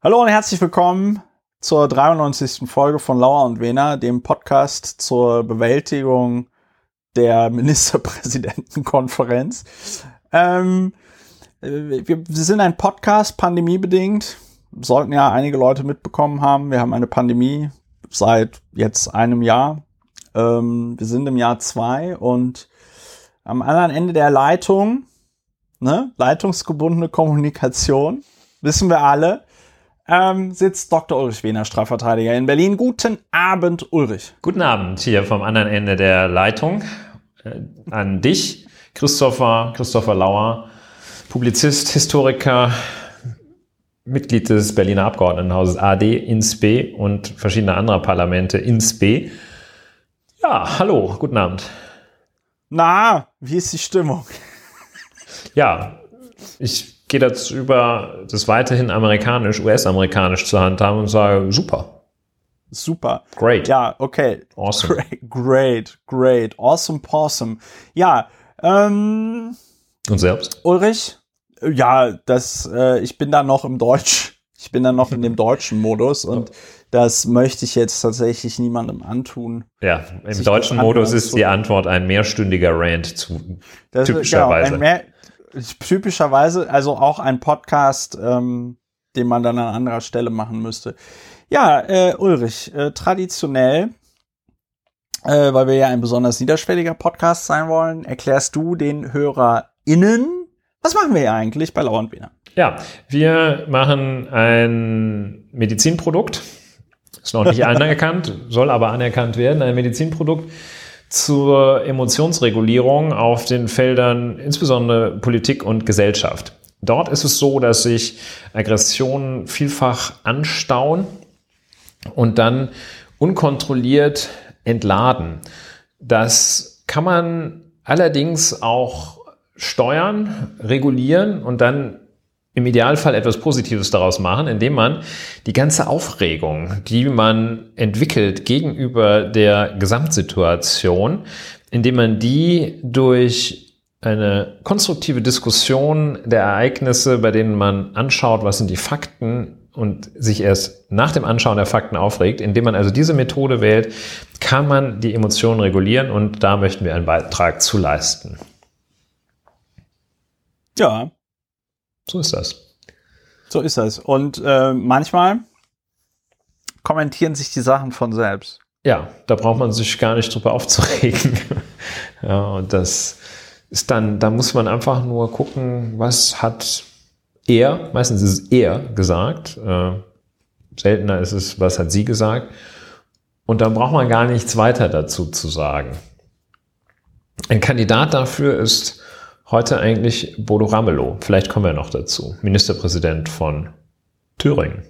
Hallo und herzlich willkommen zur 93. Folge von Lauer und Wena, dem Podcast zur Bewältigung der Ministerpräsidentenkonferenz. Ähm, wir, wir sind ein Podcast, pandemiebedingt. Sollten ja einige Leute mitbekommen haben. Wir haben eine Pandemie seit jetzt einem Jahr. Ähm, wir sind im Jahr zwei und am anderen Ende der Leitung, ne, leitungsgebundene Kommunikation, wissen wir alle, ähm, sitzt Dr. Ulrich Wiener, Strafverteidiger in Berlin. Guten Abend, Ulrich. Guten Abend hier vom anderen Ende der Leitung äh, an dich, Christopher, Christopher Lauer, Publizist, Historiker, Mitglied des Berliner Abgeordnetenhauses AD, INSB und verschiedener anderer Parlamente, INSB. Ja, hallo, guten Abend. Na, wie ist die Stimmung? Ja, ich gehe dazu über, das weiterhin amerikanisch, US-amerikanisch zu handhaben und sage, super. Super. Great. Ja, okay. Awesome. Great, great, great. Awesome, awesome. Ja, ähm. Und selbst? Ulrich? Ja, das, äh, ich bin da noch im Deutsch. Ich bin da noch in dem deutschen Modus und das möchte ich jetzt tatsächlich niemandem antun. Ja, im deutschen Modus ist die Antwort ein mehrstündiger Rant zu das, typischerweise. Genau, mehr, typischerweise, also auch ein Podcast, ähm, den man dann an anderer Stelle machen müsste. Ja, äh, Ulrich, äh, traditionell, äh, weil wir ja ein besonders niederschwelliger Podcast sein wollen, erklärst du den HörerInnen, was machen wir eigentlich bei Lauer und Wiener? Ja, wir machen ein Medizinprodukt, ist noch nicht anerkannt, soll aber anerkannt werden, ein Medizinprodukt, zur Emotionsregulierung auf den Feldern insbesondere Politik und Gesellschaft. Dort ist es so, dass sich Aggressionen vielfach anstauen und dann unkontrolliert entladen. Das kann man allerdings auch steuern, regulieren und dann im Idealfall etwas Positives daraus machen, indem man die ganze Aufregung, die man entwickelt gegenüber der Gesamtsituation, indem man die durch eine konstruktive Diskussion der Ereignisse, bei denen man anschaut, was sind die Fakten und sich erst nach dem Anschauen der Fakten aufregt, indem man also diese Methode wählt, kann man die Emotionen regulieren und da möchten wir einen Beitrag zu leisten. Ja, so ist das. So ist das. Und äh, manchmal kommentieren sich die Sachen von selbst. Ja, da braucht man sich gar nicht drüber aufzuregen. ja, und das ist dann, da muss man einfach nur gucken, was hat er, meistens ist es er gesagt, äh, seltener ist es, was hat sie gesagt. Und dann braucht man gar nichts weiter dazu zu sagen. Ein Kandidat dafür ist Heute eigentlich Bodo Ramelow. Vielleicht kommen wir noch dazu. Ministerpräsident von Thüringen.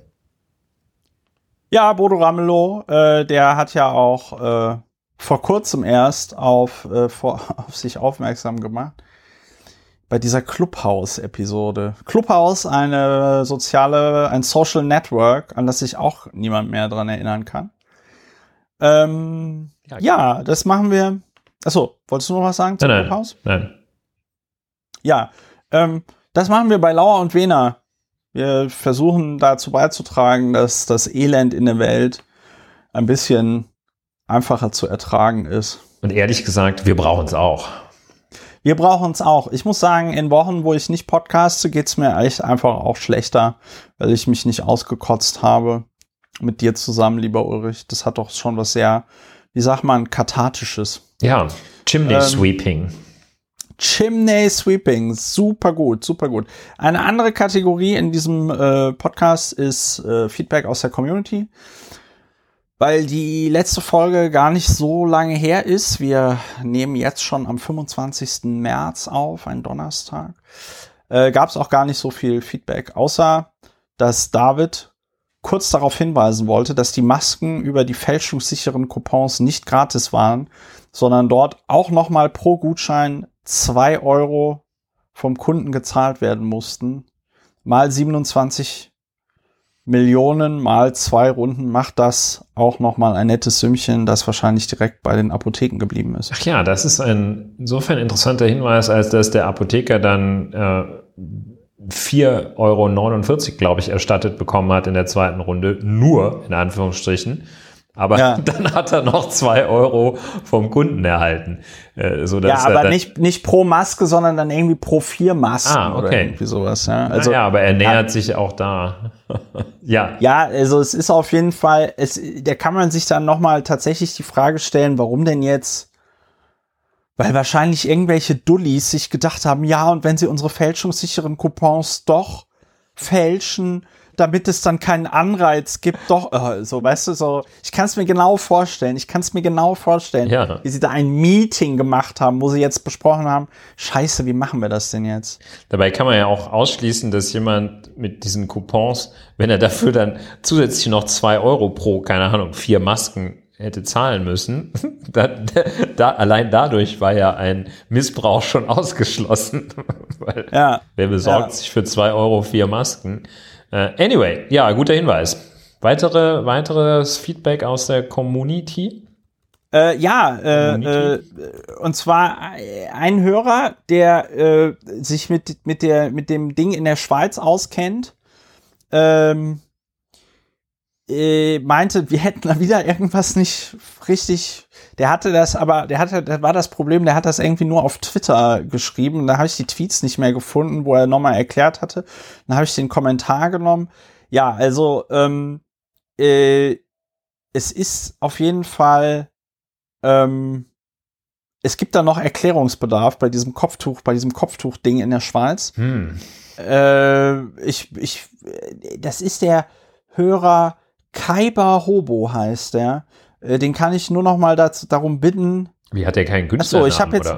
Ja, Bodo Ramelow, äh, der hat ja auch äh, vor kurzem erst auf, äh, vor, auf sich aufmerksam gemacht bei dieser Clubhouse-Episode. Clubhouse, eine soziale, ein Social Network, an das sich auch niemand mehr dran erinnern kann. Ähm, ja, ja, das machen wir. Achso, wolltest du noch was sagen zu nein, Clubhouse? Nein. Ja, ähm, das machen wir bei Lauer und Wena. Wir versuchen dazu beizutragen, dass das Elend in der Welt ein bisschen einfacher zu ertragen ist. Und ehrlich gesagt, wir brauchen es auch. Wir brauchen es auch. Ich muss sagen, in Wochen, wo ich nicht podcaste, geht es mir echt einfach auch schlechter, weil ich mich nicht ausgekotzt habe mit dir zusammen, lieber Ulrich. Das hat doch schon was sehr, wie sagt man, kathartisches. Ja, Chimney ähm, Sweeping. Chimney Sweeping. Super gut, super gut. Eine andere Kategorie in diesem äh, Podcast ist äh, Feedback aus der Community. Weil die letzte Folge gar nicht so lange her ist. Wir nehmen jetzt schon am 25. März auf, ein Donnerstag. Äh, Gab es auch gar nicht so viel Feedback, außer dass David kurz darauf hinweisen wollte, dass die Masken über die fälschungssicheren Coupons nicht gratis waren, sondern dort auch nochmal pro Gutschein zwei Euro vom Kunden gezahlt werden mussten, mal 27 Millionen mal zwei Runden macht das auch noch mal ein nettes Sümmchen, das wahrscheinlich direkt bei den Apotheken geblieben ist. Ach ja, das ist ein insofern interessanter Hinweis, als dass der Apotheker dann äh, 4,49 Euro, glaube ich, erstattet bekommen hat in der zweiten Runde. Nur, in Anführungsstrichen. Aber ja. dann hat er noch zwei Euro vom Kunden erhalten. Äh, so dass ja, aber nicht, nicht pro Maske, sondern dann irgendwie pro vier Masken ah, okay. oder irgendwie sowas. Ja, also, ja aber er nähert ja, sich auch da. ja. Ja, also es ist auf jeden Fall, es, da kann man sich dann nochmal tatsächlich die Frage stellen, warum denn jetzt weil wahrscheinlich irgendwelche Dullis sich gedacht haben, ja, und wenn sie unsere fälschungssicheren Coupons doch fälschen, damit es dann keinen Anreiz gibt, doch, äh, so, weißt du, so, ich kann es mir genau vorstellen, ich kann es mir genau vorstellen, ja. wie sie da ein Meeting gemacht haben, wo sie jetzt besprochen haben, scheiße, wie machen wir das denn jetzt? Dabei kann man ja auch ausschließen, dass jemand mit diesen Coupons, wenn er dafür dann zusätzlich noch zwei Euro pro, keine Ahnung, vier Masken hätte zahlen müssen, da, da, allein dadurch war ja ein Missbrauch schon ausgeschlossen. Weil ja, wer besorgt ja. sich für zwei Euro vier Masken? Uh, anyway, ja, guter Hinweis. Weitere, weiteres Feedback aus der Community? Äh, ja, äh, äh, und zwar ein Hörer, der äh, sich mit, mit, der, mit dem Ding in der Schweiz auskennt, ähm, äh, meinte, wir hätten da wieder irgendwas nicht richtig. Der hatte das, aber der hatte, da war das Problem, der hat das irgendwie nur auf Twitter geschrieben. Da habe ich die Tweets nicht mehr gefunden, wo er nochmal erklärt hatte. Dann habe ich den Kommentar genommen. Ja, also ähm, äh, es ist auf jeden Fall. Ähm, es gibt da noch Erklärungsbedarf bei diesem Kopftuch, bei diesem Kopftuch-Ding in der Schweiz. Hm. Äh, ich, ich, das ist der Hörer Kaiba Hobo heißt der. Äh, den kann ich nur noch mal dazu, darum bitten. Wie hat der keinen Künstler? Achso, ich habe jetzt,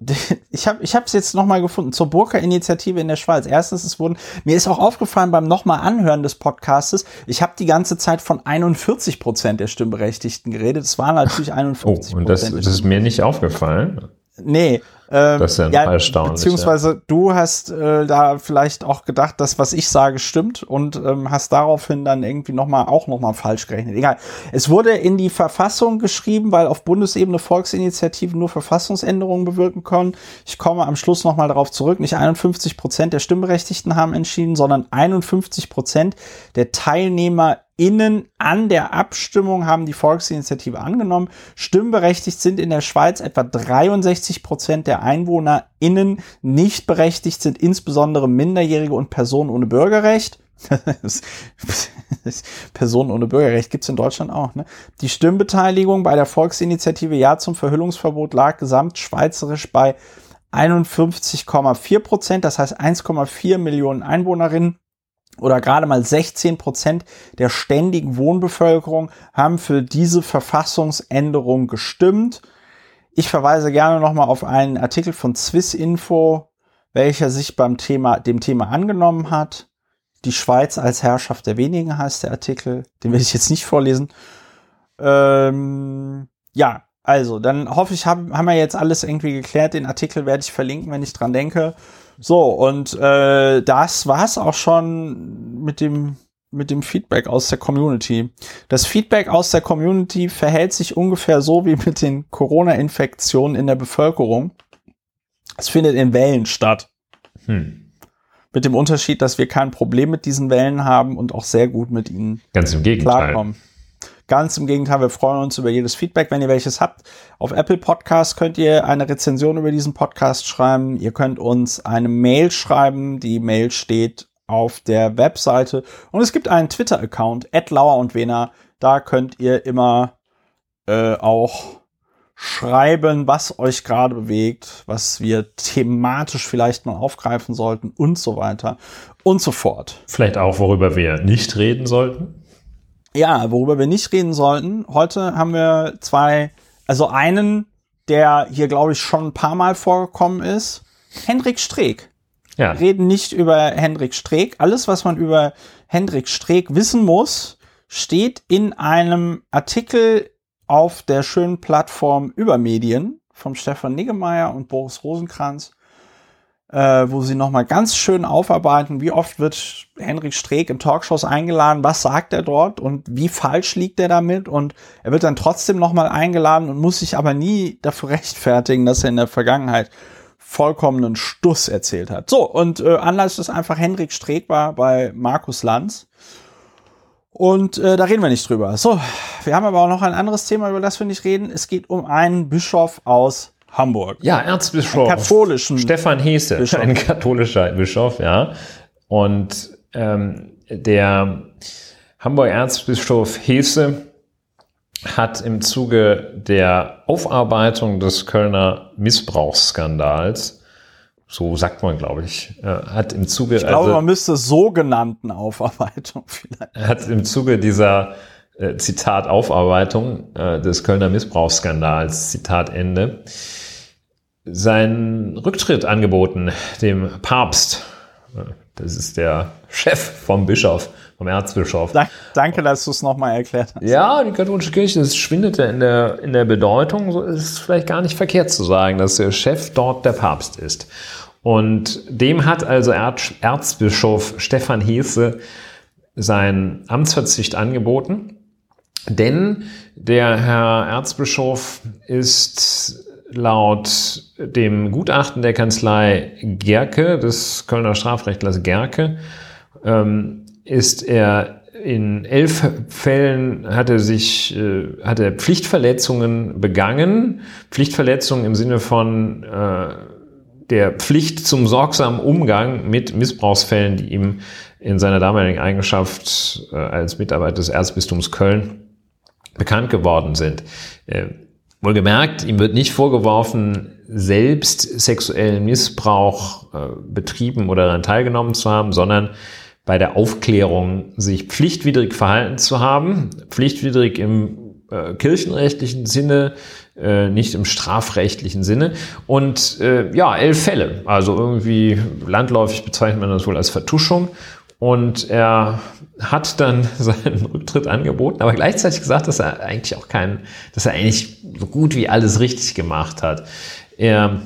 ich habe, ich habe es jetzt noch mal gefunden zur Burka-Initiative in der Schweiz. Erstens, es wurden, mir ist auch aufgefallen beim nochmal Anhören des Podcastes, ich habe die ganze Zeit von 41 Prozent der Stimmberechtigten geredet. Es waren natürlich 51 Prozent. Oh, und das, das ist mir nicht aufgefallen. Nee, ähm, das ist ja, ja erstaunlich. Beziehungsweise ja. du hast äh, da vielleicht auch gedacht, dass was ich sage stimmt und ähm, hast daraufhin dann irgendwie noch mal auch noch mal falsch gerechnet. Egal. Es wurde in die Verfassung geschrieben, weil auf Bundesebene Volksinitiativen nur Verfassungsänderungen bewirken können. Ich komme am Schluss noch mal darauf zurück. Nicht 51 Prozent der Stimmberechtigten haben entschieden, sondern 51 Prozent der Teilnehmer Innen an der Abstimmung haben die Volksinitiative angenommen. Stimmberechtigt sind in der Schweiz etwa 63 Prozent der EinwohnerInnen. Nicht berechtigt sind insbesondere Minderjährige und Personen ohne Bürgerrecht. Personen ohne Bürgerrecht gibt's in Deutschland auch. Ne? Die Stimmbeteiligung bei der Volksinitiative Ja zum Verhüllungsverbot lag gesamtschweizerisch bei 51,4 Prozent, das heißt 1,4 Millionen Einwohnerinnen oder gerade mal 16 Prozent der ständigen Wohnbevölkerung haben für diese Verfassungsänderung gestimmt. Ich verweise gerne nochmal auf einen Artikel von Swissinfo, welcher sich beim Thema, dem Thema angenommen hat. Die Schweiz als Herrschaft der wenigen heißt der Artikel. Den werde ich jetzt nicht vorlesen. Ähm, ja, also, dann hoffe ich, hab, haben wir jetzt alles irgendwie geklärt. Den Artikel werde ich verlinken, wenn ich dran denke. So, und äh, das war's auch schon mit dem mit dem Feedback aus der Community. Das Feedback aus der Community verhält sich ungefähr so wie mit den Corona-Infektionen in der Bevölkerung. Es findet in Wellen statt. Hm. Mit dem Unterschied, dass wir kein Problem mit diesen Wellen haben und auch sehr gut mit ihnen Ganz im Gegenteil. klarkommen. Ganz im Gegenteil, wir freuen uns über jedes Feedback, wenn ihr welches habt. Auf Apple Podcast könnt ihr eine Rezension über diesen Podcast schreiben. Ihr könnt uns eine Mail schreiben. Die Mail steht auf der Webseite. Und es gibt einen Twitter-Account, Lauer und Wena. Da könnt ihr immer äh, auch schreiben, was euch gerade bewegt, was wir thematisch vielleicht mal aufgreifen sollten und so weiter und so fort. Vielleicht auch, worüber wir nicht reden sollten. Ja, worüber wir nicht reden sollten. Heute haben wir zwei, also einen, der hier, glaube ich, schon ein paar Mal vorgekommen ist. Hendrik Streeck. Ja. Reden nicht über Hendrik Streeck. Alles, was man über Hendrik Streeck wissen muss, steht in einem Artikel auf der schönen Plattform über Medien vom Stefan Niggemeier und Boris Rosenkranz äh, wo sie nochmal ganz schön aufarbeiten, wie oft wird Henrik Streeck in Talkshows eingeladen, was sagt er dort und wie falsch liegt er damit und er wird dann trotzdem nochmal eingeladen und muss sich aber nie dafür rechtfertigen, dass er in der Vergangenheit vollkommenen Stuss erzählt hat. So, und äh, Anlass ist einfach Henrik Streeck war bei Markus Lanz. Und äh, da reden wir nicht drüber. So, wir haben aber auch noch ein anderes Thema, über das wir nicht reden. Es geht um einen Bischof aus Hamburg. Ja, Erzbischof. Einen katholischen Stefan Hese, Bischof. ein katholischer Bischof, ja. Und ähm, der Hamburger Erzbischof Hese hat im Zuge der Aufarbeitung des Kölner Missbrauchsskandals, so sagt man, glaube ich, äh, hat im Zuge, Ich glaube, also, man müsste sogenannten Aufarbeitung vielleicht. hat im Zuge dieser äh, Zitat Aufarbeitung äh, des Kölner Missbrauchsskandals, Zitat Ende, seinen Rücktritt angeboten dem Papst. Äh, Das ist der Chef vom Bischof, vom Erzbischof. Dank, danke, dass du es nochmal erklärt hast. Ja, die katholische Kirche, das schwindete in der, in der Bedeutung. So ist es vielleicht gar nicht verkehrt zu sagen, dass der Chef dort der Papst ist. Und dem hat also Erz, Erzbischof Stefan Hese sein Amtsverzicht angeboten. Denn der Herr Erzbischof ist laut dem Gutachten der Kanzlei Gerke, des Kölner Strafrechtlers Gerke, ähm, ist er in elf Fällen hat er sich, äh, hat er Pflichtverletzungen begangen. Pflichtverletzungen im Sinne von äh, der Pflicht zum sorgsamen Umgang mit Missbrauchsfällen, die ihm in seiner damaligen Eigenschaft äh, als Mitarbeiter des Erzbistums Köln bekannt geworden sind. Äh, wohlgemerkt, ihm wird nicht vorgeworfen, selbst sexuellen Missbrauch äh, betrieben oder daran teilgenommen zu haben, sondern bei der Aufklärung sich pflichtwidrig verhalten zu haben, pflichtwidrig im äh, kirchenrechtlichen Sinne, äh, nicht im strafrechtlichen Sinne. Und äh, ja, elf Fälle. Also irgendwie landläufig bezeichnet man das wohl als Vertuschung. Und er hat dann seinen Rücktritt angeboten, aber gleichzeitig gesagt, dass er eigentlich auch keinen, dass er eigentlich so gut wie alles richtig gemacht hat. Er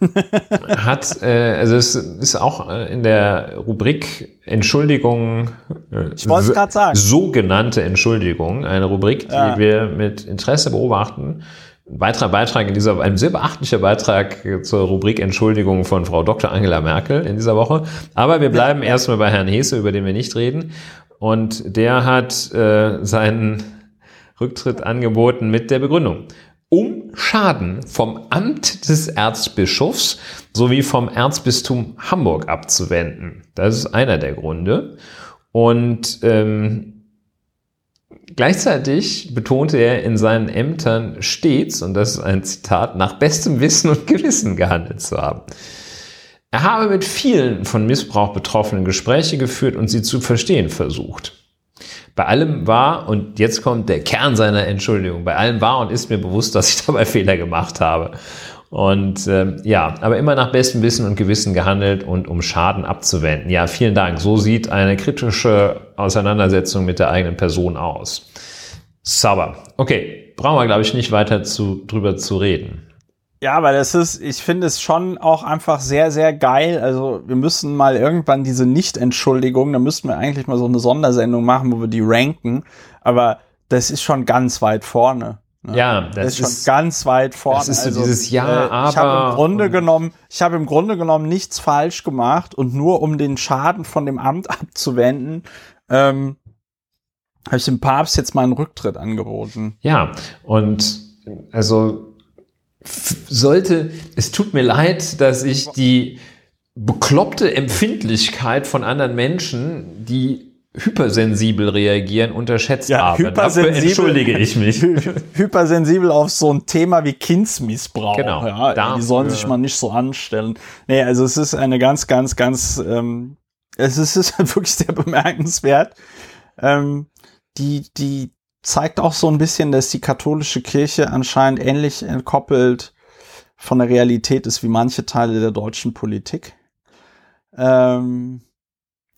hat, äh, also es ist auch äh, in der Rubrik Entschuldigung, äh, Ich wollte gerade sagen. sogenannte Entschuldigung, eine Rubrik, die Ja. wir mit Interesse beobachten. Ein weiterer Beitrag in dieser, ein sehr beachtlicher Beitrag zur Rubrik Entschuldigung von Frau Dr. Angela Merkel in dieser Woche. Aber wir bleiben erstmal bei Herrn Hese, über den wir nicht reden. Und der hat äh, seinen Rücktritt angeboten mit der Begründung. Um Schaden vom Amt des Erzbischofs sowie vom Erzbistum Hamburg abzuwenden. Das ist einer der Gründe. Und ähm, Gleichzeitig betonte er in seinen Ämtern stets, und das ist ein Zitat, nach bestem Wissen und Gewissen gehandelt zu haben. Er habe mit vielen von Missbrauch Betroffenen Gespräche geführt und sie zu verstehen versucht. Bei allem war, und jetzt kommt der Kern seiner Entschuldigung, bei allem war und ist mir bewusst, dass ich dabei Fehler gemacht habe. Und ähm, ja, aber immer nach bestem Wissen und Gewissen gehandelt und um Schaden abzuwenden. Ja, vielen Dank. So sieht eine kritische Auseinandersetzung mit der eigenen Person aus. Sauber. Okay, brauchen wir, glaube ich, nicht weiter zu, drüber zu reden. Ja, aber das ist, ich finde es schon auch einfach sehr, sehr geil. Also wir müssen mal irgendwann diese Nicht-Entschuldigung, da müssten wir eigentlich mal so eine Sondersendung machen, wo wir die ranken. Aber das ist schon ganz weit vorne. ne? Ja, Das, das, ist schon ist, ganz weit vorne. das ist so dieses Ja, äh, Ich habe aber im Grunde und- genommen, ich habe im Grunde genommen nichts falsch gemacht und nur um den Schaden von dem Amt abzuwenden, ähm, habe ich dem Papst jetzt meinen Rücktritt angeboten. ja, und also sollte, es tut mir leid, dass ich die bekloppte Empfindlichkeit von anderen Menschen, die hypersensibel reagieren, unterschätzt Ja, habe. Dafür hypersensibel- entschuldige ich mich. hypersensibel auf so ein Thema wie Kindsmissbrauch. Genau, Ja, dafür- die sollen sich mal nicht so anstellen. Nee, also es ist eine ganz, ganz, ganz, ähm, es ist, es ist wirklich sehr bemerkenswert. Ähm, die, die zeigt auch so ein bisschen, dass die katholische Kirche anscheinend ähnlich entkoppelt von der Realität ist wie manche Teile der deutschen Politik. Ähm,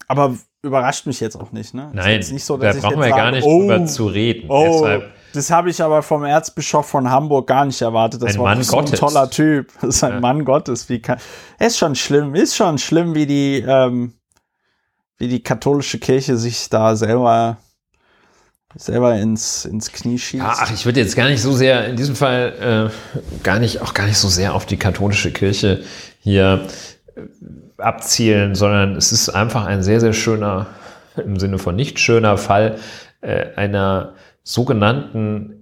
aber überrascht mich jetzt auch nicht, ne? Nein, nicht so, da brauchen wir gar sage, nicht oh, drüber zu reden. Oh, Deshalb, das habe ich aber vom Erzbischof von Hamburg gar nicht erwartet. Das Ein war Mann so ein Gottes. toller Typ. Das ist ein Ja. Mann Gottes. Wie kann, ist schon schlimm, ist schon schlimm, wie die, ähm, wie die katholische Kirche sich da selber selber ins, ins Knie schießt. Ja, ach, ich würde jetzt gar nicht so sehr, in diesem Fall äh, gar nicht, auch gar nicht so sehr auf die katholische Kirche hier äh, abzielen, sondern es ist einfach ein sehr, sehr schöner, im Sinne von nicht schöner Fall äh, einer sogenannten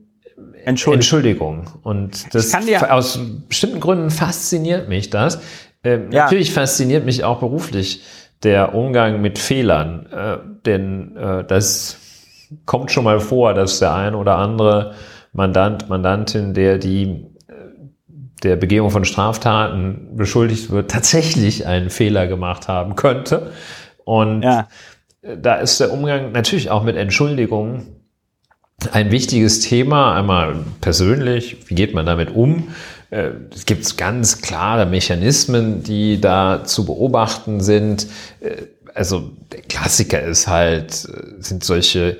Entschuldigung. Entschuldigung. Und das aus bestimmten Gründen fasziniert mich das. Ähm, ja. Natürlich fasziniert mich auch beruflich der Umgang mit Fehlern, äh, denn äh, das kommt schon mal vor, dass der ein oder andere Mandant, Mandantin, der die äh, der Begehung von Straftaten beschuldigt wird, tatsächlich einen Fehler gemacht haben könnte. Und ja. da ist der Umgang natürlich auch mit Entschuldigungen ein wichtiges Thema. Einmal persönlich, wie geht man damit um? Äh, es gibt ganz klare Mechanismen, die da zu beobachten sind. Äh, also der Klassiker ist halt, äh, sind solche,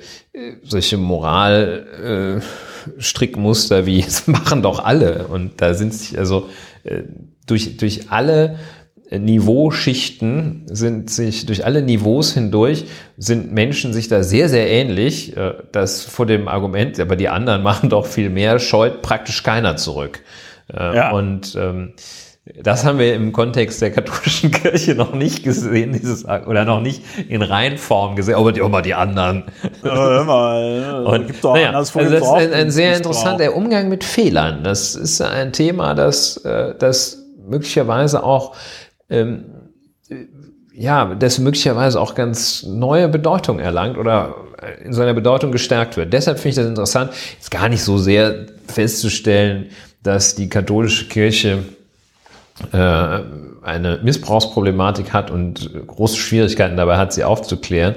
solche Moralstrickmuster wie, das machen doch alle. Und da sind sich also durch, durch alle Niveauschichten sind sich durch alle Niveaus hindurch sind Menschen sich da sehr, sehr ähnlich, dass vor dem Argument, aber die anderen machen doch viel mehr, scheut praktisch keiner zurück. Äh, ja. Und ähm, das haben wir im Kontext der katholischen Kirche noch nicht gesehen, dieses oder noch nicht in Reinform gesehen, aber die, aber die anderen. Ja, immer, und, gibt doch naja, also das ist ein, ein sehr interessanter Umgang mit Fehlern. Das ist ein Thema, das, äh, das möglicherweise auch ähm, ja, das möglicherweise auch ganz neue Bedeutung erlangt oder in seiner Bedeutung gestärkt wird. Deshalb finde ich das interessant, jetzt gar nicht so sehr festzustellen, dass die katholische Kirche äh, eine Missbrauchsproblematik hat und große Schwierigkeiten dabei hat, sie aufzuklären.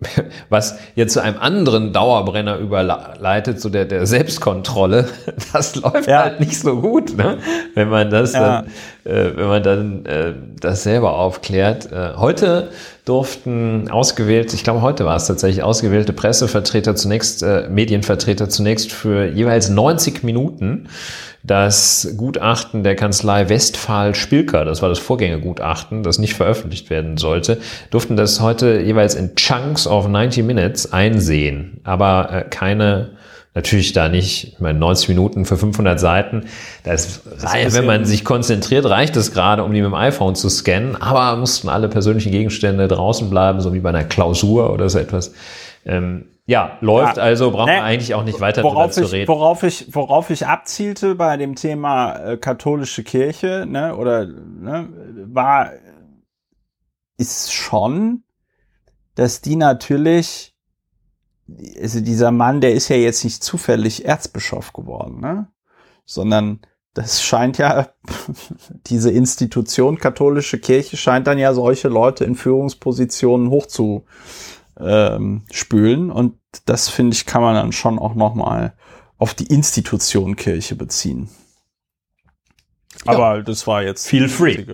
Was jetzt zu einem anderen Dauerbrenner überleitet, so der, der Selbstkontrolle, das läuft ja. halt nicht so gut, ne? wenn man das ja. dann, äh, wenn man dann äh, das selber aufklärt. Äh, heute durften ausgewählt, ich glaube heute war es tatsächlich, ausgewählte Pressevertreter zunächst, äh, Medienvertreter zunächst für jeweils 90 Minuten das Gutachten der Kanzlei Westphal Spilker, das war das Vorgängergutachten, das nicht veröffentlicht werden sollte, durften das heute jeweils in Chunks of 90 Minutes einsehen, aber äh, keine Natürlich da nicht, ich meine, 90 Minuten für 500 Seiten, das, das wenn man sich konzentriert, reicht es gerade, um die mit dem iPhone zu scannen, aber mussten alle persönlichen Gegenstände draußen bleiben, so wie bei einer Klausur oder so etwas. Ähm, ja, läuft ja, also, brauchen ne, wir eigentlich auch nicht weiter darüber zu reden. Worauf ich, worauf ich abzielte bei dem Thema äh, katholische Kirche, ne, oder, ne, war, ist schon, dass die natürlich also dieser Mann, der ist ja jetzt nicht zufällig Erzbischof geworden, ne? sondern das scheint ja, diese Institution katholische Kirche scheint dann ja solche Leute in Führungspositionen hochzuspülen. Ähm, und das finde ich, kann man dann schon auch nochmal auf die Institution Kirche beziehen. Aber ja. das war jetzt viel free.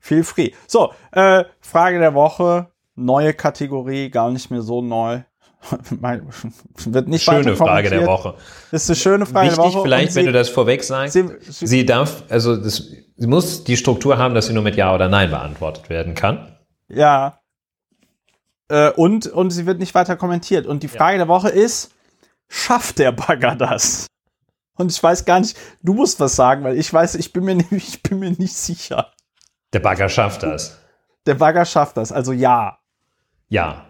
Feel free. So, äh, Frage der Woche, neue Kategorie, gar nicht mehr so neu. wird nicht Schöne Frage der Woche. Das ist eine schöne Frage Wichtig der Woche. vielleicht, wenn du das vorweg sagst, sie, sie, sie darf, also das, sie muss die Struktur haben, dass sie nur mit Ja oder Nein beantwortet werden kann. Ja. Äh, und, und sie wird nicht weiter kommentiert. Und die Frage ja. der Woche ist, schafft der Bagger das? Und ich weiß gar nicht, du musst was sagen, weil ich weiß, ich bin mir nicht, ich bin mir nicht sicher. Der Bagger schafft das. Der Bagger schafft das, also ja. Ja.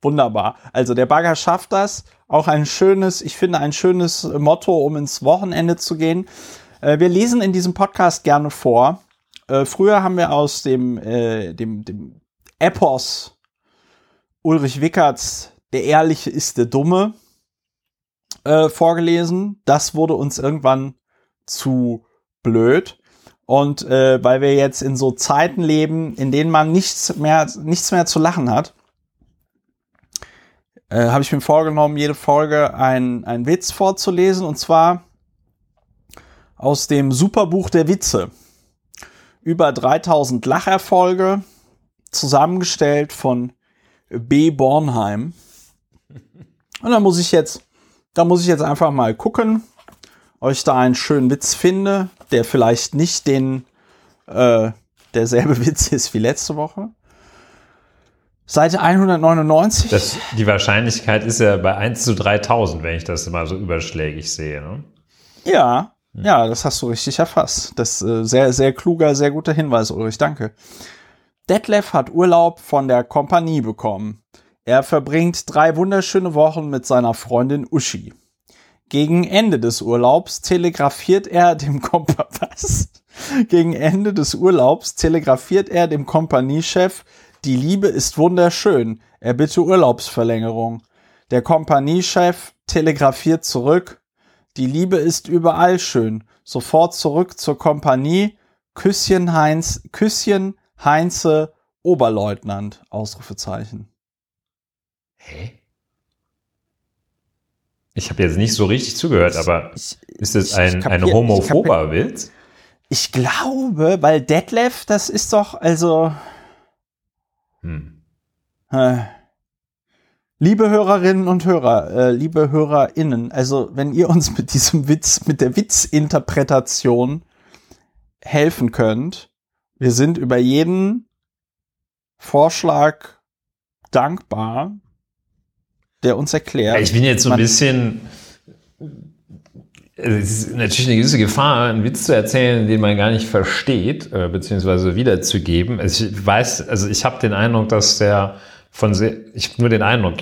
Wunderbar. Also der Bagger schafft das. Auch ein schönes, ich finde, ein schönes Motto, um ins Wochenende zu gehen. Äh, wir lesen in diesem Podcast gerne vor. Äh, früher haben wir aus dem, äh, dem, dem Epos Ulrich Wickerts Der Ehrliche ist der Dumme äh, vorgelesen. Das wurde uns irgendwann zu blöd. Und äh, weil wir jetzt in so Zeiten leben, in denen man nichts mehr, nichts mehr zu lachen hat, äh, habe ich mir vorgenommen, jede Folge ein, ein Witz vorzulesen und zwar aus dem Superbuch der Witze. Über 3000 Lacherfolge, zusammengestellt von B. Bornheim. Und da muss ich jetzt, da muss ich jetzt einfach mal gucken, ob ich da einen schönen Witz finde, der vielleicht nicht den, äh, derselbe Witz ist wie letzte Woche. Seite 199. Das, die Wahrscheinlichkeit ist ja bei 1 zu 3000, wenn ich das mal so überschlägig sehe. Ne? Ja, ja, das hast du richtig erfasst. Das äh, sehr, sehr kluger, sehr guter Hinweis, Ulrich. Danke. Detlef hat Urlaub von der Kompanie bekommen. Er verbringt drei wunderschöne Wochen mit seiner Freundin Uschi. Gegen Ende des Urlaubs telegrafiert er dem Kompa was? Gegen Ende des Urlaubs telegrafiert er dem Kompaniechef, die Liebe ist wunderschön, er bitte Urlaubsverlängerung. Der Kompaniechef telegrafiert zurück, die Liebe ist überall schön, sofort zurück zur Kompanie, Küsschen Heinz, Küsschen Heinze Oberleutnant, Ausrufezeichen. Hä? Ich habe jetzt nicht so richtig zugehört, aber Ich- ist es ein, kapier- ein homophober Witz? Ich glaube, weil Detlef, das ist doch, also, Hm. äh, liebe Hörerinnen und Hörer, äh, liebe HörerInnen, also wenn ihr uns mit diesem Witz, mit der Witzinterpretation helfen könnt, wir sind über jeden Vorschlag dankbar, der uns erklärt. Ich bin jetzt so ein bisschen. Es ist natürlich eine gewisse Gefahr, einen Witz zu erzählen, den man gar nicht versteht, äh, beziehungsweise wiederzugeben. Also ich weiß, also ich habe den Eindruck, dass der von sehr, ich habe nur den Eindruck,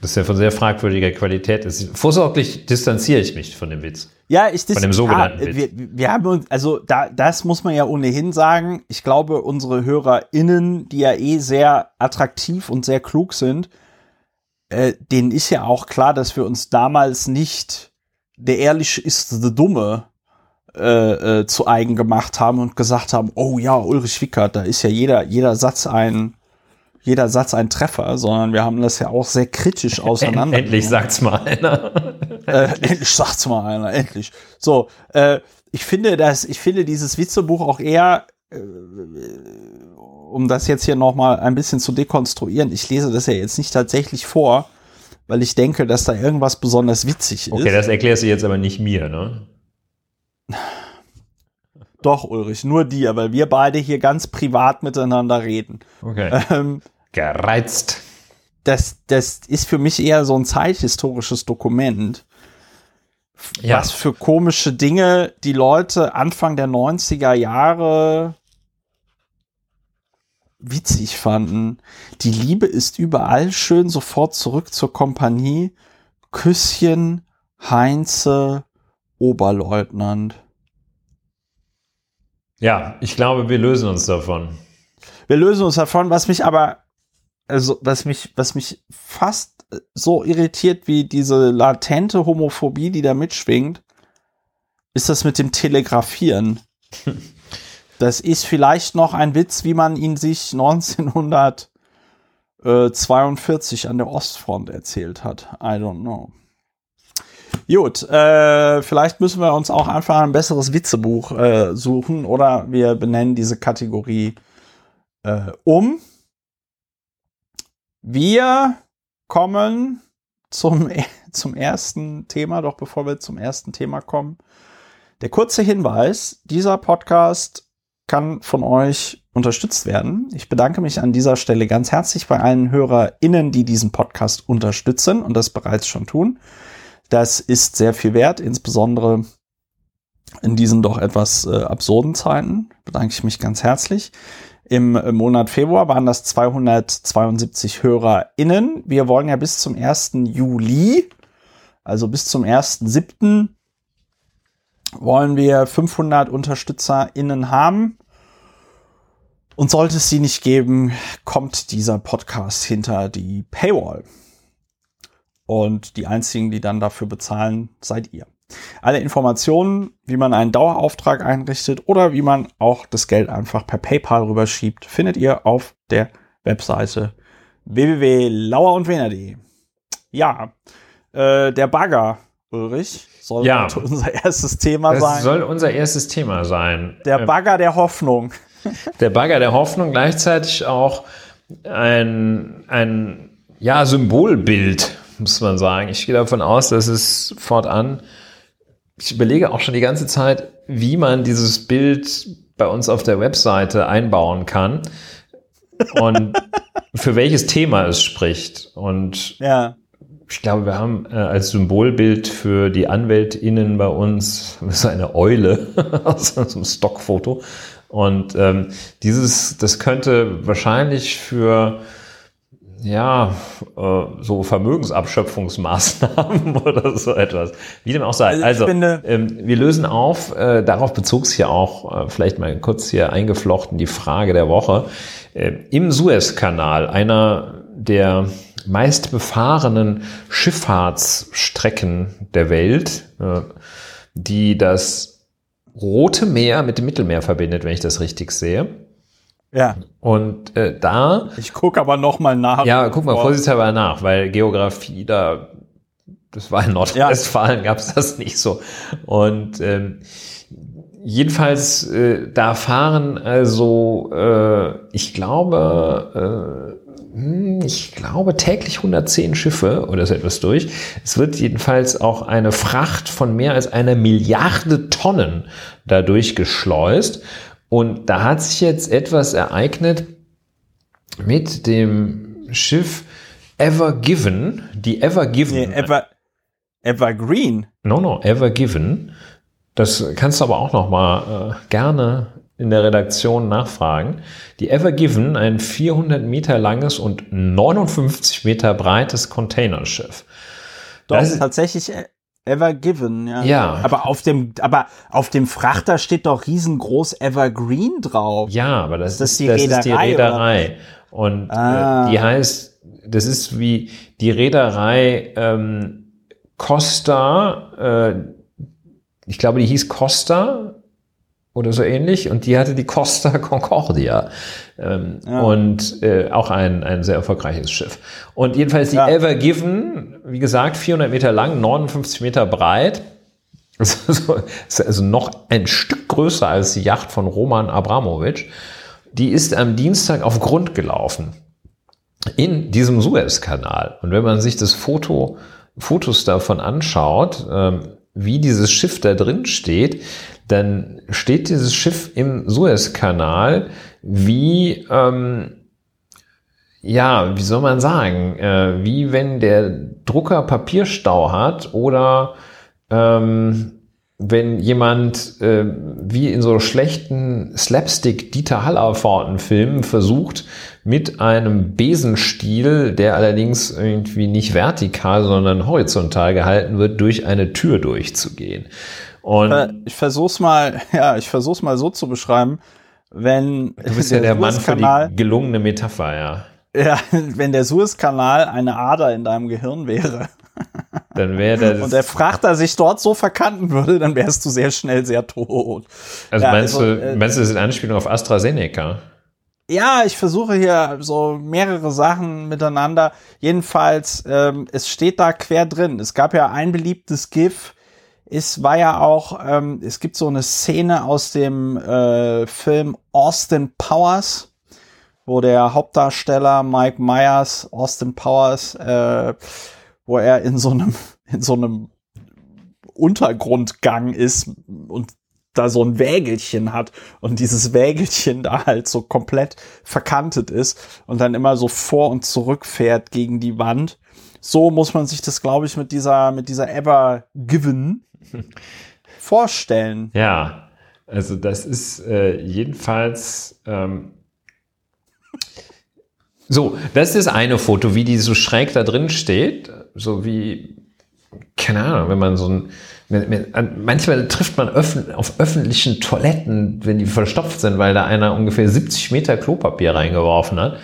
dass der von sehr fragwürdiger Qualität ist. Vorsorglich distanziere ich mich von dem Witz. Ja, ich Von dem sogenannten ja, Witz. wir, wir haben uns, also da, das muss man ja ohnehin sagen. Ich glaube, unsere HörerInnen, die ja eh sehr attraktiv und sehr klug sind, äh, denen ist ja auch klar, dass wir uns damals nicht der Ehrliche ist der Dumme äh, äh, zu eigen gemacht haben und gesagt haben, oh ja, Ulrich Wickert, da ist ja jeder, jeder Satz ein, jeder Satz ein Treffer, sondern wir haben das ja auch sehr kritisch auseinander. Endlich sagt's mal einer. Äh, endlich sagt's mal einer, endlich. So, äh, ich finde das, ich finde dieses Witzebuch auch eher, äh, um das jetzt hier noch mal ein bisschen zu dekonstruieren. Ich lese das ja jetzt nicht tatsächlich vor, weil ich denke, dass da irgendwas besonders witzig ist. Okay, das erklärst du jetzt aber nicht mir, ne? Doch, Ulrich, nur dir, weil wir beide hier ganz privat miteinander reden. Okay. Ähm, Gereizt. das, das ist für mich eher so ein zeithistorisches Dokument. Ja. was für komische Dinge die Leute Anfang der 90er Jahre witzig fanden. Die Liebe ist überall schön, sofort zurück zur Kompanie. Küsschen, Heinze, Oberleutnant. Ja, ich glaube, wir lösen uns davon. Wir lösen uns davon, was mich aber, also was mich, was mich fast so irritiert wie diese latente Homophobie, die da mitschwingt, ist das mit dem Telegrafieren. Das ist vielleicht noch ein Witz, wie man ihn sich 1942 an der Ostfront erzählt hat. I don't know. Gut, äh, vielleicht müssen wir uns auch einfach ein besseres Witzebuch äh, suchen oder wir benennen diese Kategorie äh, um. Wir kommen zum, zum ersten Thema, doch bevor wir zum ersten Thema kommen. Der kurze Hinweis, dieser Podcast kann von euch unterstützt werden. Ich bedanke mich an dieser Stelle ganz herzlich bei allen HörerInnen, die diesen Podcast unterstützen und das bereits schon tun. Das ist sehr viel wert, insbesondere in diesen doch etwas äh, absurden Zeiten. Bedanke ich mich ganz herzlich. Im Monat Februar waren das 272 HörerInnen. Wir wollen ja bis zum 1. Juli, also bis zum 1.7. wollen wir 500 UnterstützerInnen haben. Und sollte es sie nicht geben, kommt dieser Podcast hinter die Paywall. Und die einzigen, die dann dafür bezahlen, seid ihr. Alle Informationen, wie man einen Dauerauftrag einrichtet oder wie man auch das Geld einfach per PayPal rüberschiebt, findet ihr auf der Webseite www.lauerundwener.de. Ja, äh, der Bagger, Ulrich, soll Ja. unser erstes Thema Das sein. soll unser erstes Thema sein. der Äh, Bagger der Hoffnung. der Bagger der Hoffnung, gleichzeitig auch ein, ein ja, Symbolbild, muss man sagen. Ich gehe davon aus, dass es fortan, ich überlege auch schon die ganze Zeit, wie man dieses Bild bei uns auf der Webseite einbauen kann. und für welches Thema es spricht. Und Ja. ich glaube, wir haben äh, als Symbolbild für die AnwältInnen bei uns so eine Eule aus einem Stockfoto. Und ähm, dieses, das könnte wahrscheinlich für ja, äh, so Vermögensabschöpfungsmaßnahmen oder so etwas. Wie dem auch sei. Also Also, ähm, wir lösen auf, äh, darauf bezog es hier auch, äh, vielleicht mal kurz hier eingeflochten, die Frage der Woche. Äh, Im Suezkanal, einer der meist befahrenen Schifffahrtsstrecken der Welt, äh, die das Rote Meer mit dem Mittelmeer verbindet, wenn ich das richtig sehe. Ja. Und äh, da Ich gucke aber noch mal nach. ja, guck mal vorsichtshalber nach, weil Geografie da, das war in Nordrhein-Westfalen, gab es das nicht so. Und ähm, jedenfalls, äh, da fahren also, äh, ich glaube, äh, hm, ich glaube täglich 110 Schiffe oder so etwas durch. Es wird jedenfalls auch eine Fracht von mehr als einer Milliarde Tonnen dadurch geschleust. Und da hat sich jetzt etwas ereignet, mit dem Schiff Ever Given, die Ever Given. Nee, Ever, Evergreen. no, no, Ever Given. Das kannst du aber auch noch mal äh, gerne in der Redaktion nachfragen. Die Ever Given, ein 400 Meter langes und 59 Meter breites Containerschiff. Doch, Das ist- tatsächlich E- Ever Given, ja. Ja. Aber auf dem, aber auf dem Frachter steht doch riesengroß Evergreen drauf. Ja, aber das, Das ist, die das ist die Reederei, Reederei. Und Ah. äh, die heißt, das ist wie die Reederei ähm, Costa, äh, ich glaube, die hieß Costa oder so ähnlich und die hatte die Costa Concordia ähm, Ja. und äh, auch ein, ein sehr erfolgreiches Schiff. Und jedenfalls die Ja. Ever Given, wie gesagt, 400 Meter lang, 59 Meter breit, ist also, ist also noch ein Stück größer als die Yacht von Roman Abramowitsch. Die ist am Dienstag auf Grund gelaufen in diesem Suezkanal. Und wenn man sich das Foto, Fotos davon anschaut, ähm, wie dieses Schiff da drin steht, dann steht dieses Schiff im Suezkanal wie, ähm, ja, wie soll man sagen, äh, wie wenn der Drucker Papierstau hat oder ähm, wenn jemand äh, wie in so schlechten Slapstick Dieter Hallerforten Filmen versucht mit einem Besenstiel, der allerdings irgendwie nicht vertikal, sondern horizontal gehalten wird, durch eine Tür durchzugehen. Und Äh, Ich versuch's mal, ja, ich versuch's mal so zu beschreiben, wenn du bist ja der Mann für die gelungene Metapher, ja. ja, wenn der Suezkanal eine Ader in deinem Gehirn wäre Dann wäre das. und der Frachter sich dort so verkanten würde, dann wärst du sehr schnell sehr tot. also ja, meinst, also, du, äh, meinst du, das ist eine Anspielung auf AstraZeneca? Ja, ich versuche hier so mehrere Sachen miteinander. Jedenfalls, ähm, es steht da quer drin. Es gab ja ein beliebtes GIF. Es war ja auch, ähm, es gibt so eine Szene aus dem äh, Film Austin Powers, wo der Hauptdarsteller Mike Myers, Austin Powers, äh, wo er in so einem, in so einem Untergrundgang ist und da so ein Wägelchen hat und dieses Wägelchen da halt so komplett verkantet ist und dann immer so vor und zurück fährt gegen die Wand. So muss man sich das, glaube ich, mit dieser, mit dieser Ever Given vorstellen. Ja, also das ist äh, jedenfalls ähm, so, das ist eine Foto, wie die so schräg da drin steht, so wie, keine Ahnung, wenn man so ein, wenn- wenn- an- manchmal trifft man öffn, auf öffentlichen Toiletten, wenn die verstopft sind, weil da einer ungefähr 70 Meter Klopapier reingeworfen hat.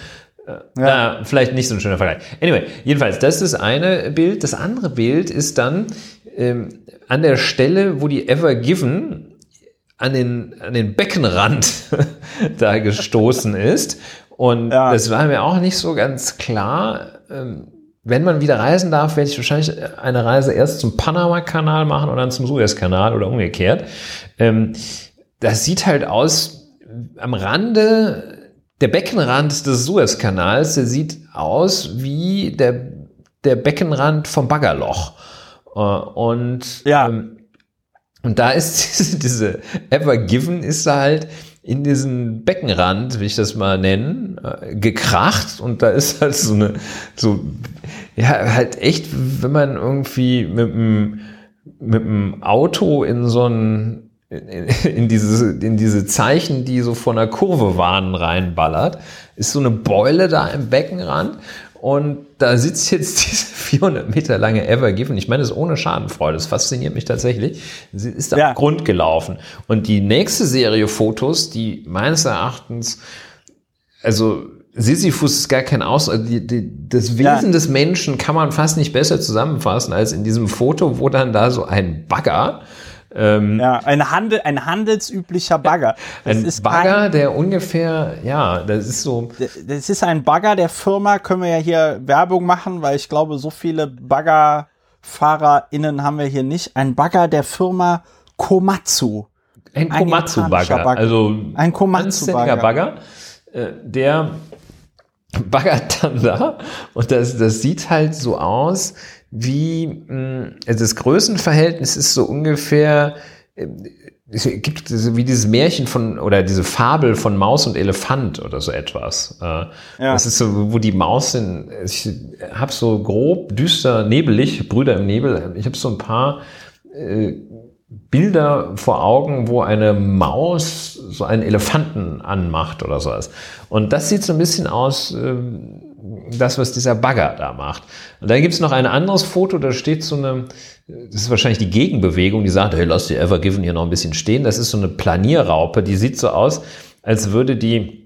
Ja. Na, vielleicht nicht so ein schöner Vergleich. Anyway, jedenfalls, das ist eine Bild. Das andere Bild ist dann ähm, an der Stelle, wo die Ever Given an den, an den Beckenrand da gestoßen ist. Und Ja. das war mir auch nicht so ganz klar. Ähm, wenn man wieder reisen darf, werde ich wahrscheinlich eine Reise erst zum Panama-Kanal machen und dann zum Suezkanal oder umgekehrt. Ähm, das sieht halt aus am Rande der Beckenrand des Suezkanals, der sieht aus wie der, der Beckenrand vom Baggerloch. Äh, Und, Ja. ähm, und da ist diese, diese Ever Given ist da halt in diesen Beckenrand, will ich das mal nennen, äh, gekracht und da ist halt so eine, so, ja, halt echt, wenn man irgendwie mit einem, mit einem Auto in so ein, in, in, diese, in diese Zeichen, die so von der Kurve warnen, reinballert, ist so eine Beule da im Beckenrand und da sitzt jetzt diese 400 Meter lange Ever Given. Ich meine, das ist ohne Schadenfreude. Das fasziniert mich tatsächlich. Sie ist am ja. Grund gelaufen. Und die nächste Serie Fotos, die meines Erachtens, also Sisyphus ist gar kein Aus, also die, die, das Wesen ja. des Menschen kann man fast nicht besser zusammenfassen als in diesem Foto, wo dann da so ein Bagger ähm, ja, ein, Handel, ein handelsüblicher Bagger. Das ein ist Bagger, kein, der ungefähr, ja, das ist so. Das ist ein Bagger der Firma, können wir ja hier Werbung machen, weil ich glaube, so viele BaggerfahrerInnen haben wir hier nicht. Ein Bagger der Firma Komatsu. Ein Komatsu-Bagger. Also ein Komatsu-Bagger. Bagger, äh, der baggert dann da und das, das sieht halt so aus, wie also das Größenverhältnis ist so ungefähr äh, es gibt wie dieses Märchen von oder diese Fabel von Maus und Elefant oder so etwas. Äh, ja. Das ist so, wo die Maus sind. Ich habe so grob düster nebelig, Brüder im Nebel. Ich habe so ein paar äh, Bilder vor Augen, wo eine Maus so einen Elefanten anmacht oder sowas. Und das sieht so ein bisschen aus. Äh, das, was dieser Bagger da macht. Und dann gibt es noch ein anderes Foto, da steht so eine, das ist wahrscheinlich die Gegenbewegung, die sagt, hey, lass die Ever Given hier noch ein bisschen stehen. Das ist so eine Planierraupe, die sieht so aus, als würde die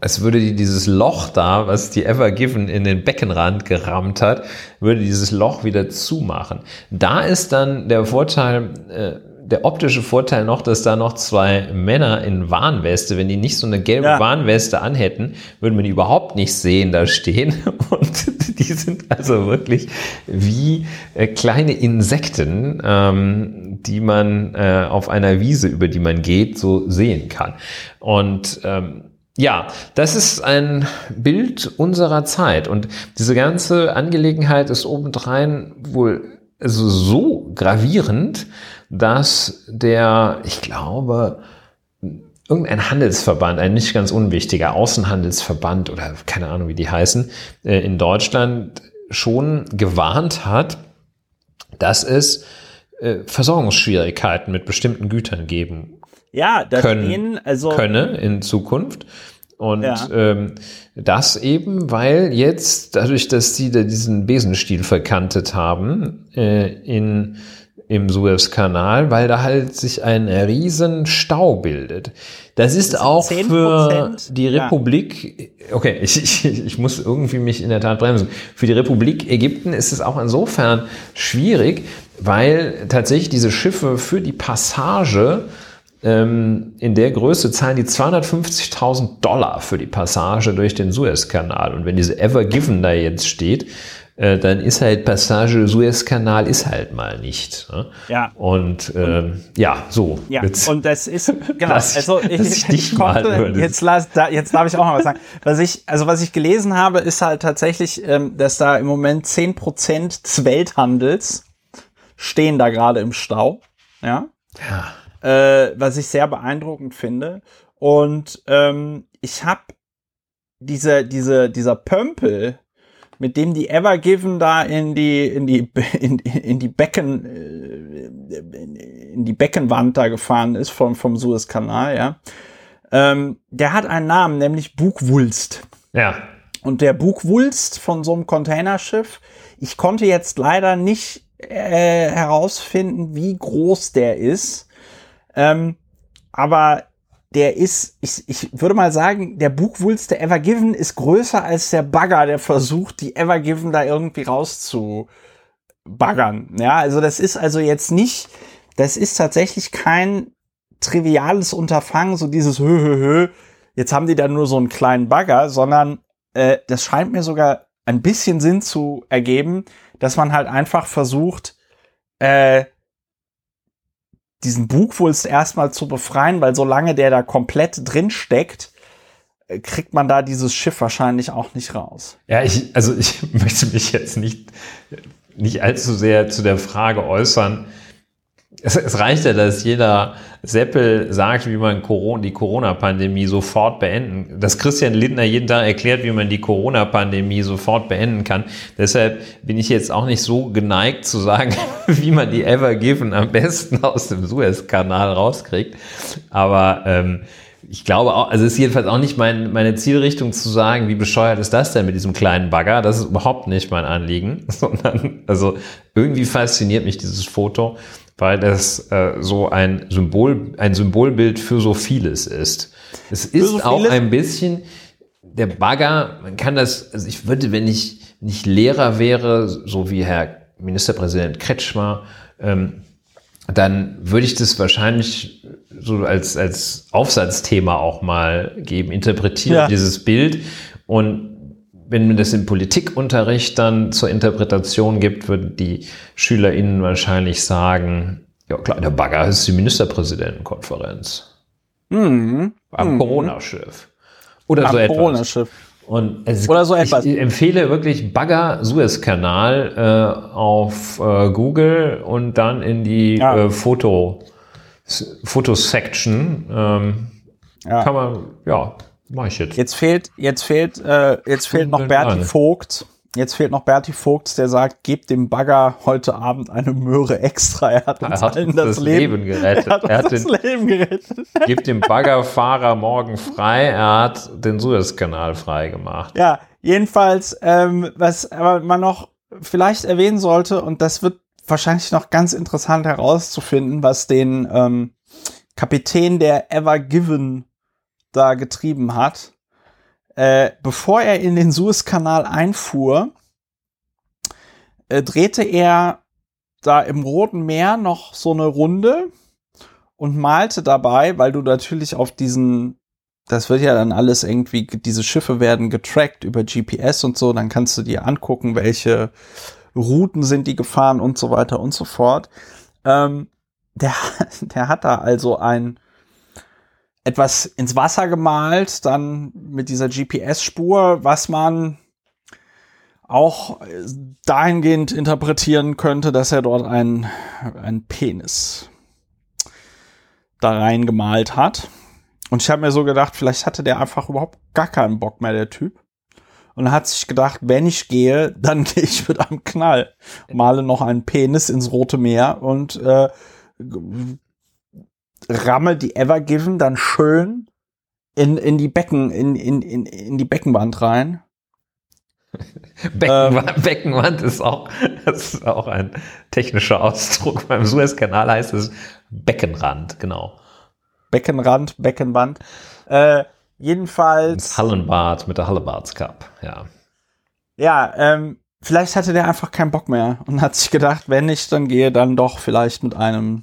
als würde die dieses Loch da, was die Ever Given in den Beckenrand gerammt hat, würde dieses Loch wieder zumachen. Da ist dann der Vorteil, äh, der optische Vorteil noch, dass da noch zwei Männer in Warnweste, wenn die nicht so eine gelbe ja. Warnweste anhätten, würden wir die überhaupt nicht sehen da stehen. Und die sind also wirklich wie äh, kleine Insekten, ähm, die man äh, auf einer Wiese, über die man geht, so sehen kann. Und ähm, ja, das ist ein Bild unserer Zeit. Und diese ganze Angelegenheit ist obendrein wohl also so gravierend, dass der, ich glaube, irgendein Handelsverband, ein nicht ganz unwichtiger Außenhandelsverband oder keine Ahnung, wie die heißen, äh, in Deutschland schon gewarnt hat, dass es äh, Versorgungsschwierigkeiten mit bestimmten Gütern geben ja, das können, also könne in Zukunft. Und ja. ähm, das eben, weil jetzt, dadurch, dass sie da diesen Besenstiel verkantet haben, äh, in im Suezkanal, weil da halt sich ein riesen Stau bildet. Das ist das auch für die Republik, ja. okay, ich, ich, ich muss irgendwie mich in der Tat bremsen. Für die Republik Ägypten ist es auch insofern schwierig, weil tatsächlich diese Schiffe für die Passage in der Größe zahlen die 250.000 Dollar für die Passage durch den Suezkanal. Und wenn diese Ever Given da jetzt steht, äh, dann ist halt Passage Suezkanal ist halt mal nicht. Ne? Ja. Und ähm, ja, so. Ja. Jetzt, und das ist genau. also ich, ich, ich konnte, jetzt las, da, jetzt darf ich auch mal was sagen. Was ich also was ich gelesen habe, ist halt tatsächlich, ähm, dass da im Moment zehn Prozent des Welthandels stehen da gerade im Stau. Ja. Ja. Äh, was ich sehr beeindruckend finde. Und ähm, ich habe diese, diese, dieser Pömpel, mit dem die Ever Given da in die in die in, in die Becken äh, in die Beckenwand da gefahren ist vom vom Suezkanal, ja. Ähm, der hat einen Namen, nämlich Bugwulst. Ja. Und der Bugwulst von so einem Containerschiff, ich konnte jetzt leider nicht äh, herausfinden, wie groß der ist. Ähm, aber der ist, ich, ich würde mal sagen, der Bugwulst der Evergiven ist größer als der Bagger, der versucht, die Evergiven da irgendwie rauszubaggern. Ja, also das ist also jetzt nicht, das ist tatsächlich kein triviales Unterfangen, so dieses hö, hö, hö, jetzt haben die da nur so einen kleinen Bagger, sondern äh, das scheint mir sogar ein bisschen Sinn zu ergeben, dass man halt einfach versucht, äh, diesen Bugwulst erstmal zu befreien, weil solange der da komplett drin steckt, äh, kriegt man da dieses Schiff wahrscheinlich auch nicht raus. Ja, ich, also ich möchte mich jetzt nicht, nicht allzu sehr zu der Frage äußern, Es, es, reicht ja, dass jeder Seppel sagt, wie man Corona, die Corona-Pandemie sofort beenden, dass Christian Lindner jeden Tag erklärt, wie man die Corona-Pandemie sofort beenden kann. Deshalb bin ich jetzt auch nicht so geneigt zu sagen, wie man die Ever Given am besten aus dem Suezkanal rauskriegt. Aber ähm, ich glaube auch, also es ist jedenfalls auch nicht mein, meine Zielrichtung zu sagen, wie bescheuert ist das denn mit diesem kleinen Bagger? Das ist überhaupt nicht mein Anliegen, sondern also irgendwie fasziniert mich dieses Foto weil das äh, so ein Symbol, ein Symbolbild für so vieles ist. Es ist so auch ein bisschen der Bagger, man kann das, also ich würde, wenn ich nicht Lehrer wäre, so wie Herr Ministerpräsident Kretschmer, ähm, dann würde ich das wahrscheinlich so als, als Aufsatzthema auch mal geben, interpretieren, ja. dieses Bild. Und wenn man das im Politikunterricht dann zur Interpretation gibt, würden die SchülerInnen wahrscheinlich sagen, ja klar, der Bagger ist die Ministerpräsidentenkonferenz. Mhm. Am mhm. Corona-Schiff. Oder Am so etwas. Corona-Schiff. Und es, Oder so etwas. Ich empfehle wirklich Bagger Suezkanal äh, auf äh, Google und dann in die ja. äh, Foto Fotosection. Ähm, ja. Kann man, ja, Mach ich jetzt. Jetzt fehlt, jetzt fehlt, äh, jetzt fehlt noch Berti Vogt. Jetzt fehlt noch Berti Vogt, der sagt, gebt dem Bagger heute Abend eine Möhre extra. Er hat uns er hat allen das, das Leben, Leben, gerettet. Er hat, er hat das den, Leben gerettet. Gebt dem Baggerfahrer morgen frei. Er hat den Suezkanal frei gemacht. Ja, jedenfalls, ähm, was aber man noch vielleicht erwähnen sollte, und das wird wahrscheinlich noch ganz interessant herauszufinden, was den ähm, Kapitän der Ever Given da getrieben hat, äh, bevor er in den Suezkanal einfuhr, äh, drehte er da im Roten Meer noch so eine Runde und malte dabei, weil du natürlich auf diesen, das wird ja dann alles irgendwie, diese Schiffe werden getrackt über GPS und so, dann kannst du dir angucken, welche Routen sind die gefahren und so weiter und so fort. Ähm, der, der hat da also ein etwas ins Wasser gemalt, dann mit dieser GPS-Spur, was man auch dahingehend interpretieren könnte, dass er dort einen, einen Penis da reingemalt hat. Und ich habe mir so gedacht, vielleicht hatte der einfach überhaupt gar keinen Bock mehr, der Typ. Und hat sich gedacht, wenn ich gehe, dann gehe ich mit einem Knall. Male noch einen Penis ins Rote Meer und äh, rammel die Evergiven dann schön in, in die Becken, in, in, in, in die Beckenwand rein. Beckenwand, ähm, Beckenwand ist auch, das ist auch ein technischer Ausdruck. Beim Suezkanal heißt es Beckenrand, genau. Beckenrand, Beckenwand. Äh, jedenfalls. Das Hallenbad mit der Hallebads Cup, ja. Ja, ähm, vielleicht hatte der einfach keinen Bock mehr und hat sich gedacht, wenn ich dann gehe, dann doch vielleicht mit einem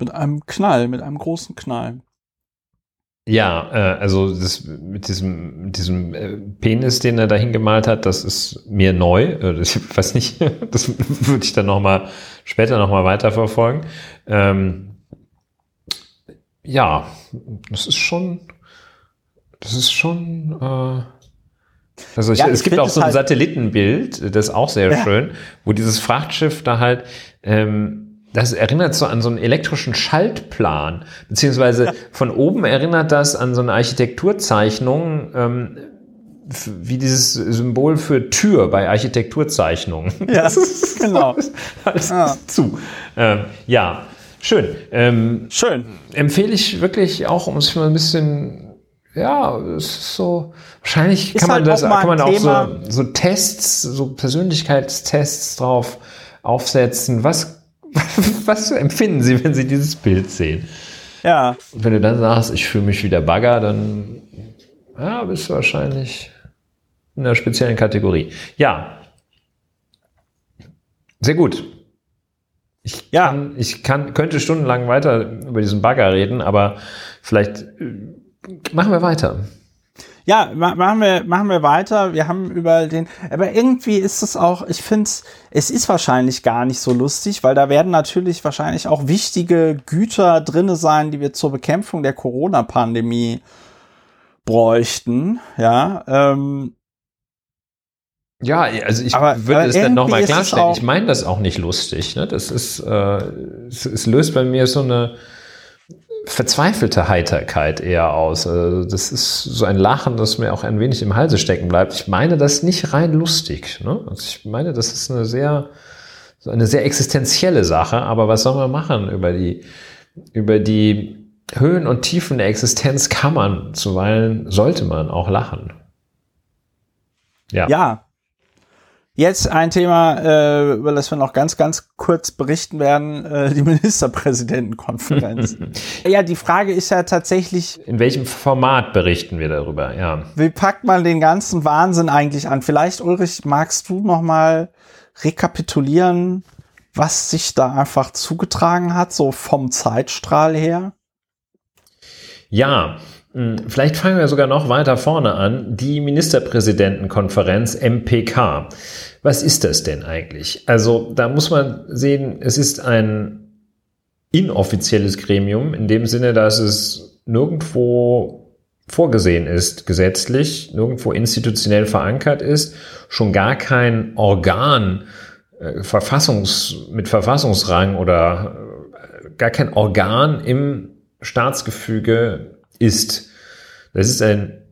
mit einem Knall, mit einem großen Knall. Ja, äh, also das, mit diesem, mit diesem äh, Penis, den er dahin gemalt hat, das ist mir neu. Äh, ich weiß nicht, das würde ich dann noch mal später noch mal weiterverfolgen. Ähm, ja, das ist schon, das ist schon. Äh, also ich, ja, es gibt auch so ein halt Satellitenbild, das ist auch sehr ja. schön, wo dieses Frachtschiff da halt ähm, das erinnert so an so einen elektrischen Schaltplan, beziehungsweise ja. von oben erinnert das an so eine Architekturzeichnung, ähm, wie dieses Symbol für Tür bei Architekturzeichnungen. Ja, das ist, genau. Alles ja. zu. Ähm, ja, schön. Ähm, schön. Empfehle ich wirklich auch, um sich mal ein bisschen, ja, es ist so, wahrscheinlich ist kann man halt das, kann man auch so, so Tests, so Persönlichkeitstests drauf aufsetzen. Was was empfinden Sie, wenn Sie dieses Bild sehen? Ja. Und wenn du dann sagst, ich fühle mich wie der Bagger, dann ja, bist du wahrscheinlich in einer speziellen Kategorie. Ja. Sehr gut. Ich, ja. kann, ich kann, könnte stundenlang weiter über diesen Bagger reden, aber vielleicht äh, machen wir weiter. Ja, machen wir, machen wir weiter. Wir haben über den, aber irgendwie ist es auch, ich finde es ist wahrscheinlich gar nicht so lustig, weil da werden natürlich wahrscheinlich auch wichtige Güter drinne sein, die wir zur Bekämpfung der Corona-Pandemie bräuchten, ja, ähm, Ja, also ich Aber- würde aber es dann nochmal klarstellen. Ich meine das auch nicht lustig. Ne? Das ist, äh, es, es löst bei mir so eine verzweifelte Heiterkeit eher aus. Also das ist so ein Lachen, das mir auch ein wenig im Halse stecken bleibt. Ich meine das nicht rein lustig. Ne? Also ich meine, das ist eine sehr, eine sehr existenzielle Sache. Aber was soll man machen über die, über die Höhen und Tiefen der Existenz kann man zuweilen, sollte man auch lachen. Ja. Ja. Jetzt ein Thema, äh, über das wir noch ganz, ganz kurz berichten werden, äh, die Ministerpräsidentenkonferenz. ja, die Frage ist ja tatsächlich, In welchem Format berichten wir darüber? Ja. wie packt man den ganzen Wahnsinn eigentlich an? Vielleicht, Ulrich, magst du noch mal rekapitulieren, was sich da einfach zugetragen hat, so vom Zeitstrahl her? Ja, vielleicht fangen wir sogar noch weiter vorne an. Die Ministerpräsidentenkonferenz MPK. Was ist das denn eigentlich? Also da muss man sehen, es ist ein inoffizielles Gremium in dem Sinne, dass es nirgendwo vorgesehen ist gesetzlich, nirgendwo institutionell verankert ist, schon gar kein Organ äh, Verfassungs, mit Verfassungsrang oder äh, gar kein Organ im Staatsgefüge ist. Das ist ein,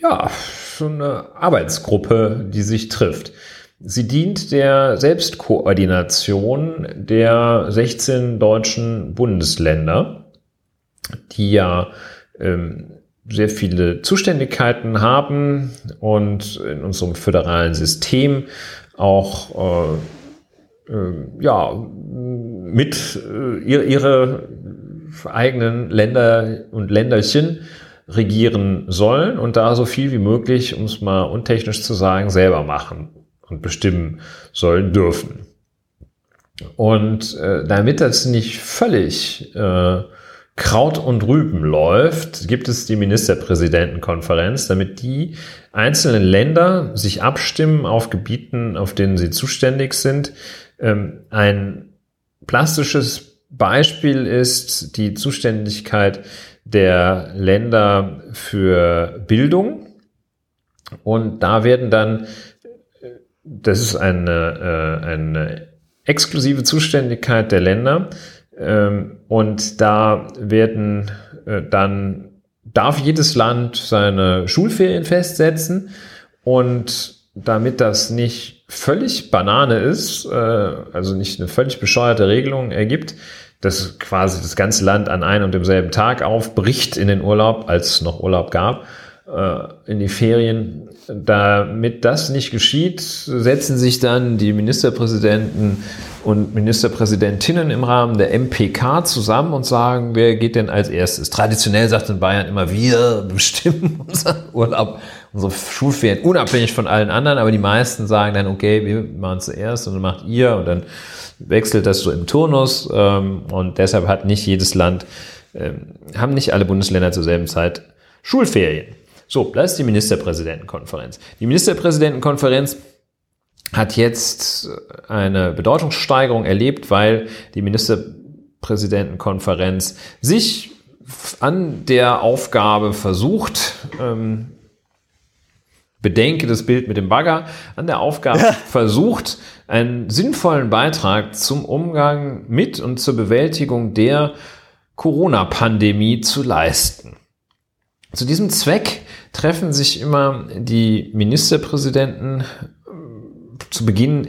ja, so eine Arbeitsgruppe, die sich trifft. Sie dient der Selbstkoordination der 16 deutschen Bundesländer, die ja ähm, sehr viele Zuständigkeiten haben und in unserem föderalen System auch äh, äh, ja, mit äh, ihr- ihre eigenen Länder und Länderchen regieren sollen und da so viel wie möglich, um es mal untechnisch zu sagen, selber machen und bestimmen sollen dürfen. Und äh, damit das nicht völlig äh, Kraut und Rüben läuft, gibt es die Ministerpräsidentenkonferenz, damit die einzelnen Länder sich abstimmen auf Gebieten, auf denen sie zuständig sind. Ähm, ein plastisches Beispiel ist die Zuständigkeit der Länder für Bildung. Und da werden dann, das ist eine, äh, eine exklusive Zuständigkeit der Länder. Ähm, und da werden äh, dann, darf jedes Land seine Schulferien festsetzen. Und damit das nicht völlig Banane ist, äh, also nicht eine völlig bescheuerte Regelung ergibt, dass quasi das ganze Land an einem und demselben Tag aufbricht in den Urlaub, als es noch Urlaub gab, äh, in die Ferien. Damit das nicht geschieht, setzen sich dann die Ministerpräsidenten und Ministerpräsidentinnen im Rahmen der MPK zusammen und sagen, wer geht denn als erstes? Traditionell sagt in Bayern immer, wir bestimmen unseren Urlaub, unsere Schulferien, unabhängig von allen anderen, aber die meisten sagen dann, okay, wir machen zuerst und dann macht ihr und dann wechselt das so im Turnus ähm, und deshalb hat nicht jedes Land, ähm, haben nicht alle Bundesländer zur selben Zeit Schulferien. So, das ist die Ministerpräsidentenkonferenz. Die Ministerpräsidentenkonferenz hat jetzt eine Bedeutungssteigerung erlebt, weil die Ministerpräsidentenkonferenz sich an der Aufgabe versucht, ähm, bedenke das Bild mit dem Bagger, an der Aufgabe versucht, einen sinnvollen Beitrag zum Umgang mit und zur Bewältigung der Corona-Pandemie zu leisten. Zu diesem Zweck treffen sich immer die Ministerpräsidenten zu Beginn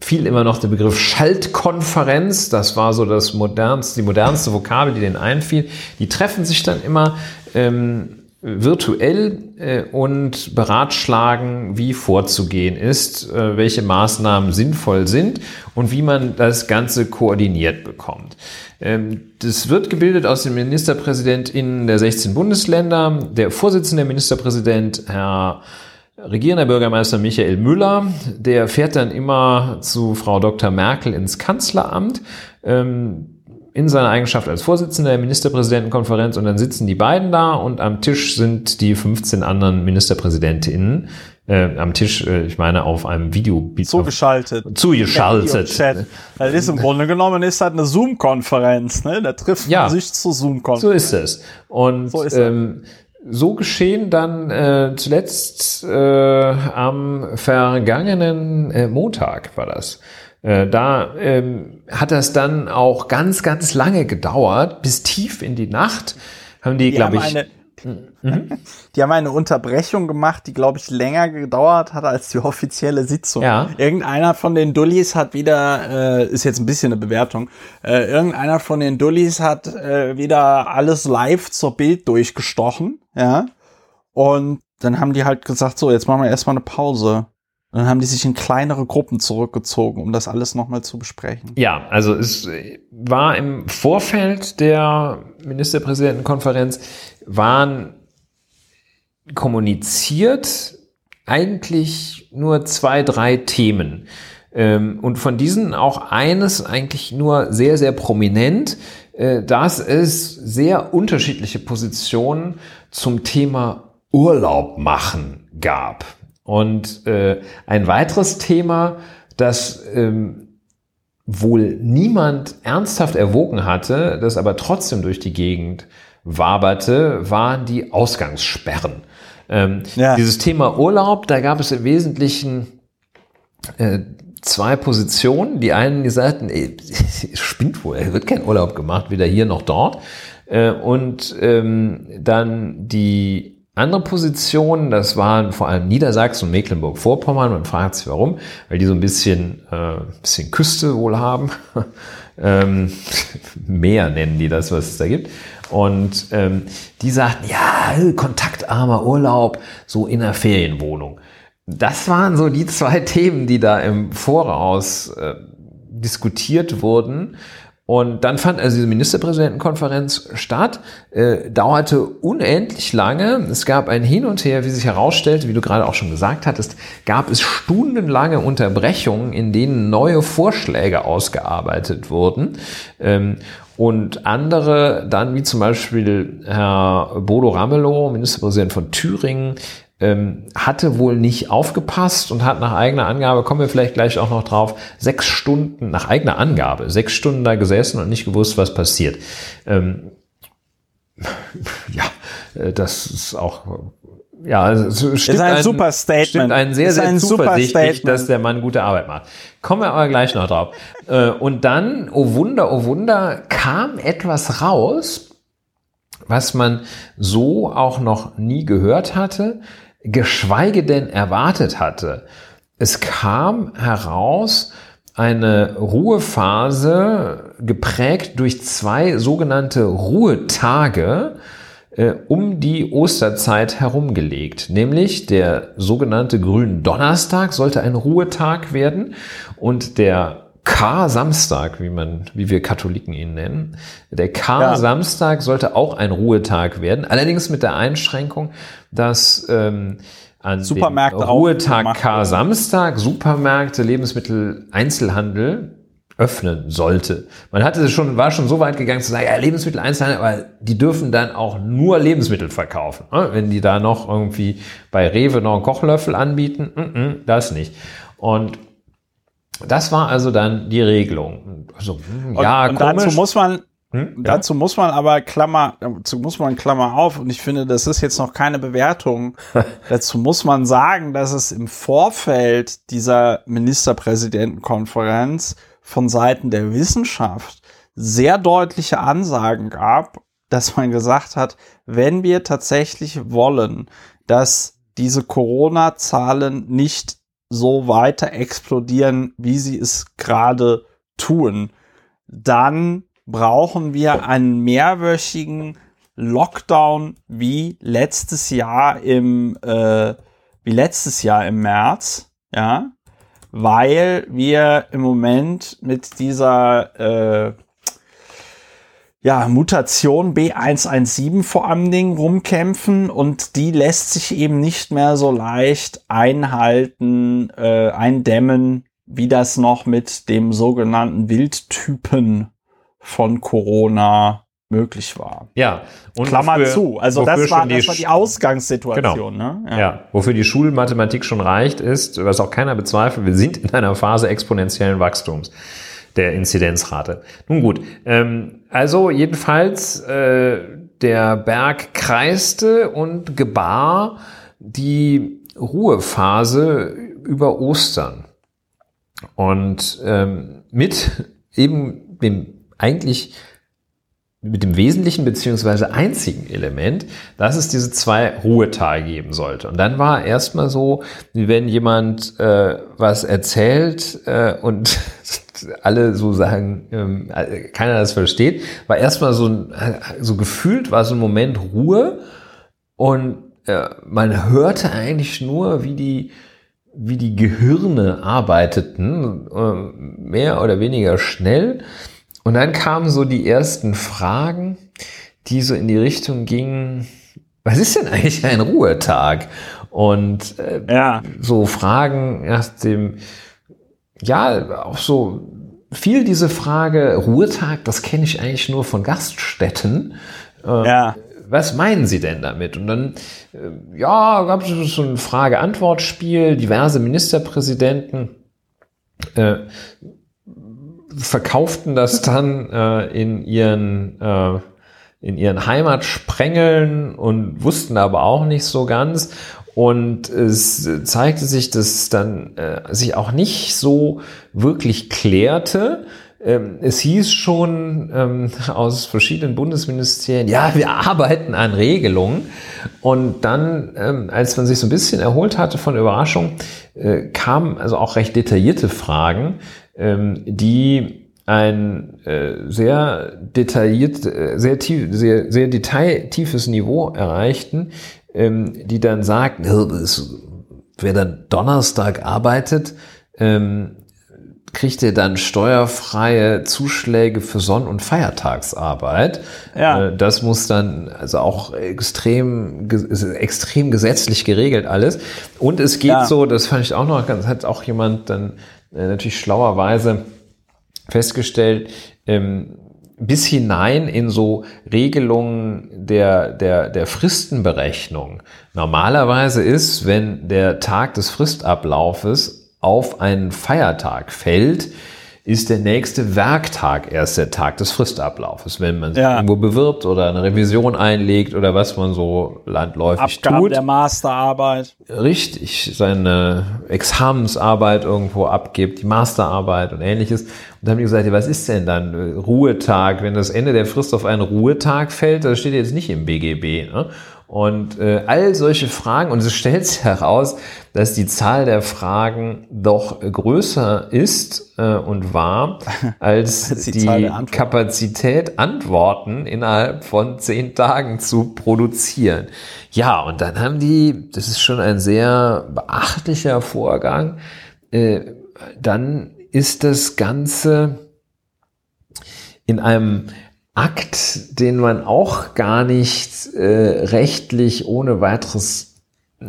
fiel immer noch der Begriff Schaltkonferenz. Das war so das modernste, die modernste Vokabel, die denen einfiel. Die treffen sich dann immer ähm, virtuell äh, und beratschlagen, wie vorzugehen ist, äh, welche Maßnahmen sinnvoll sind und wie man das Ganze koordiniert bekommt. Ähm, das wird gebildet aus den MinisterpräsidentInnen der 16 Bundesländer. Der Vorsitzende Ministerpräsident, Herr Regierender Bürgermeister Michael Müller, der fährt dann immer zu Frau Dr. Merkel ins Kanzleramt ähm, in seiner Eigenschaft als Vorsitzender der Ministerpräsidentenkonferenz und dann sitzen die beiden da und am Tisch sind die 15 anderen Ministerpräsidentinnen. Äh, am Tisch, äh, ich meine, auf einem Video Zugeschaltet. Zugeschaltet. Chat. Das ist im Grunde genommen ist halt eine Zoom-Konferenz, ne? Da trifft Ja. man sich zur Zoom-Konferenz. So ist es. Und So ist ähm, so geschehen dann äh, zuletzt äh, am vergangenen äh, Montag war das. Äh, da ähm, hat das dann auch ganz, ganz lange gedauert, bis tief in die Nacht haben die, Die glaube haben ich, eine, die haben eine Unterbrechung gemacht, die, glaube ich, länger gedauert hat als die offizielle Sitzung. Ja. Irgendeiner von den Dullis hat wieder, äh, ist jetzt ein bisschen eine Bewertung, äh, irgendeiner von den Dullis hat äh, wieder alles live zur Bild durchgestochen, ja. Und dann haben die halt gesagt, so, jetzt machen wir erstmal eine Pause. Und dann haben die sich in kleinere Gruppen zurückgezogen, um das alles nochmal zu besprechen. Ja, also es war im Vorfeld der Ministerpräsidentenkonferenz, waren kommuniziert eigentlich nur zwei, drei Themen. Ähm, Und von diesen auch eines eigentlich nur sehr, sehr prominent, äh, dass es sehr unterschiedliche Positionen zum Thema Urlaub machen gab. Und äh, ein weiteres Thema, das ähm, wohl niemand ernsthaft erwogen hatte, das aber trotzdem durch die Gegend waberte, waren die Ausgangssperren. Ähm, Ja. Dieses Thema Urlaub, da gab es im Wesentlichen äh, zwei Positionen. Die einen, die sagten, ey, spinnt wohl, er wird kein Urlaub gemacht, weder hier noch dort. Äh, und ähm, dann die andere Position, das waren vor allem Niedersachsen und Mecklenburg-Vorpommern. Man fragt sich warum, weil die so ein bisschen, äh, bisschen Küste wohl haben. ähm, Meer nennen die das, was es da gibt. Und ähm, die sagten, ja, kontaktarmer Urlaub, so in einer Ferienwohnung. Das waren so die zwei Themen, die da im Voraus äh, diskutiert wurden. Und dann fand also diese Ministerpräsidentenkonferenz statt, äh, dauerte unendlich lange. Es gab ein Hin und Her, wie sich herausstellte, wie du gerade auch schon gesagt hattest, gab es stundenlange Unterbrechungen, in denen neue Vorschläge ausgearbeitet wurden. Ähm, und andere dann, wie zum Beispiel Herr Bodo Ramelow, Ministerpräsident von Thüringen, ähm, hatte wohl nicht aufgepasst und hat nach eigener Angabe, kommen wir vielleicht gleich auch noch drauf, sechs Stunden, nach eigener Angabe, sechs Stunden da gesessen und nicht gewusst, was passiert. Ähm, ja, äh, das ist auch, ja, also es stimmt ein super Statement. Stimmt einen sehr, Ist sehr ein super zuversichtlich, dass der Mann gute Arbeit macht. Kommen wir aber gleich noch drauf. Äh, Und dann, oh Wunder, oh Wunder, kam etwas raus, was man so auch noch nie gehört hatte, geschweige denn erwartet hatte. Es kam heraus eine Ruhephase geprägt durch zwei sogenannte Ruhetage äh, um die Osterzeit herumgelegt. Nämlich der sogenannte Gründonnerstag sollte ein Ruhetag werden und der K-Samstag, wie man, wie wir Katholiken ihn nennen, der K-Samstag sollte auch ein Ruhetag werden. Allerdings mit der Einschränkung, dass ähm, an Supermärkte Ruhetag K-Samstag Supermärkte, Lebensmittel, Einzelhandel öffnen sollte. Man hatte schon, war schon so weit gegangen zu sagen, ja, Lebensmittel Einzelhandel, aber die dürfen dann auch nur Lebensmittel verkaufen. ne? Wenn die da noch irgendwie bei Rewe noch einen Kochlöffel anbieten, mm, mm, das nicht. Und das war also dann die Regelung. Also, ja, und komisch. dazu muss man Hm? Ja? Dazu muss man aber Klammer, dazu muss man Klammer auf und ich finde, das ist jetzt noch keine Bewertung. dazu muss man sagen, dass es im Vorfeld dieser Ministerpräsidentenkonferenz von Seiten der Wissenschaft sehr deutliche Ansagen gab, dass man gesagt hat, wenn wir tatsächlich wollen, dass diese Corona-Zahlen nicht so weiter explodieren, wie sie es gerade tun, dann brauchen wir einen mehrwöchigen Lockdown wie letztes Jahr im äh, wie letztes Jahr im März, ja, weil wir im Moment mit dieser äh, ja, Mutation B117 vor allen Dingen rumkämpfen und die lässt sich eben nicht mehr so leicht einhalten, äh, eindämmen, wie das noch mit dem sogenannten Wildtypen von Corona möglich war. Ja. Und Klammer wofür- zu. Also das war, das war die Ausgangssituation. Ne? Ja. wofür die Schulmathematik schon reicht, ist, was auch keiner bezweifelt, wir sind in einer Phase exponentiellen Wachstums der Inzidenzrate. Nun gut, ähm, also jedenfalls äh, der Berg kreiste und gebar die Ruhephase über Ostern. Und ähm, mit eben dem eigentlich mit dem wesentlichen beziehungsweise einzigen Element, dass es diese zwei Ruhetage geben sollte. Und dann war erstmal so, wie wenn jemand äh, was erzählt äh, und alle so sagen, ähm, keiner das versteht, war erstmal so, so gefühlt war so ein Moment Ruhe und äh, man hörte eigentlich nur, wie die wie die Gehirne arbeiteten, äh, mehr oder weniger schnell. Und dann kamen so die ersten Fragen, die so in die Richtung gingen, was ist denn eigentlich ein Ruhetag? Und äh, ja. so Fragen nach dem, ja, auch so viel diese Frage, Ruhetag, das kenne ich eigentlich nur von Gaststätten. Äh, ja. Was meinen Sie denn damit? Und dann, äh, ja, gab es so ein Frage-Antwort-Spiel, diverse Ministerpräsidenten äh, verkauften das dann äh, in ihren äh, in ihren Heimatsprengeln und wussten aber auch nicht so ganz. Und es zeigte sich, dass es dann äh, sich auch nicht so wirklich klärte. Ähm, es hieß schon ähm, aus verschiedenen Bundesministerien, ja, wir arbeiten an Regelungen. Und dann, ähm, als man sich so ein bisschen erholt hatte von Überraschung, äh, kamen also auch recht detaillierte Fragen, ähm, die ein äh, sehr detailliert, äh, sehr tief, sehr, sehr detailtiefes Niveau erreichten, ähm, die dann sagten, wer dann Donnerstag arbeitet, ähm, kriegt er dann steuerfreie Zuschläge für Sonn- und Feiertagsarbeit. Ja. Äh, das muss dann also auch extrem, extrem gesetzlich geregelt alles. Und es geht ja. so, das fand ich auch noch ganz, hat auch jemand dann äh, natürlich schlauerweise festgestellt, ähm, bis hinein in so Regelungen der, der, der Fristenberechnung. Normalerweise ist, wenn der Tag des Fristablaufes auf einen Feiertag fällt, ist der nächste Werktag erst der Tag des Fristablaufes, wenn man sich ja. irgendwo bewirbt oder eine Revision einlegt oder was man so landläufig Abgaben tut. der Masterarbeit. Richtig, seine Examensarbeit irgendwo abgibt, die Masterarbeit und ähnliches. Und dann haben die gesagt, was ist denn dann Ruhetag, wenn das Ende der Frist auf einen Ruhetag fällt? Das steht jetzt nicht im BGB. Ne? Und äh, all solche Fragen, und es stellt sich heraus, dass die Zahl der Fragen doch größer ist äh, und war, als die, die Kapazität, Antworten innerhalb von zehn Tagen zu produzieren. Ja, und dann haben die, das ist schon ein sehr beachtlicher Vorgang, äh, dann ist das Ganze in einem Akt, den man auch gar nicht äh, rechtlich ohne weiteres, äh,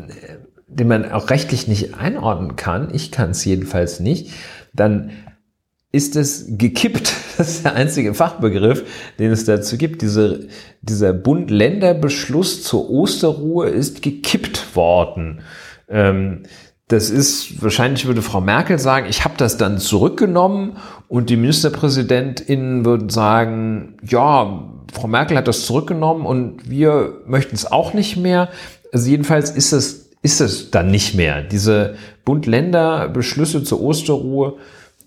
den man auch rechtlich nicht einordnen kann, ich kann es jedenfalls nicht, dann ist es gekippt. Das ist der einzige Fachbegriff, den es dazu gibt. Diese, dieser Bund-Länder-Beschluss zur Osterruhe ist gekippt worden. Ähm, das ist, wahrscheinlich würde Frau Merkel sagen, ich habe das dann zurückgenommen und die MinisterpräsidentInnen würden sagen, ja, Frau Merkel hat das zurückgenommen und wir möchten es auch nicht mehr. Also jedenfalls ist es, ist es dann nicht mehr. Diese Bund-Länder-Beschlüsse zur Osterruhe,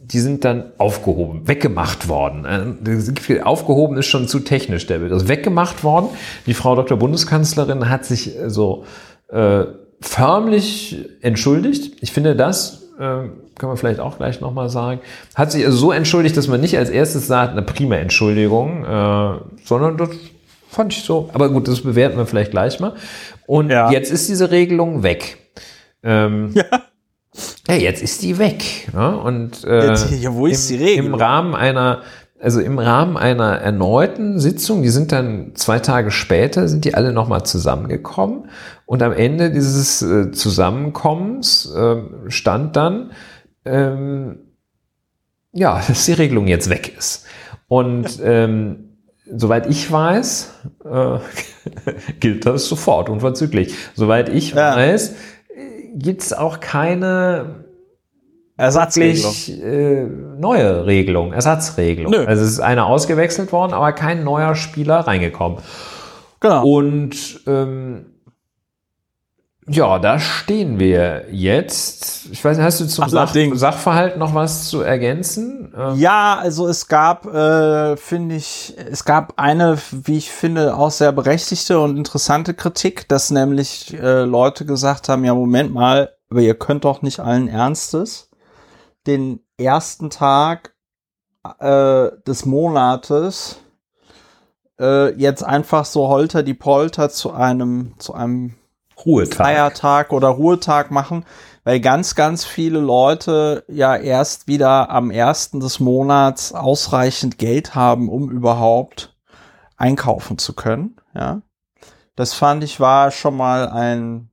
die sind dann aufgehoben, weggemacht worden. Äh, aufgehoben ist schon zu technisch, der wird. Also weggemacht worden. Die Frau Dr. Bundeskanzlerin hat sich so äh, förmlich entschuldigt. Ich finde, das äh, kann man vielleicht auch gleich nochmal sagen. Hat sich also so entschuldigt, dass man nicht als erstes sagt, eine prima Entschuldigung, äh, sondern das fand ich so. Aber gut, das bewerten wir vielleicht gleich mal. Und ja. jetzt ist diese Regelung weg. Ähm, ja. Ja, jetzt ist die weg. Ne? Und äh, jetzt, ja, wo ist im, die Regelung? Im Rahmen einer also im Rahmen einer erneuten Sitzung, die sind dann zwei Tage später, sind die alle nochmal zusammengekommen und am Ende dieses äh, Zusammenkommens äh, stand dann, ähm, ja, dass die Regelung jetzt weg ist. Und ähm, soweit ich weiß, äh, gilt das sofort, unverzüglich. Soweit ich ja. weiß, gibt es auch keine Ersatzregelung. Äh, neue Regelung, Ersatzregelung. Nö. Also es ist einer ausgewechselt worden, aber kein neuer Spieler reingekommen. Genau. Und ähm, ja, da stehen wir jetzt. Ich weiß nicht, hast du zum Sach Sachverhalt noch was zu ergänzen? Ähm ja, also es gab, äh, finde ich, es gab eine, wie ich finde, auch sehr berechtigte und interessante Kritik, dass nämlich äh, Leute gesagt haben, ja, Moment mal, aber ihr könnt doch nicht allen Ernstes den ersten Tag äh, des Monates äh, jetzt einfach so holter die Polter zu einem, zu einem Ruhetag. Feiertag oder Ruhetag machen, weil ganz, ganz viele Leute ja erst wieder am ersten des Monats ausreichend Geld haben, um überhaupt einkaufen zu können. Ja, das fand ich war schon mal ein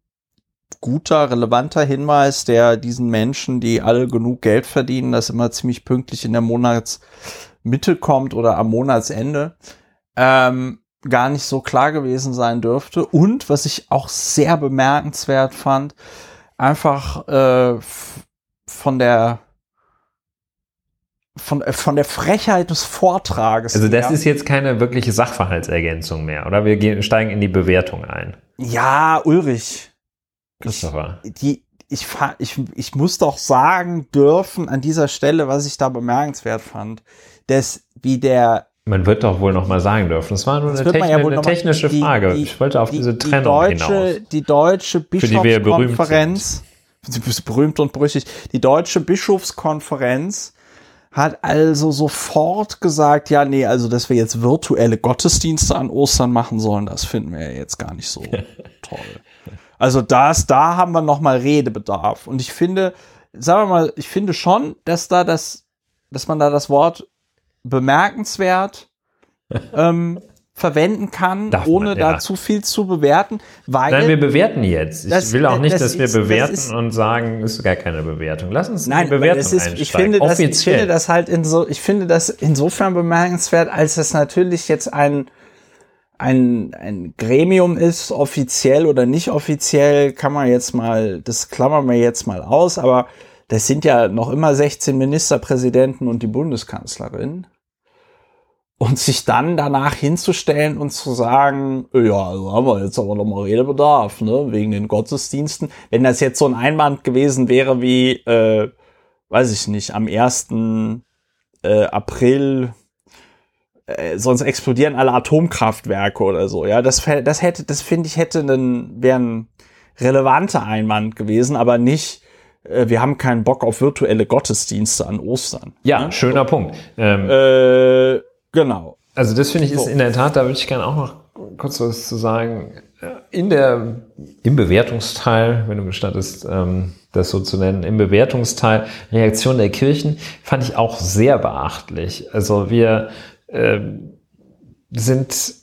guter, relevanter Hinweis, der diesen Menschen, die alle genug Geld verdienen, das immer ziemlich pünktlich in der Monatsmitte kommt oder am Monatsende, ähm, gar nicht so klar gewesen sein dürfte. Und was ich auch sehr bemerkenswert fand, einfach äh, von der von, äh, von der Frechheit des Vortrages. Also das her. ist jetzt keine wirkliche Sachverhaltsergänzung mehr, oder? Wir gehen, steigen in die Bewertung ein. Ja, Ulrich. Christopher. Ich, die, ich, ich, ich muss doch sagen dürfen an dieser Stelle, was ich da bemerkenswert fand, dass wie der man wird doch wohl noch mal sagen dürfen. Das war nur das eine, techni ja eine technische die, Frage. Die, ich wollte auf die, diese Trennung deutsche, hinaus. Die deutsche Bischofskonferenz, berühmt, berühmt und brüchig, die deutsche Bischofskonferenz hat also sofort gesagt, ja, nee, also dass wir jetzt virtuelle Gottesdienste an Ostern machen sollen, das finden wir ja jetzt gar nicht so toll. Also das, da haben wir noch mal Redebedarf. Und ich finde, sagen wir mal, ich finde schon, dass da das, dass man da das Wort bemerkenswert ähm, verwenden kann, Darf ohne man, ja. da zu viel zu bewerten. Weil Nein, wir bewerten jetzt. Ich das, will auch nicht, das dass wir bewerten das ist, und sagen, ist gar keine Bewertung. Lass uns Nein, die Bewertung ist, ich finde, das, ich finde das halt in so, ich finde das insofern bemerkenswert, als es natürlich jetzt ein ein, ein Gremium ist, offiziell oder nicht offiziell, kann man jetzt mal, das klammern wir jetzt mal aus, aber das sind ja noch immer 16 Ministerpräsidenten und die Bundeskanzlerin und sich dann danach hinzustellen und zu sagen, ja, also haben wir jetzt aber noch mal Redebedarf, ne, wegen den Gottesdiensten. Wenn das jetzt so ein Einwand gewesen wäre wie, äh, weiß ich nicht, am 1. Äh, April, äh, sonst explodieren alle Atomkraftwerke oder so, ja, das, das hätte, das finde ich hätte einen, wäre ein relevanter Einwand gewesen, aber nicht, äh, wir haben keinen Bock auf virtuelle Gottesdienste an Ostern. Ja, ne? schöner so. Punkt. Ähm, äh, Genau. Also das finde ich ist in der Tat, da würde ich gerne auch noch kurz was zu sagen. In der, im Bewertungsteil, wenn du gestattest, ähm, das so zu nennen, im Bewertungsteil Reaktion der Kirchen fand ich auch sehr beachtlich. Also wir äh, sind,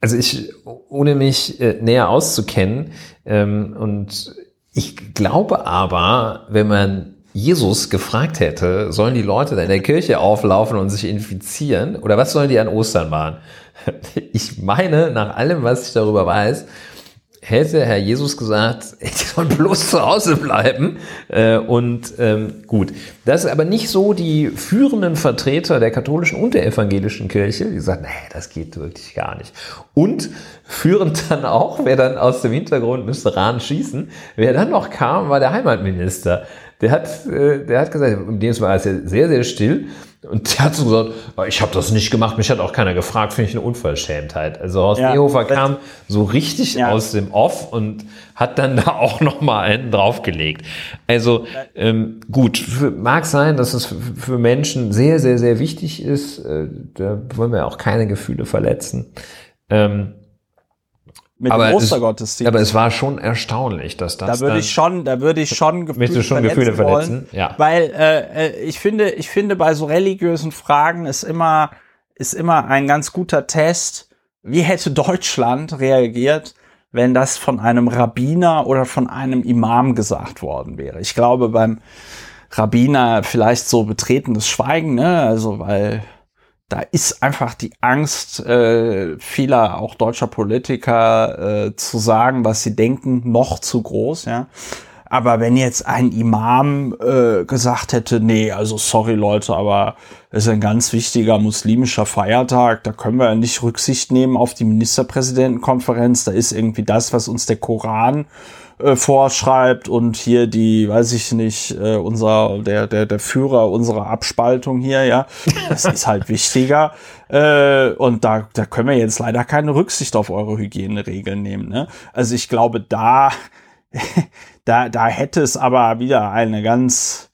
also ich, ohne mich äh, näher auszukennen, ähm, und ich glaube aber, wenn man Jesus gefragt hätte, sollen die Leute da in der Kirche auflaufen und sich infizieren? Oder was sollen die an Ostern machen? Ich meine, nach allem, was ich darüber weiß, hätte Herr Jesus gesagt, ich soll bloß zu Hause bleiben. Äh, und ähm, gut, das ist aber nicht so die führenden Vertreter der katholischen und der evangelischen Kirche, die sagen, nee, das geht wirklich gar nicht. Und führend dann auch, wer dann aus dem Hintergrund müsste Rahn schießen, wer dann noch kam, war der Heimatminister der hat, äh, der hat gesagt, im dem war alles sehr, sehr still. Und der hat so gesagt, oh, ich habe das nicht gemacht, mich hat auch keiner gefragt, finde ich eine Unverschämtheit. Also Horst ja, Seehofer kam so richtig ja. aus dem Off und hat dann da auch noch mal einen draufgelegt. Also ähm, gut, für, mag sein, dass es für Menschen sehr, sehr, sehr wichtig ist. Äh, da wollen wir auch keine Gefühle verletzen. Ähm, mit aber dem Ostergottesdienst. aber es war schon erstaunlich, dass das. Da würde ich schon, da würde ich schon Gefühle, schon Gefühle verletzen. Ja. Weil äh, äh, ich finde, ich finde bei so religiösen Fragen ist immer ist immer ein ganz guter Test. Wie hätte Deutschland reagiert, wenn das von einem Rabbiner oder von einem Imam gesagt worden wäre? Ich glaube beim Rabbiner vielleicht so betretenes Schweigen, ne? Also weil da ist einfach die Angst äh, vieler auch deutscher Politiker äh, zu sagen, was sie denken, noch zu groß, ja. Aber wenn jetzt ein Imam äh, gesagt hätte, nee, also sorry Leute, aber es ist ein ganz wichtiger muslimischer Feiertag, da können wir ja nicht Rücksicht nehmen auf die Ministerpräsidentenkonferenz, da ist irgendwie das, was uns der Koran äh, vorschreibt und hier die, weiß ich nicht, äh, unser, der, der, der Führer unserer Abspaltung hier, ja, das ist halt wichtiger. Äh, und da, da können wir jetzt leider keine Rücksicht auf eure Hygieneregeln nehmen. Ne? Also ich glaube, da da, da hätte es aber wieder eine ganz,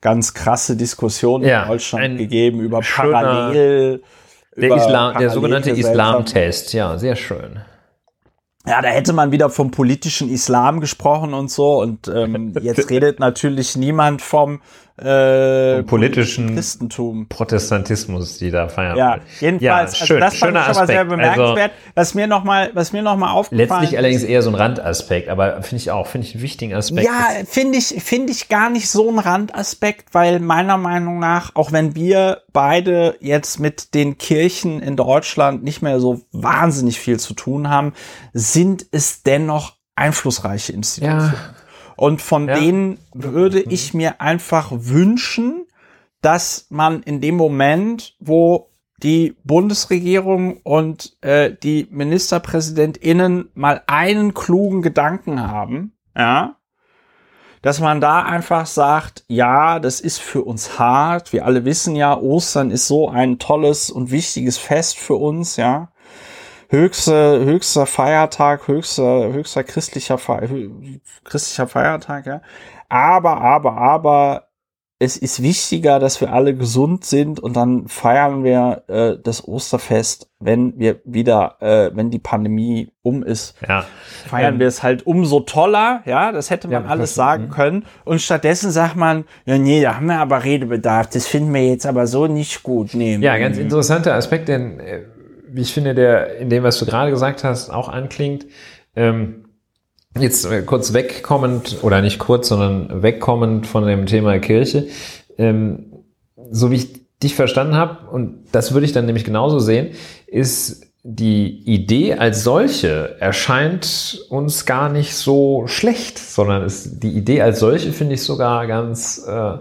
ganz krasse Diskussion Ja, in Deutschland gegeben über schöner- Parallel. Der, über Islam, der sogenannte. Islam-Test, ja, sehr schön. Ja, da hätte man wieder vom politischen Islam gesprochen und so. Und ähm, jetzt redet natürlich niemand vom, äh, politischen Christentum. Protestantismus, die da feiern. Ja, jedenfalls, Ja, also schön, das fand schöner ich schon mal sehr Aspekt. bemerkenswert. was mir nochmal, was mir noch mal aufgefallen Letztlich allerdings eher so ein Randaspekt, aber finde ich auch, finde ich einen wichtigen Aspekt. Ja, finde ich, finde ich gar nicht so ein Randaspekt, weil meiner Meinung nach, auch wenn wir beide jetzt mit den Kirchen in Deutschland nicht mehr so wahnsinnig viel zu tun haben, sind es dennoch einflussreiche Institutionen. ja, Und von Ja. denen würde ich mir einfach wünschen, dass man in dem Moment, wo die Bundesregierung und äh, die MinisterpräsidentInnen mal einen klugen Gedanken haben, ja, dass man da einfach sagt, ja, das ist für uns hart. Wir alle wissen ja, Ostern ist so ein tolles und wichtiges Fest für uns, ja. Höchste, höchster Feiertag, höchster, höchster christlicher, Fe christlicher Feiertag, ja. Aber, aber, aber, es ist wichtiger, dass wir alle gesund sind und dann feiern wir äh, das Osterfest, wenn wir wieder, äh, wenn die Pandemie um ist ja. feiern Ähm, wir es halt umso toller, ja, das hätte man Ja, alles sagen können. Und stattdessen sagt man, ja, nee, da haben wir aber Redebedarf, das finden wir jetzt aber so nicht gut. Nee. Ja, ganz interessanter Aspekt, denn äh, wie ich finde, der in dem, was du gerade gesagt hast, auch anklingt. Ähm, jetzt äh, kurz wegkommend, oder nicht kurz, sondern wegkommend von dem Thema Kirche. Ähm, so wie ich dich verstanden habe, und das würde ich dann nämlich genauso sehen, ist die Idee als solche erscheint uns gar nicht so schlecht, sondern ist, die Idee als solche finde ich sogar ganz äh,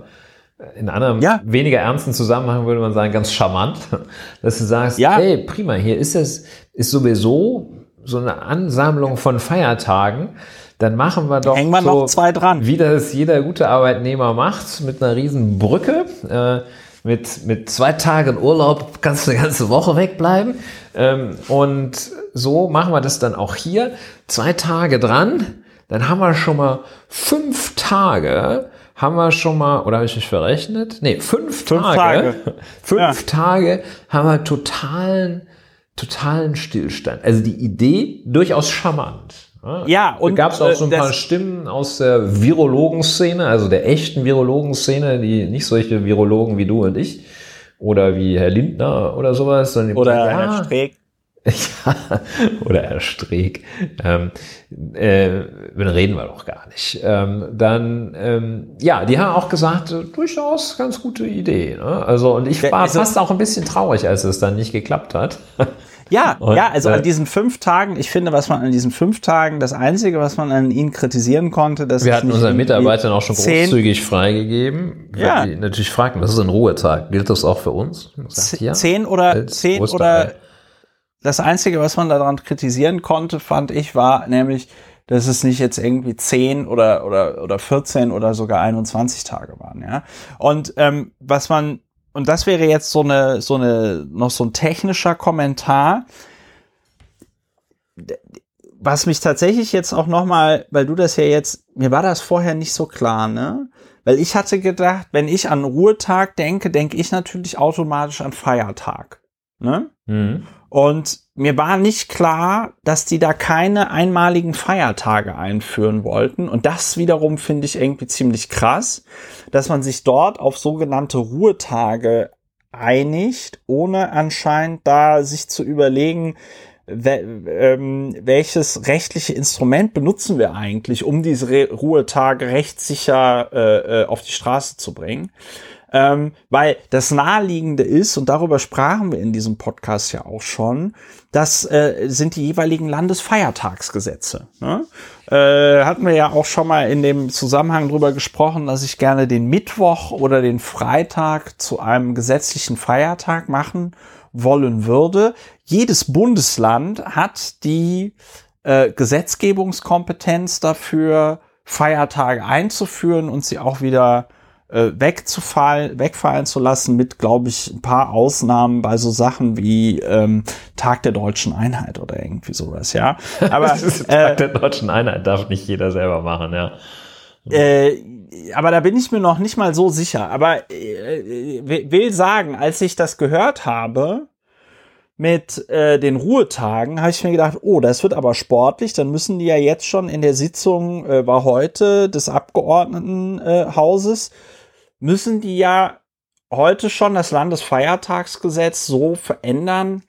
in einem Ja. weniger ernsten Zusammenhang würde man sagen, ganz charmant, dass du sagst, Ja. hey, prima, hier ist es, ist sowieso so eine Ansammlung von Feiertagen, dann machen wir doch Hängen wir so, noch zwei dran. wie das jeder gute Arbeitnehmer macht, mit einer riesen Brücke, äh, mit, mit zwei Tagen Urlaub kannst du eine ganze Woche wegbleiben. Ähm, und so machen wir das dann auch hier. Zwei Tage dran, dann haben wir schon mal fünf Tage, haben wir schon mal, oder habe ich mich verrechnet? Nee, fünf, Fünf Tage. Tage. fünf Ja. Tage haben wir totalen, totalen Stillstand. Also die Idee durchaus charmant. Ja, und, und gab es auch äh, so ein paar Stimmen aus der Virologenszene, also der echten Virologenszene, die nicht solche Virologen wie du und ich oder wie Herr Lindner oder sowas, sondern die Oder ja, Herr Streeck. Ja, oder Herr Streeck. Ähm, äh, dann reden wir doch gar nicht. Ähm, dann, ähm, ja, die haben auch gesagt, äh, durchaus ganz gute Idee. Ne? Also, und ich war also- fast auch ein bisschen traurig, als es dann nicht geklappt hat. Ja, Und, ja, also äh, an diesen fünf Tagen, ich finde, was man an diesen fünf Tagen, das Einzige, was man an ihnen kritisieren konnte, dass Wir hatten unseren Mitarbeitern auch schon zehn- großzügig freigegeben. Ja. Die natürlich fragten, was ist ein Ruhetag? Gilt das auch für uns? Ich sagte, ja, zehn oder zehn Osterei. oder das Einzige, was man daran kritisieren konnte, fand ich, war nämlich, dass es nicht jetzt irgendwie 10 oder, oder, oder 14 oder sogar 21 Tage waren, ja. Und ähm, was man, und das wäre jetzt so eine, so eine, noch so ein technischer Kommentar, was mich tatsächlich jetzt auch noch mal, weil du das ja jetzt, mir war das vorher nicht so klar, ne? Weil ich hatte gedacht, wenn ich an Ruhetag denke, denke ich natürlich automatisch an Feiertag, ne? Mhm. Und mir war nicht klar, dass die da keine einmaligen Feiertage einführen wollten. Und das wiederum finde ich irgendwie ziemlich krass, dass man sich dort auf sogenannte Ruhetage einigt, ohne anscheinend da sich zu überlegen, ähm, welches rechtliche Instrument benutzen wir eigentlich, um diese Ruhetage rechtssicher äh, äh, auf die Straße zu bringen. Ähm, weil das Naheliegende ist, und darüber sprachen wir in diesem Podcast ja auch schon, das äh, sind die jeweiligen Landesfeiertagsgesetze. Ne? Äh, hatten wir ja auch schon mal in dem Zusammenhang drüber gesprochen, dass ich gerne den Mittwoch oder den Freitag zu einem gesetzlichen Feiertag machen wollen würde. Jedes Bundesland hat die äh, Gesetzgebungskompetenz dafür, Feiertage einzuführen und sie auch wieder äh, wegzufallen, wegfallen zu lassen, mit, glaube ich, ein paar Ausnahmen bei so Sachen wie ähm, Tag der deutschen Einheit oder irgendwie sowas, ja. Aber Tag äh, der deutschen Einheit darf nicht jeder selber machen, ja. Äh, aber da bin ich mir noch nicht mal so sicher. Aber äh, will sagen, als ich das gehört habe, mit äh, den Ruhetagen habe ich mir gedacht, oh, das wird aber sportlich, dann müssen die ja jetzt schon in der Sitzung, äh, war heute des Abgeordnetenhauses, äh, müssen die ja heute schon das Landesfeiertagsgesetz so verändern,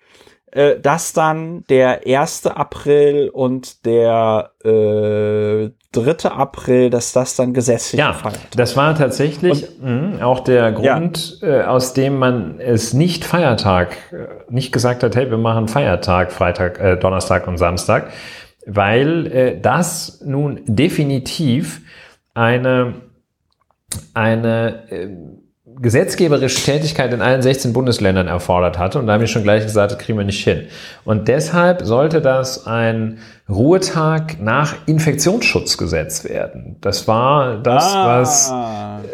äh, dass dann der 1. April und der äh, 3. April, dass das dann gesetzlich ja. Das war tatsächlich und, mh, auch der Grund, ja. äh, aus dem man es nicht Feiertag, äh, nicht gesagt hat, hey, wir machen Feiertag, Freitag, äh, Donnerstag und Samstag, weil äh, das nun definitiv eine, eine äh, gesetzgeberische Tätigkeit in allen 16 Bundesländern erfordert hatte. Und da habe ich schon gleich gesagt, das kriegen wir nicht hin. Und deshalb sollte das ein Ruhetag nach Infektionsschutzgesetz werden. Das war das, ah. was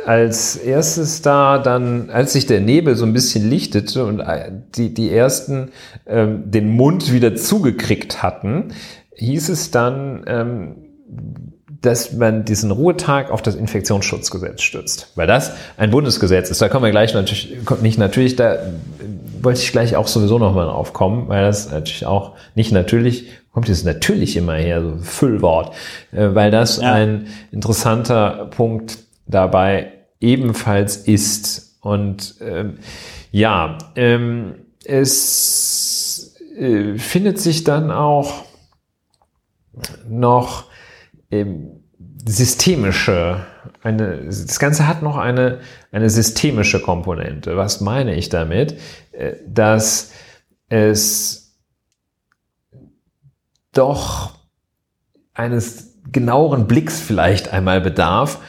als erstes da dann, als sich der Nebel so ein bisschen lichtete und die, die ersten ähm, den Mund wieder zugekriegt hatten, hieß es dann, ähm, dass man diesen Ruhetag auf das Infektionsschutzgesetz stützt. Weil das ein Bundesgesetz ist. Da kommen wir gleich natürlich, nicht natürlich, da wollte ich gleich auch sowieso nochmal drauf kommen, weil das natürlich auch nicht natürlich, kommt jetzt natürlich immer her, so Füllwort, äh, weil das ja. ein interessanter Punkt dabei ebenfalls ist. Und ähm, ja, ähm, es äh, findet sich dann auch noch systemische, eine, das Ganze hat noch eine, eine systemische Komponente. Was meine ich damit? Äh, dass es doch eines genaueren Blicks vielleicht einmal bedarf,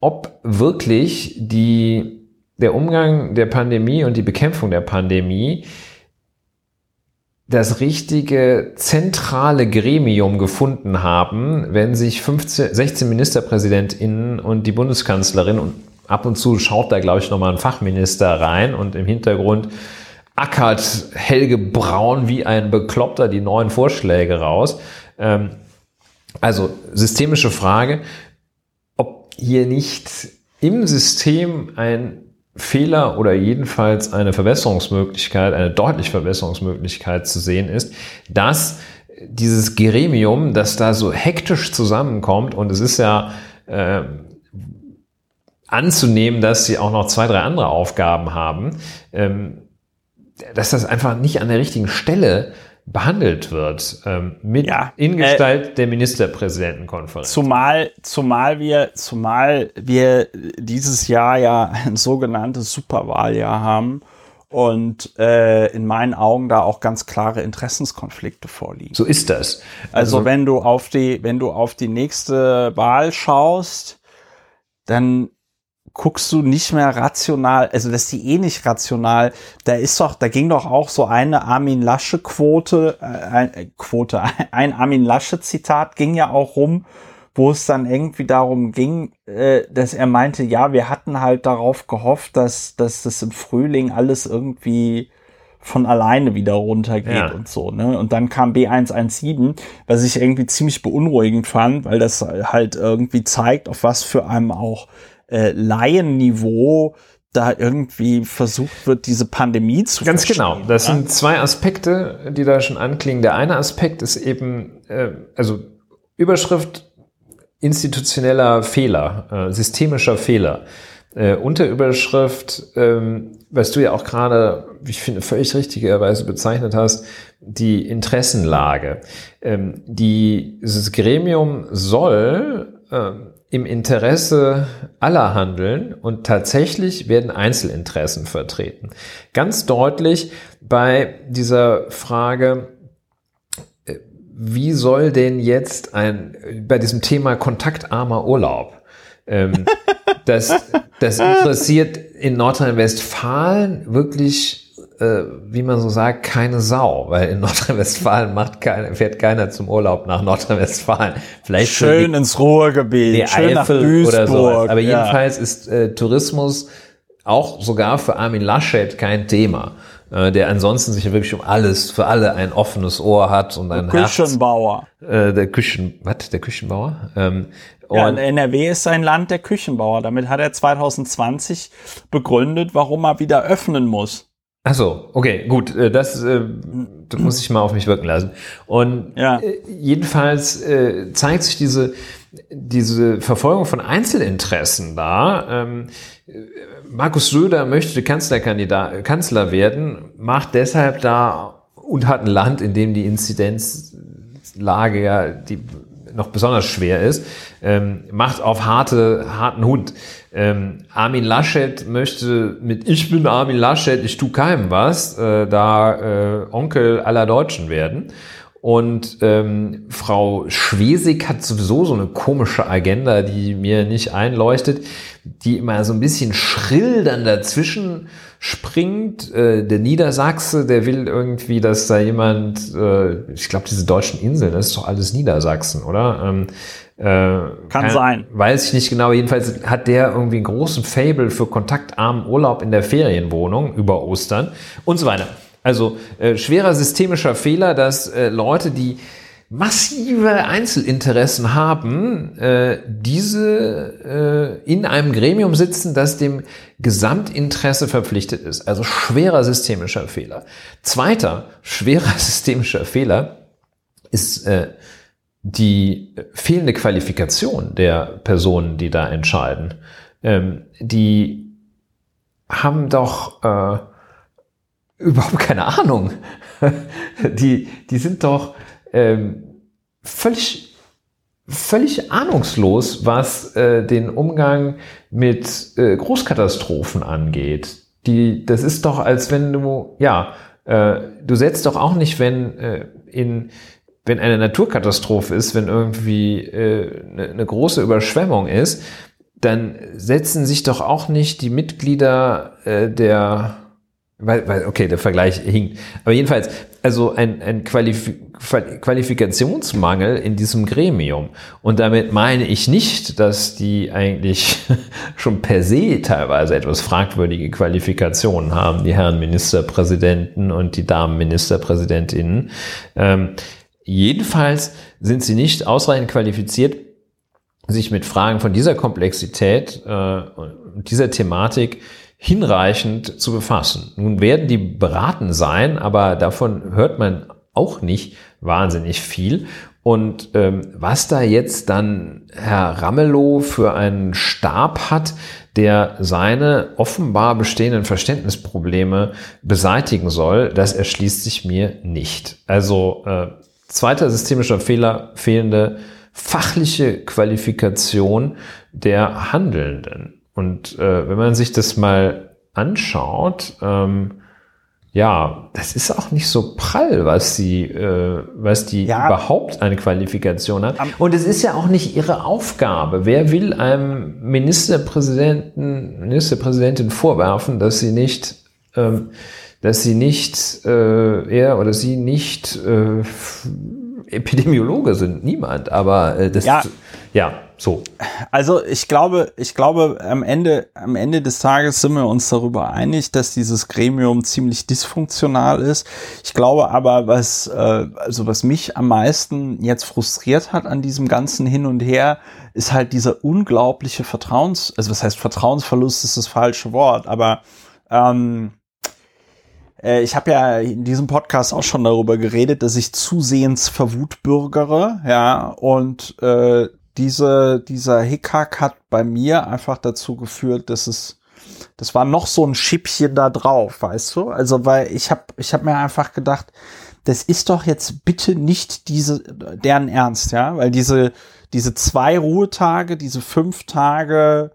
ob wirklich die, der Umgang der Pandemie und die Bekämpfung der Pandemie das richtige zentrale Gremium gefunden haben, wenn sich 15, 16 MinisterpräsidentInnen und die Bundeskanzlerin und ab und zu schaut da, glaube ich, nochmal ein Fachminister rein und im Hintergrund ackert Helge Braun wie ein Bekloppter die neuen Vorschläge raus. Ähm, also systemische Frage, ob hier nicht im System ein Fehler oder jedenfalls eine Verbesserungsmöglichkeit, eine deutliche Verbesserungsmöglichkeit zu sehen ist, dass dieses Gremium, das da so hektisch zusammenkommt und es ist ja äh, anzunehmen, dass sie auch noch zwei, drei andere Aufgaben haben, ähm, dass das einfach nicht an der richtigen Stelle behandelt wird ähm, mit ja, in Gestalt äh, der Ministerpräsidentenkonferenz. Zumal, zumal wir, zumal wir dieses Jahr ja ein sogenanntes Superwahljahr haben und äh, in meinen Augen da auch ganz klare Interessenskonflikte vorliegen. So ist das. Also, also wenn du auf die, wenn du auf die nächste Wahl schaust, dann guckst du nicht mehr rational, also das ist die eh nicht rational. Da ist doch, da ging doch auch so eine Armin Lasche Quote, äh, äh Quote, ein Armin Lasche Zitat ging ja auch rum, wo es dann irgendwie darum ging, äh, dass er meinte, ja, wir hatten halt darauf gehofft, dass, dass das im Frühling alles irgendwie von alleine wieder runtergeht ja. und so, ne? Und dann kam B117, was ich irgendwie ziemlich beunruhigend fand, weil das halt irgendwie zeigt, auf was für einem auch äh, Laienniveau da irgendwie versucht wird, diese Pandemie zu Ganz genau. Das ja? sind zwei Aspekte, die da schon anklingen. Der eine Aspekt ist eben, äh, also Überschrift institutioneller Fehler, äh, systemischer Fehler. Äh, Unterüberschrift, ähm, was du ja auch gerade, wie ich finde, völlig richtigerweise bezeichnet hast, die Interessenlage. Ähm, die, dieses Gremium soll ähm, im Interesse aller handeln und tatsächlich werden Einzelinteressen vertreten. Ganz deutlich bei dieser Frage, äh, wie soll denn jetzt ein, bei diesem Thema kontaktarmer Urlaub, ähm, das, das interessiert in Nordrhein-Westfalen wirklich äh, wie man so sagt, keine Sau, weil in Nordrhein-Westfalen macht keiner, fährt keiner zum Urlaub nach Nordrhein-Westfalen. Vielleicht schön die, ins Ruhrgebiet, die schön Eifel oder so. Aber ja. jedenfalls ist äh, Tourismus auch sogar für Armin Laschet kein Thema, äh, der ansonsten sich wirklich um alles, für alle ein offenes Ohr hat und ein der Küchenbauer. Herz. Äh, der Küchen, was? Der Küchenbauer? Ähm, ja, NRW ist ein Land der Küchenbauer. Damit hat er 2020 begründet, warum er wieder öffnen muss. Ach so, okay, gut, äh, das, äh, das muss ich mal auf mich wirken lassen. Und ja. Äh, jedenfalls zeigt sich diese, diese Verfolgung von Einzelinteressen da. Ähm, Markus Söder möchte Kanzlerkandidat, Kanzler werden, macht deshalb da und hat ein Land, in dem die Inzidenzlage ja die noch besonders schwer ist, ähm, macht auf harte, harten Hund. Ähm, Armin Laschet möchte mit Ich bin Armin Laschet, ich tu keinem was, äh, da äh, Onkel aller Deutschen werden. Und ähm, Frau Schwesig hat sowieso so eine komische Agenda, die mir nicht einleuchtet, die immer so ein bisschen schrill dann dazwischen springt. Äh, der Niedersachse, der will irgendwie, dass da jemand, äh, ich glaube, diese deutschen Inseln, das ist doch alles Niedersachsen, oder? Ähm, äh, Kann, Kann sein. Weiß ich nicht genau. Jedenfalls hat der irgendwie einen großen Fable für kontaktarmen Urlaub in der Ferienwohnung über Ostern und so weiter. Also äh, schwerer systemischer Fehler, dass äh, Leute, die massive Einzelinteressen haben, äh, diese äh, in einem Gremium sitzen, das dem Gesamtinteresse verpflichtet ist. Also schwerer systemischer Fehler. Zweiter schwerer systemischer Fehler ist äh, die fehlende Qualifikation der Personen, die da entscheiden. Ähm, die haben doch äh, überhaupt keine Ahnung. die, die sind doch ähm, völlig, völlig ahnungslos, was äh, den Umgang mit äh, Großkatastrophen angeht. Die, das ist doch, als wenn du, ja, äh, du setzt doch auch nicht, wenn äh, in wenn eine Naturkatastrophe ist, wenn irgendwie äh, eine, eine große Überschwemmung ist, dann setzen sich doch auch nicht die Mitglieder äh, der weil, weil, okay, der Vergleich hinkt. Aber jedenfalls, also ein, ein Qualif Qualifikationsmangel in diesem Gremium. Und damit meine ich nicht, dass die eigentlich schon per se teilweise etwas fragwürdige Qualifikationen haben, die Herren Ministerpräsidenten und die Damen Ministerpräsidentinnen. Ähm, jedenfalls sind sie nicht ausreichend qualifiziert, sich mit Fragen von dieser Komplexität äh, und dieser Thematik hinreichend zu befassen. Nun werden die beraten sein, aber davon hört man auch nicht wahnsinnig viel. Und ähm, was da jetzt dann Herr Ramelow für einen Stab hat, der seine offenbar bestehenden Verständnisprobleme beseitigen soll, das erschließt sich mir nicht. Also äh, zweiter systemischer Fehler, fehlende fachliche Qualifikation der Handelnden. Und äh, wenn man sich das mal anschaut, ähm, ja, das ist auch nicht so prall, was sie, äh, was die ja. überhaupt eine Qualifikation hat. Und es ist ja auch nicht ihre Aufgabe. Wer will einem Ministerpräsidenten, Ministerpräsidentin vorwerfen, dass sie nicht, ähm, dass sie nicht, äh, er oder sie nicht äh, Epidemiologe sind? Niemand. Aber äh, das, ja. ja. So. Also ich glaube, ich glaube, am Ende, am Ende des Tages sind wir uns darüber einig, dass dieses Gremium ziemlich dysfunktional ist. Ich glaube aber, was, äh, also was mich am meisten jetzt frustriert hat an diesem ganzen Hin und Her, ist halt dieser unglaubliche Vertrauens, also was heißt Vertrauensverlust ist das falsche Wort, aber ähm, äh, ich habe ja in diesem Podcast auch schon darüber geredet, dass ich zusehends verwutbürgere, ja, und äh, diese, dieser Hickhack hat bei mir einfach dazu geführt, dass es, das war noch so ein Schippchen da drauf, weißt du? Also, weil ich habe ich hab mir einfach gedacht, das ist doch jetzt bitte nicht diese, deren Ernst, ja, weil diese, diese zwei Ruhetage, diese fünf Tage,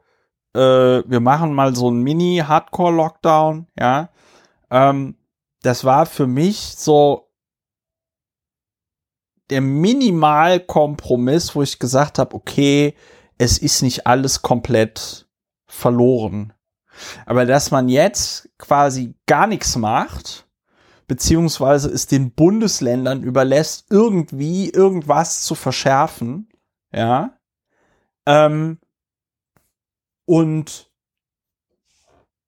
äh, wir machen mal so ein Mini-Hardcore-Lockdown, ja, ähm, das war für mich so der Minimalkompromiss, wo ich gesagt habe, okay, es ist nicht alles komplett verloren. Aber dass man jetzt quasi gar nichts macht, beziehungsweise es den Bundesländern überlässt, irgendwie irgendwas zu verschärfen, ja, ähm, und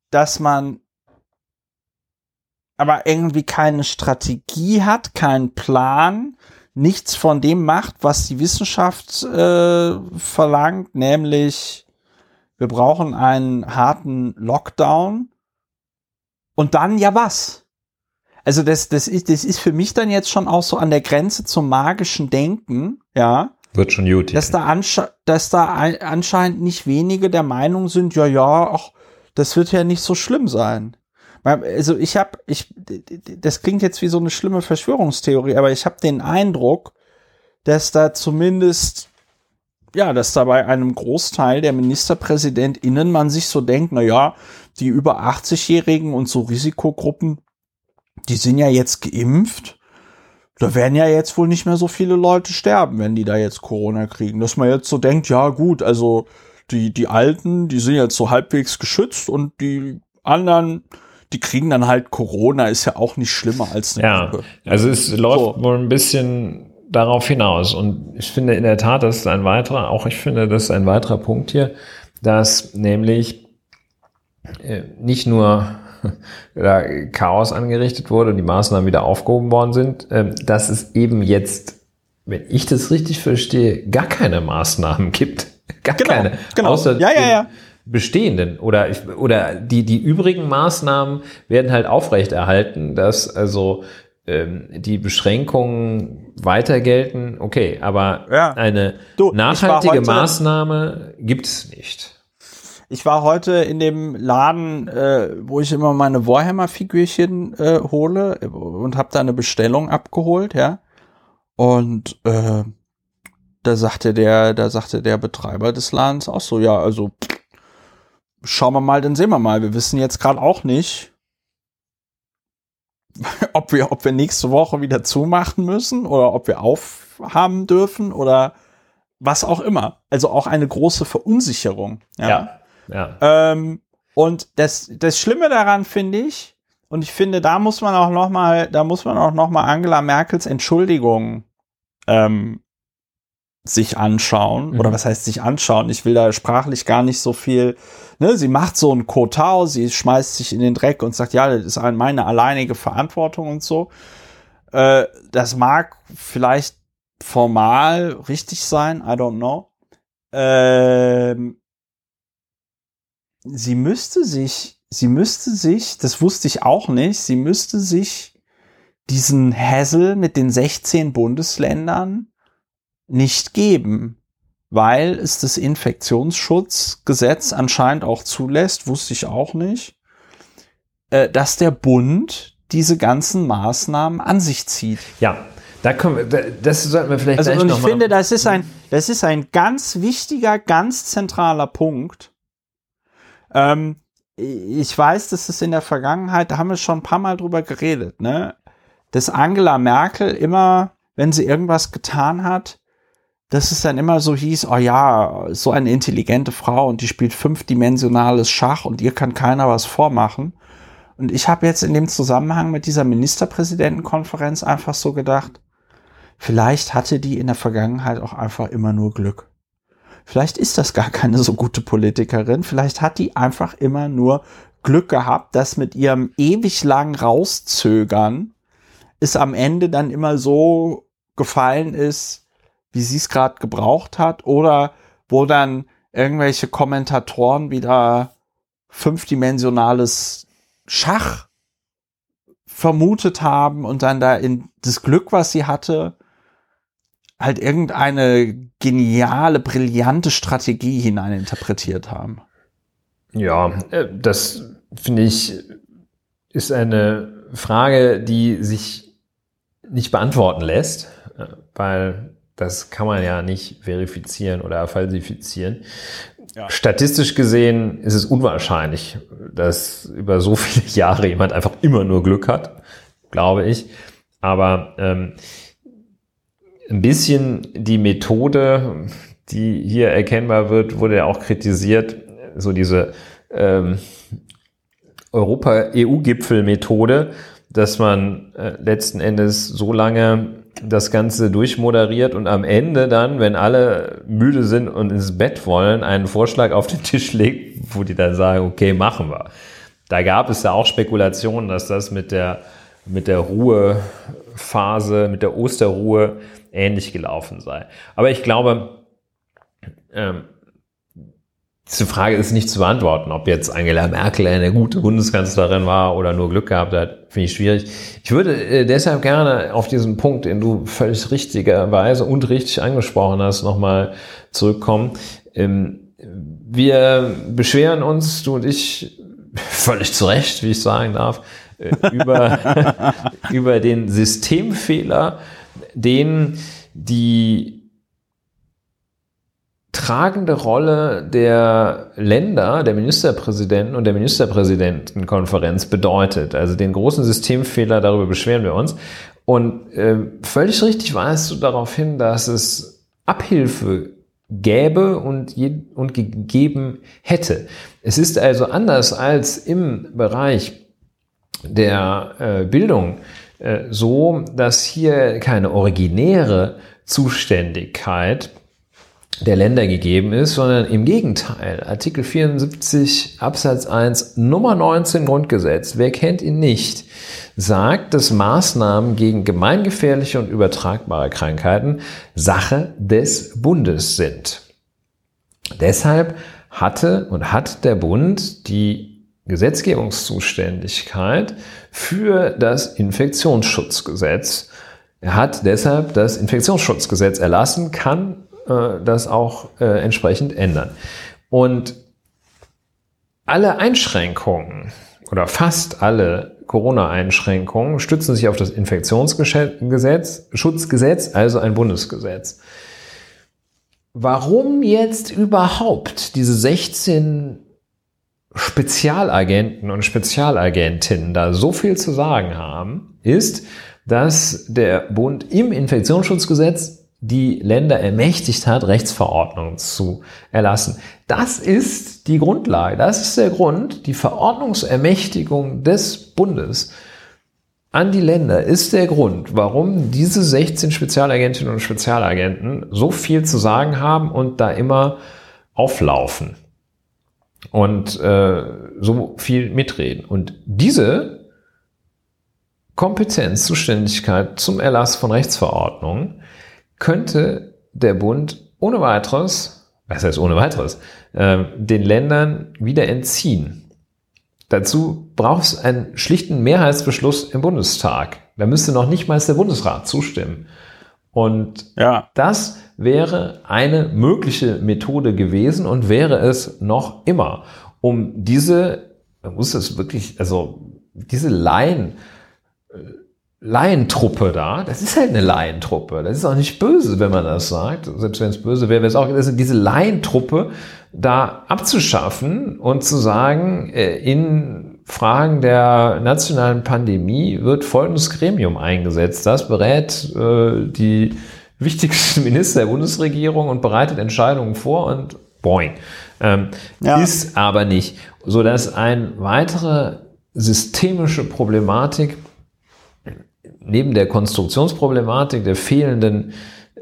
dass man aber irgendwie keine Strategie hat, keinen Plan, nichts von dem macht, was die Wissenschaft äh, verlangt, nämlich wir brauchen einen harten Lockdown. Und dann ja was? Also das, das, ist, das ist für mich dann jetzt schon auch so an der Grenze zum magischen Denken, ja. Wird schon gut. Dass da, ansche dass da anscheinend nicht wenige der Meinung sind, ja, ja, ach, das wird ja nicht so schlimm sein. Also ich habe, ich, das klingt jetzt wie so eine schlimme Verschwörungstheorie, aber ich habe den Eindruck, dass da zumindest ja, dass da bei einem Großteil der MinisterpräsidentInnen man sich so denkt, na ja, die über 80-Jährigen und so Risikogruppen, die sind ja jetzt geimpft. Da werden ja jetzt wohl nicht mehr so viele Leute sterben, wenn die da jetzt Corona kriegen. Dass man jetzt so denkt, ja gut, also die, die Alten, die sind jetzt so halbwegs geschützt und die anderen, die kriegen dann halt Corona, ist ja auch nicht schlimmer als eine Ja, Grippe. also es läuft so. wohl ein bisschen darauf hinaus. Und ich finde in der Tat, das ist ein weiterer, auch ich finde, das ist ein weiterer Punkt hier, dass nämlich äh, nicht nur Chaos angerichtet wurde und die Maßnahmen wieder aufgehoben worden sind, äh, dass es eben jetzt, wenn ich das richtig verstehe, gar keine Maßnahmen gibt. Gar genau, keine. Genau. Außer ja, ja, ja bestehenden oder oder die die übrigen Maßnahmen werden halt aufrechterhalten, dass also ähm, die Beschränkungen weiter gelten, okay, aber ja. eine du, nachhaltige Maßnahme gibt es nicht. Ich war heute in dem Laden, äh, wo ich immer meine Warhammer-Figürchen äh, hole und habe da eine Bestellung abgeholt, ja. Und äh, da sagte der, da sagte der Betreiber des Ladens auch so, ja, also schauen wir mal, dann sehen wir mal. Wir wissen jetzt gerade auch nicht, ob wir, ob wir nächste Woche wieder zumachen müssen oder ob wir aufhaben dürfen oder was auch immer. Also auch eine große Verunsicherung. Ja. ja, ja. Ähm, und das, das Schlimme daran finde ich, und ich finde, da muss man auch noch mal, da muss man auch noch mal Angela Merkels Entschuldigung ähm, sich anschauen. Mhm. Oder was heißt sich anschauen? Ich will da sprachlich gar nicht so viel. Ne? Sie macht so ein Kotau, sie schmeißt sich in den Dreck und sagt, ja, das ist meine alleinige Verantwortung und so. Äh, das mag vielleicht formal richtig sein, I don't know. Ähm, sie müsste sich, sie müsste sich, das wusste ich auch nicht, sie müsste sich diesen Hassel mit den 16 Bundesländern nicht geben, weil es das Infektionsschutzgesetz anscheinend auch zulässt, wusste ich auch nicht, äh, dass der Bund diese ganzen Maßnahmen an sich zieht. Ja, da kommen das sollten wir vielleicht also, gleich und ich finde, das ist ein, das ist ein ganz wichtiger, ganz zentraler Punkt. Ähm, ich weiß, dass es in der Vergangenheit, da haben wir schon ein paar Mal drüber geredet, ne, dass Angela Merkel immer, wenn sie irgendwas getan hat, dass es dann immer so hieß, oh ja, so eine intelligente Frau und die spielt fünfdimensionales Schach und ihr kann keiner was vormachen. Und ich habe jetzt in dem Zusammenhang mit dieser Ministerpräsidentenkonferenz einfach so gedacht, vielleicht hatte die in der Vergangenheit auch einfach immer nur Glück. Vielleicht ist das gar keine so gute Politikerin, vielleicht hat die einfach immer nur Glück gehabt, dass mit ihrem ewig langen Rauszögern es am Ende dann immer so gefallen ist, wie sie es gerade gebraucht hat, oder wo dann irgendwelche Kommentatoren wieder fünfdimensionales Schach vermutet haben und dann da in das Glück, was sie hatte, halt irgendeine geniale, brillante Strategie hineininterpretiert haben. Ja, äh, das finde ich ist eine Frage, die sich nicht beantworten lässt, äh, weil das kann man ja nicht verifizieren oder falsifizieren. Ja. Statistisch gesehen ist es unwahrscheinlich, dass über so viele Jahre jemand einfach immer nur Glück hat, glaube ich. Aber ähm, ein bisschen die Methode, die hier erkennbar wird, wurde ja auch kritisiert, so diese ähm, Europa-EU-Gipfel-Methode, dass man äh, letzten Endes so lange das Ganze durchmoderiert und am Ende dann, wenn alle müde sind und ins Bett wollen, einen Vorschlag auf den Tisch legt, wo die dann sagen, okay, machen wir. Da gab es ja auch Spekulationen, dass das mit der, mit der Ruhephase, mit der Osterruhe ähnlich gelaufen sei. Aber ich glaube, ähm, diese Frage ist nicht zu beantworten, ob jetzt Angela Merkel eine gute Bundeskanzlerin war oder nur Glück gehabt hat, finde ich schwierig. Ich würde äh, deshalb gerne auf diesen Punkt, den du völlig richtigerweise und richtig angesprochen hast, nochmal zurückkommen. Ähm, wir beschweren uns, du und ich, völlig zu Recht, wie ich sagen darf, äh, über, über den Systemfehler, den die tragende Rolle der Länder, der Ministerpräsidenten und der Ministerpräsidentenkonferenz bedeutet. Also den großen Systemfehler, darüber beschweren wir uns. Und äh, völlig richtig weist du darauf hin, dass es Abhilfe gäbe und, je, und gegeben hätte. Es ist also anders als im Bereich der äh, Bildung äh, so, dass hier keine originäre Zuständigkeit der Länder gegeben ist, sondern im Gegenteil. Artikel 74 Absatz 1 Nummer 19 Grundgesetz, wer kennt ihn nicht, sagt, dass Maßnahmen gegen gemeingefährliche und übertragbare Krankheiten Sache des Bundes sind. Deshalb hatte und hat der Bund die Gesetzgebungszuständigkeit für das Infektionsschutzgesetz. Er hat deshalb das Infektionsschutzgesetz erlassen, kann äh, das auch äh, entsprechend ändern. Und alle Einschränkungen oder fast alle Corona-Einschränkungen stützen sich auf das Infektionsgesetz, Schutzgesetz, also ein Bundesgesetz. Warum jetzt überhaupt diese 16 Spezialagenten und Spezialagentinnen da so viel zu sagen haben, ist, dass der Bund im Infektionsschutzgesetz die Länder ermächtigt hat, Rechtsverordnungen zu erlassen. Das ist die Grundlage, das ist der Grund, die Verordnungsermächtigung des Bundes an die Länder ist der Grund, warum diese 16 Spezialagentinnen und Spezialagenten so viel zu sagen haben und da immer auflaufen und äh, so viel mitreden. Und diese Kompetenz, Zuständigkeit zum Erlass von Rechtsverordnungen könnte der Bund ohne weiteres, was heißt ohne weiteres, äh, den Ländern wieder entziehen. Dazu braucht es einen schlichten Mehrheitsbeschluss im Bundestag. Da müsste noch nicht mal der Bundesrat zustimmen. Und ja. das wäre eine mögliche Methode gewesen und wäre es noch immer, um diese, man muss es wirklich, also diese Laien, äh, Laientruppe da, das ist halt eine Laientruppe. Das ist auch nicht böse, wenn man das sagt. Selbst wenn es böse wäre, wäre es auch, also diese Laientruppe da abzuschaffen und zu sagen, äh, in Fragen der nationalen Pandemie wird folgendes Gremium eingesetzt. Das berät äh, die wichtigsten Minister der Bundesregierung und bereitet Entscheidungen vor und boing. Ähm, ja. Ist aber nicht, so dass eine weitere systemische Problematik neben der Konstruktionsproblematik, der fehlenden,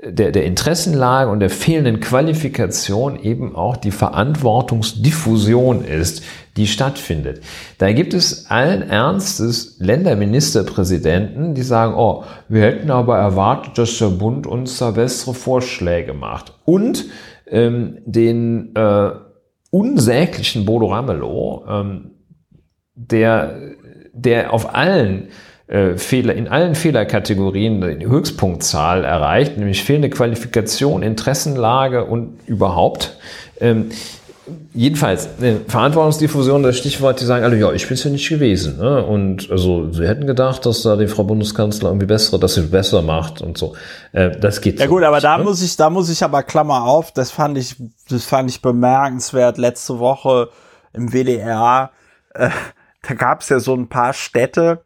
der, der Interessenlage und der fehlenden Qualifikation eben auch die Verantwortungsdiffusion ist, die stattfindet. Da gibt es allen Ernstes Länderministerpräsidenten, die sagen, oh, wir hätten aber erwartet, dass der Bund uns da bessere Vorschläge macht. Und ähm, den äh, unsäglichen Bodo Ramelow, ähm, der, der auf allen äh, Fehler, in allen Fehlerkategorien die Höchstpunktzahl erreicht, nämlich fehlende Qualifikation, Interessenlage und überhaupt. Ähm, jedenfalls, äh, Verantwortungsdiffusion, das Stichwort, die sagen alle, ja, ich bin es ja nicht gewesen. Ne? Und also sie hätten gedacht, dass da die Frau Bundeskanzler irgendwie bessere, dass sie besser macht und so. Äh, das geht. Ja so gut, aber nicht, da ne? muss ich, da muss ich aber Klammer auf, das fand ich, das fand ich bemerkenswert letzte Woche im WDR. Äh, da gab es ja so ein paar Städte,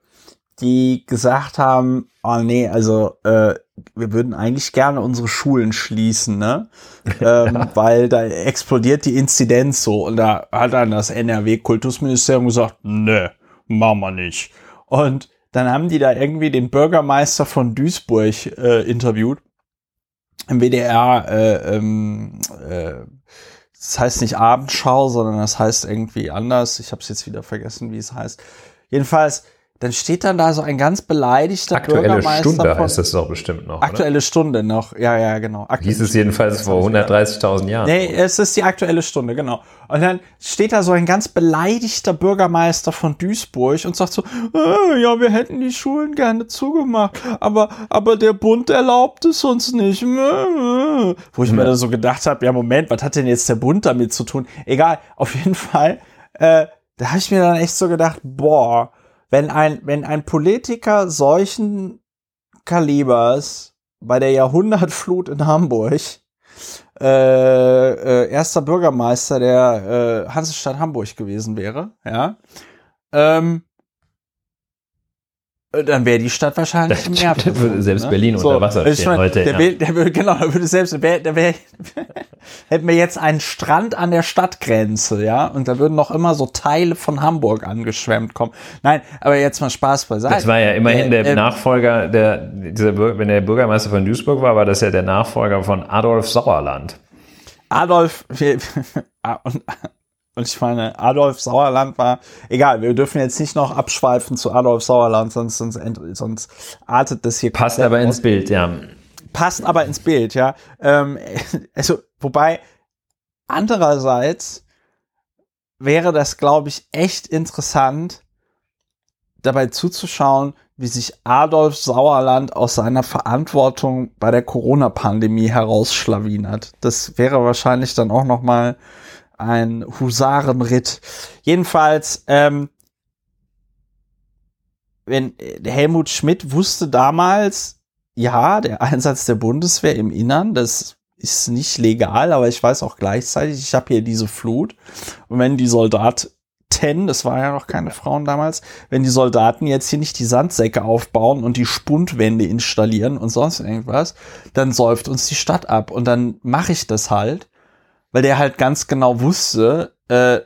die gesagt haben, oh nee, also äh, wir würden eigentlich gerne unsere Schulen schließen, ne? ähm, weil da explodiert die Inzidenz so. Und da hat dann das NRW-Kultusministerium gesagt, ne, machen wir nicht. Und dann haben die da irgendwie den Bürgermeister von Duisburg äh, interviewt im WDR. Äh, ähm, äh, das heißt nicht Abendschau, sondern das heißt irgendwie anders. Ich habe es jetzt wieder vergessen, wie es heißt. Jedenfalls, dann steht dann da so ein ganz beleidigter Aktuelle Bürgermeister Stunde von, heißt das doch bestimmt noch. Oder? Aktuelle Stunde noch, ja, ja, genau. Aktuelle Hieß es jedenfalls vor 130.000 Jahren. Nee, es ist die aktuelle Stunde, genau. Und dann steht da so ein ganz beleidigter Bürgermeister von Duisburg und sagt so, äh, ja, wir hätten die Schulen gerne zugemacht, aber, aber der Bund erlaubt es uns nicht. Wo ich mir da so gedacht habe, ja, Moment, was hat denn jetzt der Bund damit zu tun? Egal, auf jeden Fall, äh, da habe ich mir dann echt so gedacht, boah, wenn ein, wenn ein Politiker solchen Kalibers bei der Jahrhundertflut in Hamburg äh, äh, erster Bürgermeister der äh, Hansestadt Hamburg gewesen wäre, ja, ähm, äh, dann wäre die Stadt wahrscheinlich im Meer. Selbst ne? Berlin unter Wasser ich stehen mein, heute, Der, ja. will, der würde, genau, der würde selbst, der wär, der wär, hätten wir jetzt einen Strand an der Stadtgrenze, ja, und da würden noch immer so Teile von Hamburg angeschwemmt kommen. Nein, aber jetzt mal Spaß beiseite. Das war ja immerhin Äh, der äh, Nachfolger, der, dieser, wenn der Bürgermeister von Duisburg war, war das ja der Nachfolger von Adolf Sauerland. Adolf, und, und ich meine, Adolf Sauerland war, egal, wir dürfen jetzt nicht noch abschweifen zu Adolf Sauerland, sonst, sonst, sonst artet das hier Passt aber ins Bild, ja. passt aber ins Bild, ja. Ähm, also, wobei, andererseits wäre das, glaube ich, echt interessant, dabei zuzuschauen, wie sich Adolf Sauerland aus seiner Verantwortung bei der Corona-Pandemie herausschlawinert. Das wäre wahrscheinlich dann auch noch mal ein Husarenritt. Jedenfalls, ähm, wenn äh, Helmut Schmidt wusste damals, ja, der Einsatz der Bundeswehr im Innern, das ist nicht legal, aber ich weiß auch gleichzeitig, ich habe hier diese Flut. Und wenn die Soldaten, das war ja noch keine Frauen damals, wenn die Soldaten jetzt hier nicht die Sandsäcke aufbauen und die Spundwände installieren und sonst irgendwas, dann säuft uns die Stadt ab. Und dann mache ich das halt, weil der halt ganz genau wusste, äh,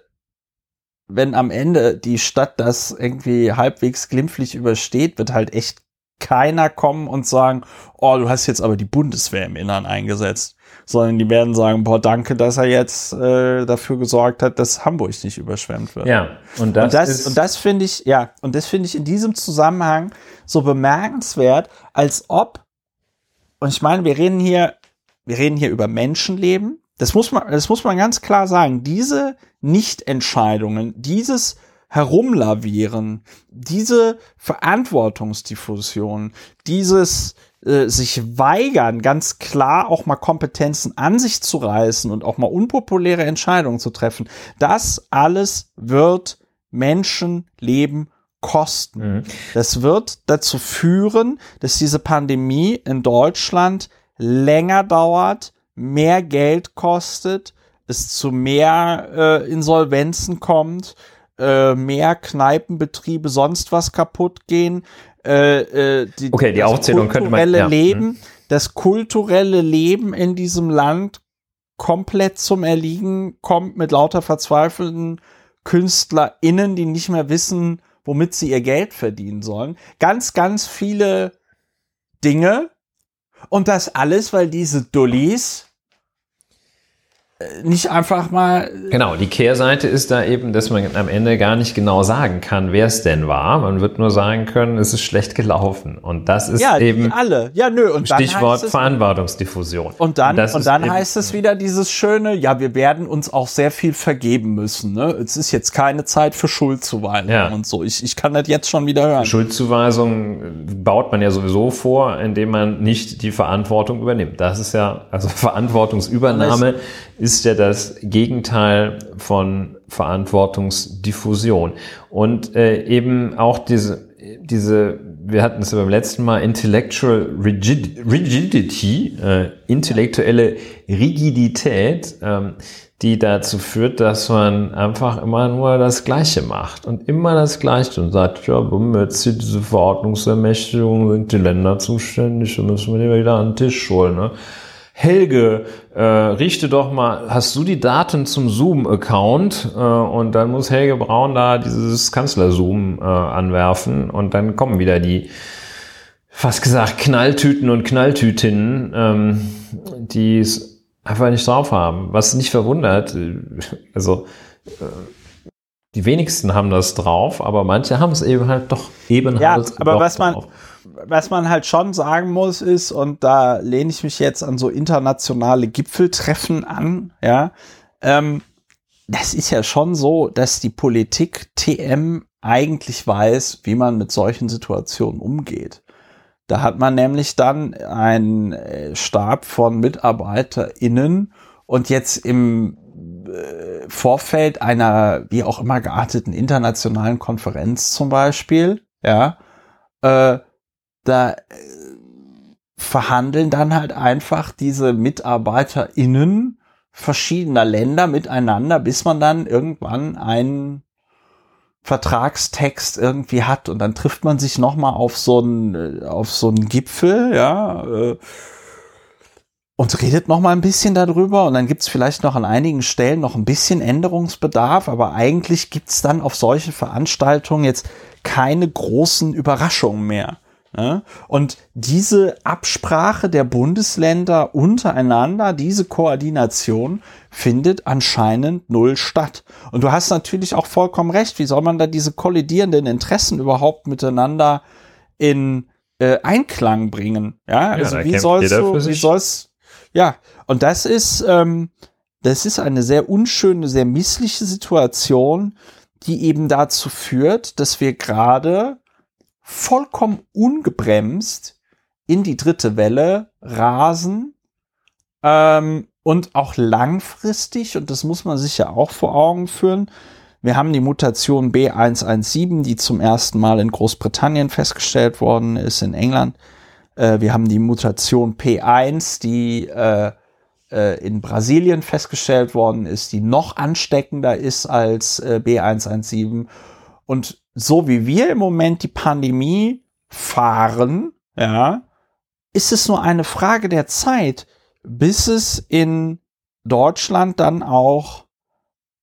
wenn am Ende die Stadt das irgendwie halbwegs glimpflich übersteht, wird halt echt keiner kommen und sagen, oh, du hast jetzt aber die Bundeswehr im Innern eingesetzt, sondern die werden sagen, boah, danke, dass er jetzt äh, dafür gesorgt hat, dass Hamburg nicht überschwemmt wird. Ja, und das, und das, ist, und das finde ich, ja, und das finde ich in diesem Zusammenhang so bemerkenswert, als ob, und ich meine, wir reden hier, wir reden hier über Menschenleben. Das muss man, das muss man ganz klar sagen. Diese Nichtentscheidungen, dieses Herumlavieren, diese Verantwortungsdiffusion, dieses äh, sich weigern, ganz klar auch mal Kompetenzen an sich zu reißen und auch mal unpopuläre Entscheidungen zu treffen, das alles wird Menschenleben kosten. Mhm. Das wird dazu führen, dass diese Pandemie in Deutschland länger dauert, mehr Geld kostet, es zu mehr äh, Insolvenzen kommt, äh, mehr Kneipenbetriebe sonst was kaputt gehen. Äh, äh, die, Okay, die das Aufzählung könnte man- kulturelle ja, mhm. Leben, das kulturelle Leben in diesem Land komplett zum Erliegen kommt mit lauter verzweifelten KünstlerInnen, die nicht mehr wissen, womit sie ihr Geld verdienen sollen. Ganz, ganz viele Dinge. Und das alles, weil diese Dullis nicht einfach mal Genau, die Kehrseite ist da eben, dass man am Ende gar nicht genau sagen kann, wer es denn war. Man wird nur sagen können, es ist schlecht gelaufen. Und das ist ja, eben alle. Ja, nö. Und dann Stichwort heißt es, Verantwortungsdiffusion. Und dann, das und ist dann heißt es wieder dieses schöne, ja, wir werden uns auch sehr viel vergeben müssen. Ne? Es ist jetzt keine Zeit für Schuldzuweisung Ja. und so. Ich, ich kann das jetzt schon wieder hören. Schuldzuweisung baut man ja sowieso vor, indem man nicht die Verantwortung übernimmt. Das ist ja, also Verantwortungsübernahme ist ist ja das Gegenteil von Verantwortungsdiffusion. Und äh, eben auch diese, diese, wir hatten es ja beim letzten Mal, Intellectual Rigid, Rigidity, äh, intellektuelle Rigidität, ähm, die dazu führt, dass man einfach immer nur das Gleiche macht und immer das Gleiche und sagt, ja, bumm, jetzt hier diese Verordnungsermächtigung, sind die Länder zuständig, da müssen wir die wieder an den Tisch holen. Ne? Helge, äh, richte doch mal, hast du die Daten zum Zoom-Account? Äh, und dann muss Helge Braun da dieses Kanzler-Zoom äh, anwerfen und dann kommen wieder die, fast gesagt, Knalltüten und Knalltütinnen, ähm, die es einfach nicht drauf haben. Was nicht verwundert, äh, also äh, die wenigsten haben das drauf, aber manche haben es eben halt doch eben ja, halt aber was man, drauf was man halt schon sagen muss, ist, und da lehne ich mich jetzt an so internationale Gipfeltreffen an, ja, ähm, das ist ja schon so, dass die Politik TM eigentlich weiß, wie man mit solchen Situationen umgeht. Da hat man nämlich dann einen äh, Stab von MitarbeiterInnen und jetzt im äh, Vorfeld einer wie auch immer gearteten internationalen Konferenz zum Beispiel, ja, äh, da äh, verhandeln dann halt einfach diese MitarbeiterInnen verschiedener Länder miteinander, bis man dann irgendwann einen Vertragstext irgendwie hat und dann trifft man sich noch mal auf so einen äh, auf so einen Gipfel, ja, äh, und redet noch mal ein bisschen darüber und dann gibt's vielleicht noch an einigen Stellen noch ein bisschen Änderungsbedarf, aber eigentlich gibt's dann auf solche Veranstaltungen jetzt keine großen Überraschungen mehr. Und diese Absprache der Bundesländer untereinander, diese Koordination findet anscheinend null statt. Und du hast natürlich auch vollkommen recht. Wie soll man da diese kollidierenden Interessen überhaupt miteinander in äh, Einklang bringen? Ja, also ja, wie sollst du, wie soll's, ja, und das ist, ähm, das ist eine sehr unschöne, sehr missliche Situation, die eben dazu führt, dass wir gerade vollkommen ungebremst in die dritte Welle rasen ähm, und auch langfristig, und das muss man sich ja auch vor Augen führen, wir haben die Mutation B117, die zum ersten Mal in Großbritannien festgestellt worden ist, in England. Äh, wir haben die Mutation P1, die äh, äh, in Brasilien festgestellt worden ist, die noch ansteckender ist als äh, B117. Und so wie wir im Moment die Pandemie fahren, ja, ist es nur eine Frage der Zeit, bis es in Deutschland dann auch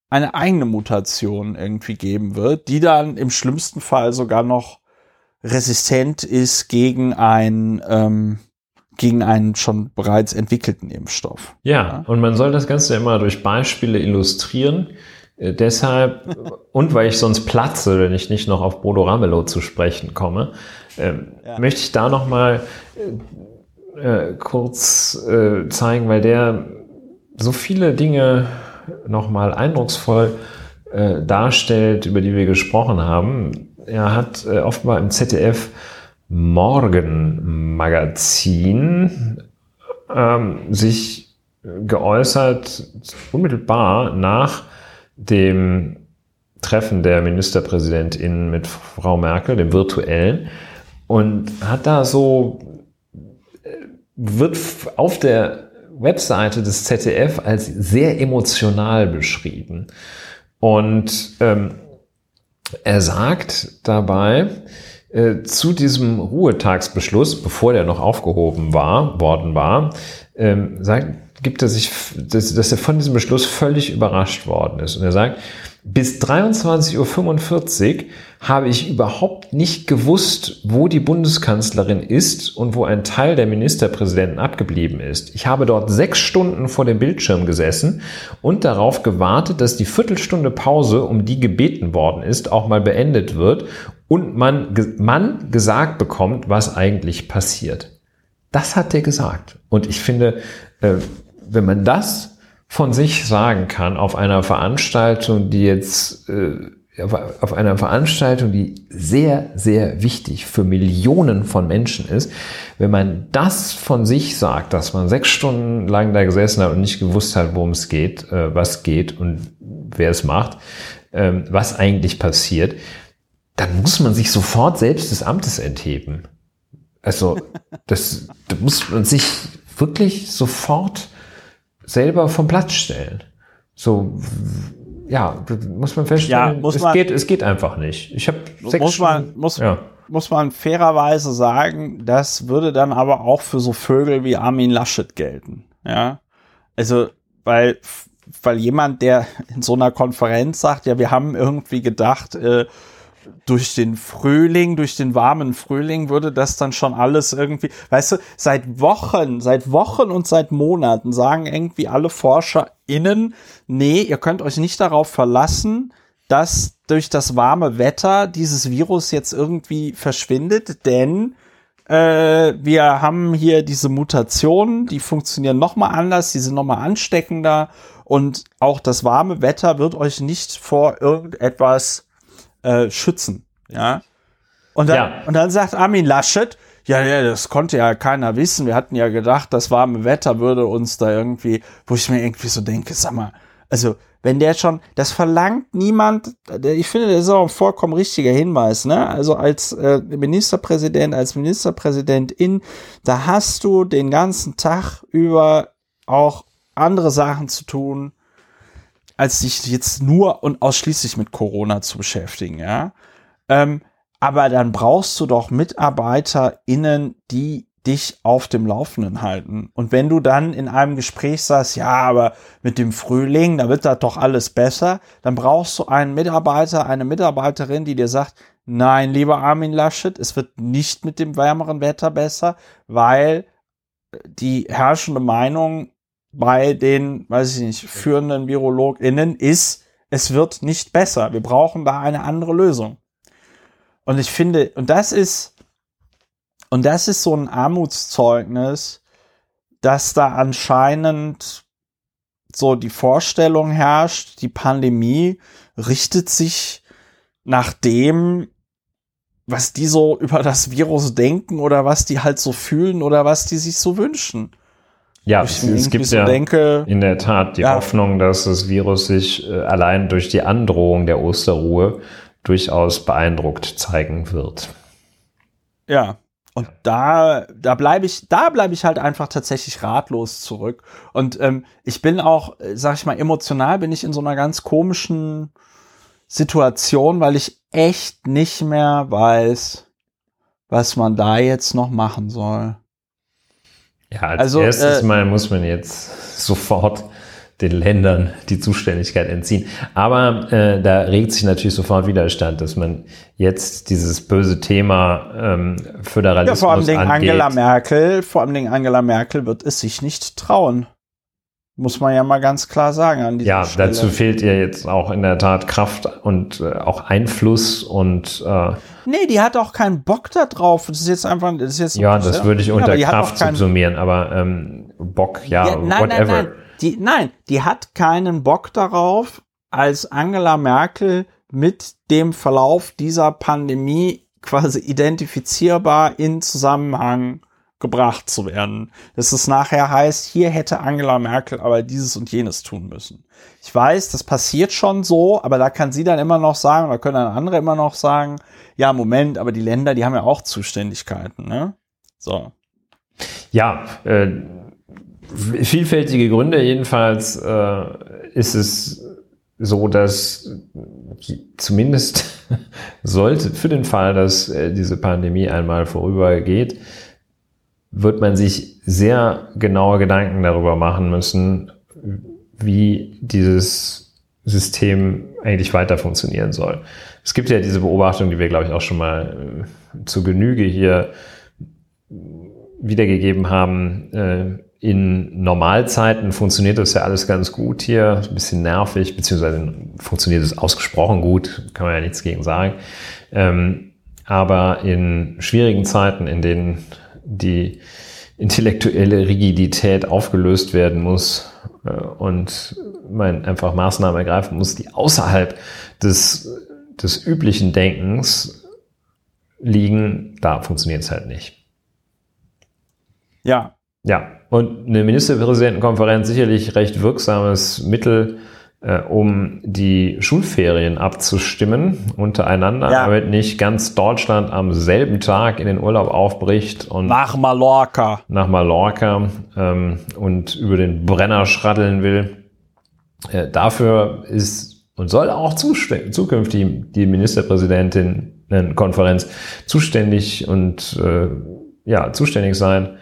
eine eigene Mutation irgendwie geben wird, die dann im schlimmsten Fall sogar noch resistent ist gegen ein ähm, gegen einen schon bereits entwickelten Impfstoff. Ja, ja, und man soll das Ganze immer durch Beispiele illustrieren. Äh, deshalb, und weil ich sonst platze, wenn ich nicht noch auf Bodo Ramelow zu sprechen komme, äh, ja. möchte ich da nochmal äh, äh, kurz äh, zeigen, weil der so viele Dinge nochmal eindrucksvoll äh, darstellt, über die wir gesprochen haben. Er hat äh, offenbar im ZDF Morgenmagazin ähm, sich geäußert, unmittelbar nach dem Treffen der MinisterpräsidentInnen mit Frau Merkel, dem virtuellen, und hat da so, wird auf der Webseite des ZDF als sehr emotional beschrieben. Und ähm, er sagt dabei, äh, zu diesem Ruhetagsbeschluss, bevor der noch aufgehoben war, worden war, ähm, sagt, gibt er sich, dass, dass er von diesem Beschluss völlig überrascht worden ist. Und er sagt, bis 23.45 Uhr habe ich überhaupt nicht gewusst, wo die Bundeskanzlerin ist und wo ein Teil der Ministerpräsidenten abgeblieben ist. Ich habe dort sechs Stunden vor dem Bildschirm gesessen und darauf gewartet, dass die Viertelstunde Pause, um die gebeten worden ist, auch mal beendet wird und man, man gesagt bekommt, was eigentlich passiert. Das hat er gesagt. Und ich finde, äh, wenn man das von sich sagen kann auf einer Veranstaltung, die jetzt äh, auf einer Veranstaltung, die sehr, sehr wichtig für Millionen von Menschen ist, wenn man das von sich sagt, dass man sechs Stunden lang da gesessen hat und nicht gewusst hat, worum es geht, äh, was geht und wer es macht, ähm, was eigentlich passiert, dann muss man sich sofort selbst des Amtes entheben. Also, das, da muss man sich wirklich sofort selber vom Platz stellen. So, ja, muss man feststellen, ja, muss es, man, geht, es geht einfach nicht. Ich habe sechs muss man, muss, ja. muss man fairerweise sagen, das würde dann aber auch für so Vögel wie Armin Laschet gelten. Ja, also, weil, weil jemand, der in so einer Konferenz sagt, ja, wir haben irgendwie gedacht, äh, durch den Frühling, durch den warmen Frühling würde das dann schon alles irgendwie, weißt du, seit Wochen, seit Wochen und seit Monaten sagen irgendwie alle ForscherInnen, nee, ihr könnt euch nicht darauf verlassen, dass durch das warme Wetter dieses Virus jetzt irgendwie verschwindet, denn äh, wir haben hier diese Mutationen, die funktionieren nochmal anders, die sind nochmal ansteckender und auch das warme Wetter wird euch nicht vor irgendetwas äh, schützen. Ja. Und dann, ja. und dann sagt Armin Laschet, ja, ja, das konnte ja keiner wissen. Wir hatten ja gedacht, das warme Wetter würde uns da irgendwie, wo ich mir irgendwie so denke, sag mal, also wenn der schon, das verlangt niemand, ich finde, das ist auch ein vollkommen richtiger Hinweis, ne? Also als äh, Ministerpräsident, als Ministerpräsidentin, da hast du den ganzen Tag über auch andere Sachen zu tun, als sich jetzt nur und ausschließlich mit Corona zu beschäftigen, ja. Ähm, aber dann brauchst du doch MitarbeiterInnen, die dich auf dem Laufenden halten. Und wenn du dann in einem Gespräch sagst, ja, aber mit dem Frühling, da wird das doch alles besser, dann brauchst du einen Mitarbeiter, eine Mitarbeiterin, die dir sagt, nein, lieber Armin Laschet, es wird nicht mit dem wärmeren Wetter besser, weil die herrschende Meinung bei den, weiß ich nicht, führenden VirologInnen ist, es wird nicht besser. Wir brauchen da eine andere Lösung. Und ich finde, und das ist, und das ist so ein Armutszeugnis, dass da anscheinend so die Vorstellung herrscht, die Pandemie richtet sich nach dem, was die so über das Virus denken oder was die halt so fühlen oder was die sich so wünschen. Ja, es, es gibt so ja denke, in der Tat die ja. Hoffnung, dass das Virus sich äh, allein durch die Androhung der Osterruhe durchaus beeindruckt zeigen wird. Ja, und da, da bleibe ich, da bleibe ich halt einfach tatsächlich ratlos zurück. Und ähm, ich bin auch, äh, sag ich mal, emotional bin ich in so einer ganz komischen Situation, weil ich echt nicht mehr weiß, was man da jetzt noch machen soll. Ja, als also, erstes äh, Mal muss man jetzt sofort den Ländern die Zuständigkeit entziehen. Aber äh, da regt sich natürlich sofort Widerstand, dass man jetzt dieses böse Thema ähm, Föderalismus ja, vor allem angeht. Angela Merkel, vor allem Angela Merkel wird es sich nicht trauen. Muss man ja mal ganz klar sagen an Ja, Stelle. dazu fehlt ihr jetzt auch in der Tat Kraft und äh, auch Einfluss und äh, Nee, die hat auch keinen Bock da drauf. Das ist jetzt einfach, das ist jetzt Ja, das ja? würde ich unter ja, Kraft subsumieren, aber ähm, Bock, ja, ja nein, whatever. Nein, nein. Die, nein, die hat keinen Bock darauf, als Angela Merkel mit dem Verlauf dieser Pandemie quasi identifizierbar in Zusammenhang gebracht zu werden. Dass es nachher heißt, hier hätte Angela Merkel aber dieses und jenes tun müssen. Ich weiß, das passiert schon so, aber da kann sie dann immer noch sagen, oder können dann andere immer noch sagen, ja, Moment, aber die Länder, die haben ja auch Zuständigkeiten, ne? So. Ja, äh, vielfältige Gründe jedenfalls äh, ist es so, dass zumindest sollte für den Fall, dass äh, diese Pandemie einmal vorübergeht, wird man sich sehr genaue Gedanken darüber machen müssen, wie dieses System eigentlich weiter funktionieren soll. Es gibt ja diese Beobachtung, die wir, glaube ich, auch schon mal äh, zu Genüge hier wiedergegeben haben. Äh, in Normalzeiten funktioniert das ja alles ganz gut hier, ein bisschen nervig, beziehungsweise funktioniert es ausgesprochen gut, kann man ja nichts gegen sagen. Ähm, aber in schwierigen Zeiten, in denen die intellektuelle Rigidität aufgelöst werden muss äh, und man einfach Maßnahmen ergreifen muss, die außerhalb des des üblichen Denkens liegen, da funktioniert es halt nicht. Ja. Ja, und eine Ministerpräsidentenkonferenz sicherlich recht wirksames Mittel, um die Schulferien abzustimmen untereinander, ja. damit nicht ganz Deutschland am selben Tag in den Urlaub aufbricht und nach Mallorca nach Mallorca ähm, und über den Brenner schraddeln will. Äh, dafür ist und soll auch zukünftig die Ministerpräsidentin-Konferenz zuständig und äh, ja zuständig sein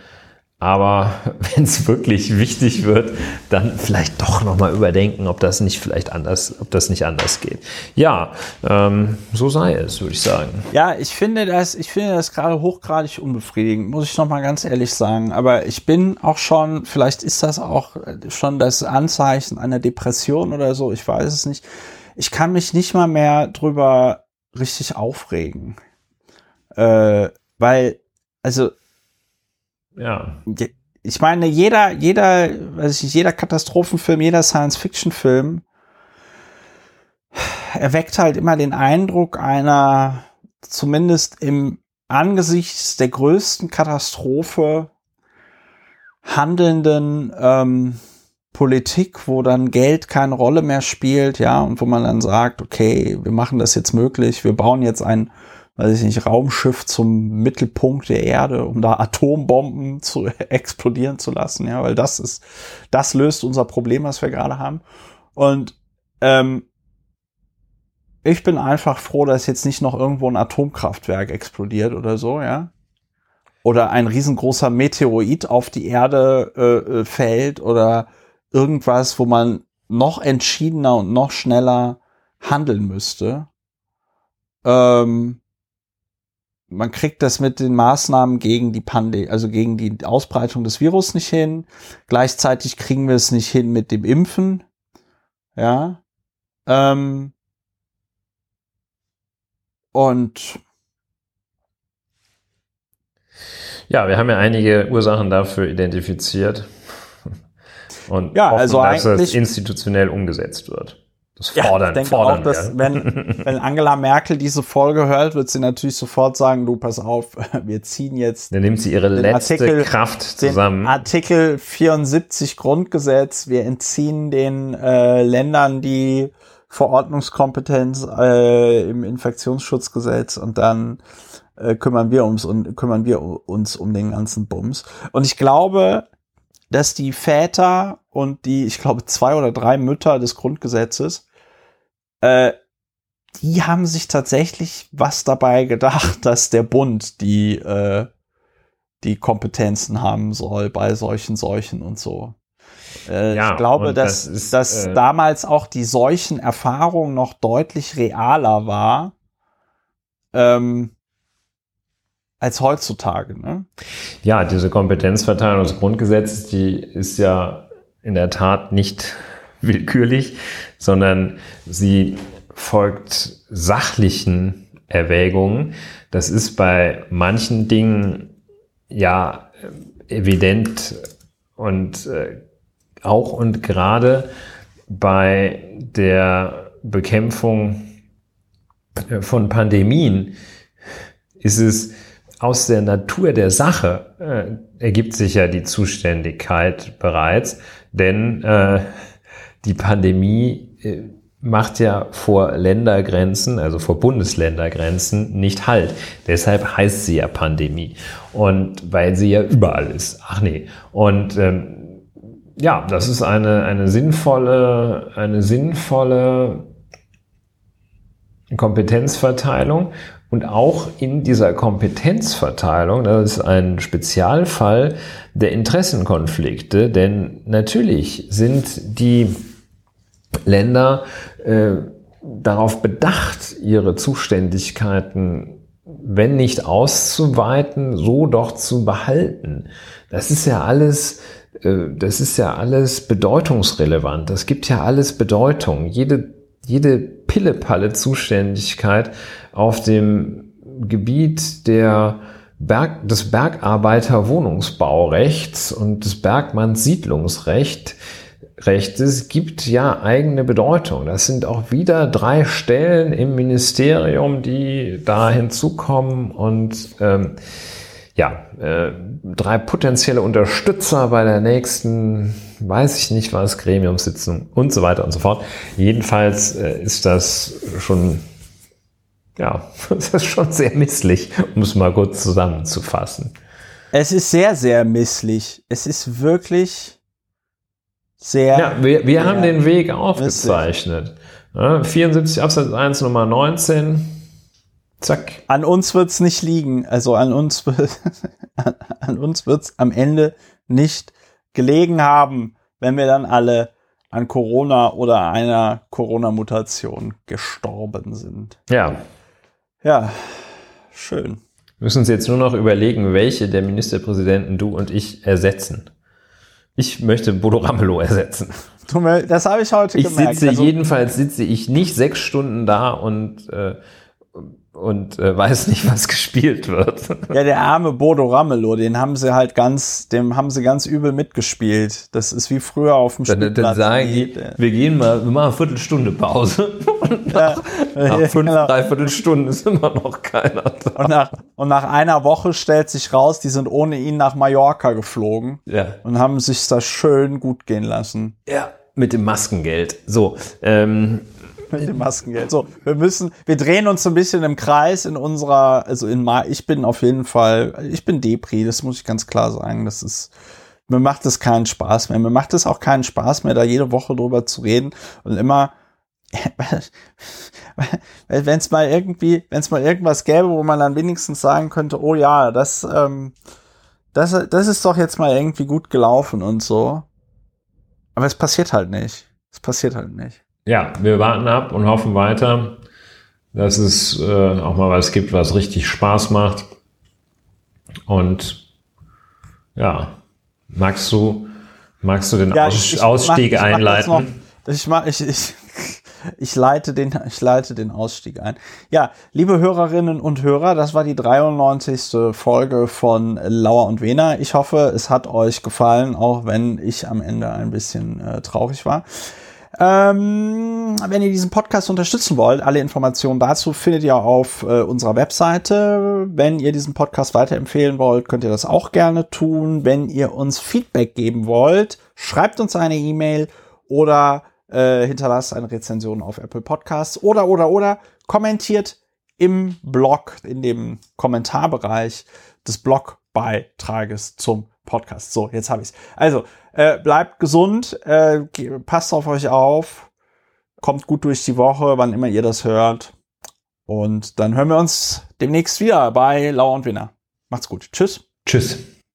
aber wenn es wirklich wichtig wird, dann vielleicht doch nochmal überdenken, ob das nicht vielleicht anders, ob das nicht anders geht. Ja, ähm, so sei es, würde ich sagen. Ja, ich finde das, ich finde das gerade hochgradig unbefriedigend, muss ich nochmal ganz ehrlich sagen. Aber ich bin auch schon, vielleicht ist das auch schon das Anzeichen einer Depression oder so, ich weiß es nicht. Ich kann mich nicht mal mehr drüber richtig aufregen. Äh, weil, also ja. Ich meine, jeder, jeder, weiß ich jeder Katastrophenfilm, jeder Science-Fiction-Film erweckt halt immer den Eindruck einer, zumindest im angesichts der größten Katastrophe handelnden ähm, Politik, wo dann Geld keine Rolle mehr spielt, ja, und wo man dann sagt, okay, wir machen das jetzt möglich, wir bauen jetzt ein weiß ich nicht, Raumschiff zum Mittelpunkt der Erde, um da Atombomben zu explodieren zu lassen, ja, weil das ist, das löst unser Problem, was wir gerade haben. Und ähm, ich bin einfach froh, dass jetzt nicht noch irgendwo ein Atomkraftwerk explodiert oder so, ja. Oder ein riesengroßer Meteorit auf die Erde äh, äh fällt oder irgendwas, wo man noch entschiedener und noch schneller handeln müsste. Ähm, man kriegt das mit den Maßnahmen gegen die Pandemie, also gegen die Ausbreitung des Virus nicht hin. Gleichzeitig kriegen wir es nicht hin mit dem Impfen. Ja. Ähm, und ja, wir haben ja einige Ursachen dafür identifiziert. Und ja, hoffen, also dass das institutionell umgesetzt wird. Das fordern, ja, ich denke fordern auch, dass wenn, wenn Angela Merkel diese Folge hört, wird sie natürlich sofort sagen, du pass auf, wir ziehen jetzt. Dann nimmt sie ihre letzte Artikel, Kraft zusammen. Artikel 74 Grundgesetz, wir entziehen den äh, Ländern die Verordnungskompetenz äh, im Infektionsschutzgesetz und dann äh, kümmern wir uns und kümmern wir uns um den ganzen Bums. Und ich glaube, dass die Väter und die, ich glaube, zwei oder drei Mütter des Grundgesetzes äh, die haben sich tatsächlich was dabei gedacht, dass der Bund die, äh, die Kompetenzen haben soll bei solchen Seuchen und so. Äh, ja, ich glaube, dass, das ist, dass äh, damals auch die Seuchenerfahrung noch deutlich realer war ähm, als heutzutage. Ne? Ja, diese Kompetenzverteilung des Grundgesetzes, die ist ja in der Tat nicht willkürlich, sondern sie folgt sachlichen Erwägungen. Das ist bei manchen Dingen ja evident und äh, auch und gerade bei der Bekämpfung äh, von Pandemien ist es aus der Natur der Sache äh, ergibt sich ja die Zuständigkeit bereits, denn äh, die Pandemie macht ja vor Ländergrenzen, also vor Bundesländergrenzen, nicht Halt. Deshalb heißt sie ja Pandemie. Und weil sie ja überall ist. Ach nee. Und ähm, ja, das ist eine, eine sinnvolle, eine sinnvolle Kompetenzverteilung. Und auch in dieser Kompetenzverteilung, das ist ein Spezialfall der Interessenkonflikte, denn natürlich sind die Länder äh, darauf bedacht, ihre Zuständigkeiten, wenn nicht auszuweiten, so doch zu behalten. Das ist ja alles, äh, das ist ja alles bedeutungsrelevant. Das gibt ja alles Bedeutung. Jede, jede Pillepalle-Zuständigkeit auf dem Gebiet der Berg, des Bergarbeiterwohnungsbaurechts und des Bergmannssiedlungsrechts Rechtes gibt ja eigene Bedeutung. Das sind auch wieder drei Stellen im Ministerium, die da hinzukommen und ähm, ja, äh, drei potenzielle Unterstützer bei der nächsten, weiß ich nicht was, Gremiumssitzung und so weiter und so fort. Jedenfalls äh, ist das schon, ja, das ist schon sehr misslich, um es mal kurz zusammenzufassen. Es ist sehr, sehr misslich. Es ist wirklich sehr. Ja, wir, wir haben den Weg aufgezeichnet. Ja, 74 Absatz 1 Nummer 19 Zack. An uns wird's nicht liegen. Also an uns, an uns wird's am Ende nicht gelegen haben, wenn wir dann alle an Corona oder einer Corona-Mutation gestorben sind. Ja. Ja, schön. Wir müssen uns jetzt nur noch überlegen, welche der Ministerpräsidenten du und ich ersetzen. Ich möchte Bodo Ramelow ersetzen. Das habe ich heute ich gemerkt. Sitze, also, jedenfalls sitze ich nicht sechs Stunden da und äh, und äh, weiß nicht, was gespielt wird. Ja, der arme Bodo Ramelow, den haben sie halt ganz, dem haben sie ganz übel mitgespielt. Das ist wie früher auf dem Spielplatz. Dann, dann sagen die, wir gehen mal, wir machen eine Viertelstunde Pause. Und nach, ja, nach fünf, genau. dreiviertel Stunden ist immer noch keiner da. Und nach, und nach einer Woche stellt sich raus, die sind ohne ihn nach Mallorca geflogen. Ja. Und haben sich da schön gut gehen lassen. Ja, mit dem Maskengeld. So, ähm, mit dem Maskengeld. So, wir müssen, wir drehen uns so ein bisschen im Kreis in unserer, also in Ma, ich bin auf jeden Fall, ich bin Depri, das muss ich ganz klar sagen. Das ist, mir macht es keinen Spaß mehr. Mir macht es auch keinen Spaß mehr, da jede Woche drüber zu reden und immer, wenn es mal irgendwie, wenn es mal irgendwas gäbe, wo man dann wenigstens sagen könnte, oh ja, das, ähm, das, das ist doch jetzt mal irgendwie gut gelaufen und so. Aber es passiert halt nicht. Es passiert halt nicht ja, wir warten ab und hoffen weiter, dass es äh, auch mal was gibt, was richtig Spaß macht. Und ja, magst du, magst du den ja, Aus ich, Ausstieg mach, ich einleiten? Noch, ich, mach, ich, ich, ich, leite den, ich leite den Ausstieg ein. Ja, liebe Hörerinnen und Hörer, das war die 93. Folge von Lauer und Wena. Ich hoffe, es hat euch gefallen, auch wenn ich am Ende ein bisschen äh, traurig war. Ähm, wenn ihr diesen Podcast unterstützen wollt, alle Informationen dazu findet ihr auf äh, unserer Webseite. Wenn ihr diesen Podcast weiterempfehlen wollt, könnt ihr das auch gerne tun. Wenn ihr uns Feedback geben wollt, schreibt uns eine E-Mail oder äh, hinterlasst eine Rezension auf Apple Podcasts oder oder oder kommentiert im Blog, in dem Kommentarbereich des Blogbeitrages zum Podcast. So, jetzt habe ich's. Also, äh, bleibt gesund, äh, passt auf euch auf, kommt gut durch die Woche, wann immer ihr das hört. Und dann hören wir uns demnächst wieder bei Lau und Winner. Macht's gut. Tschüss. Tschüss.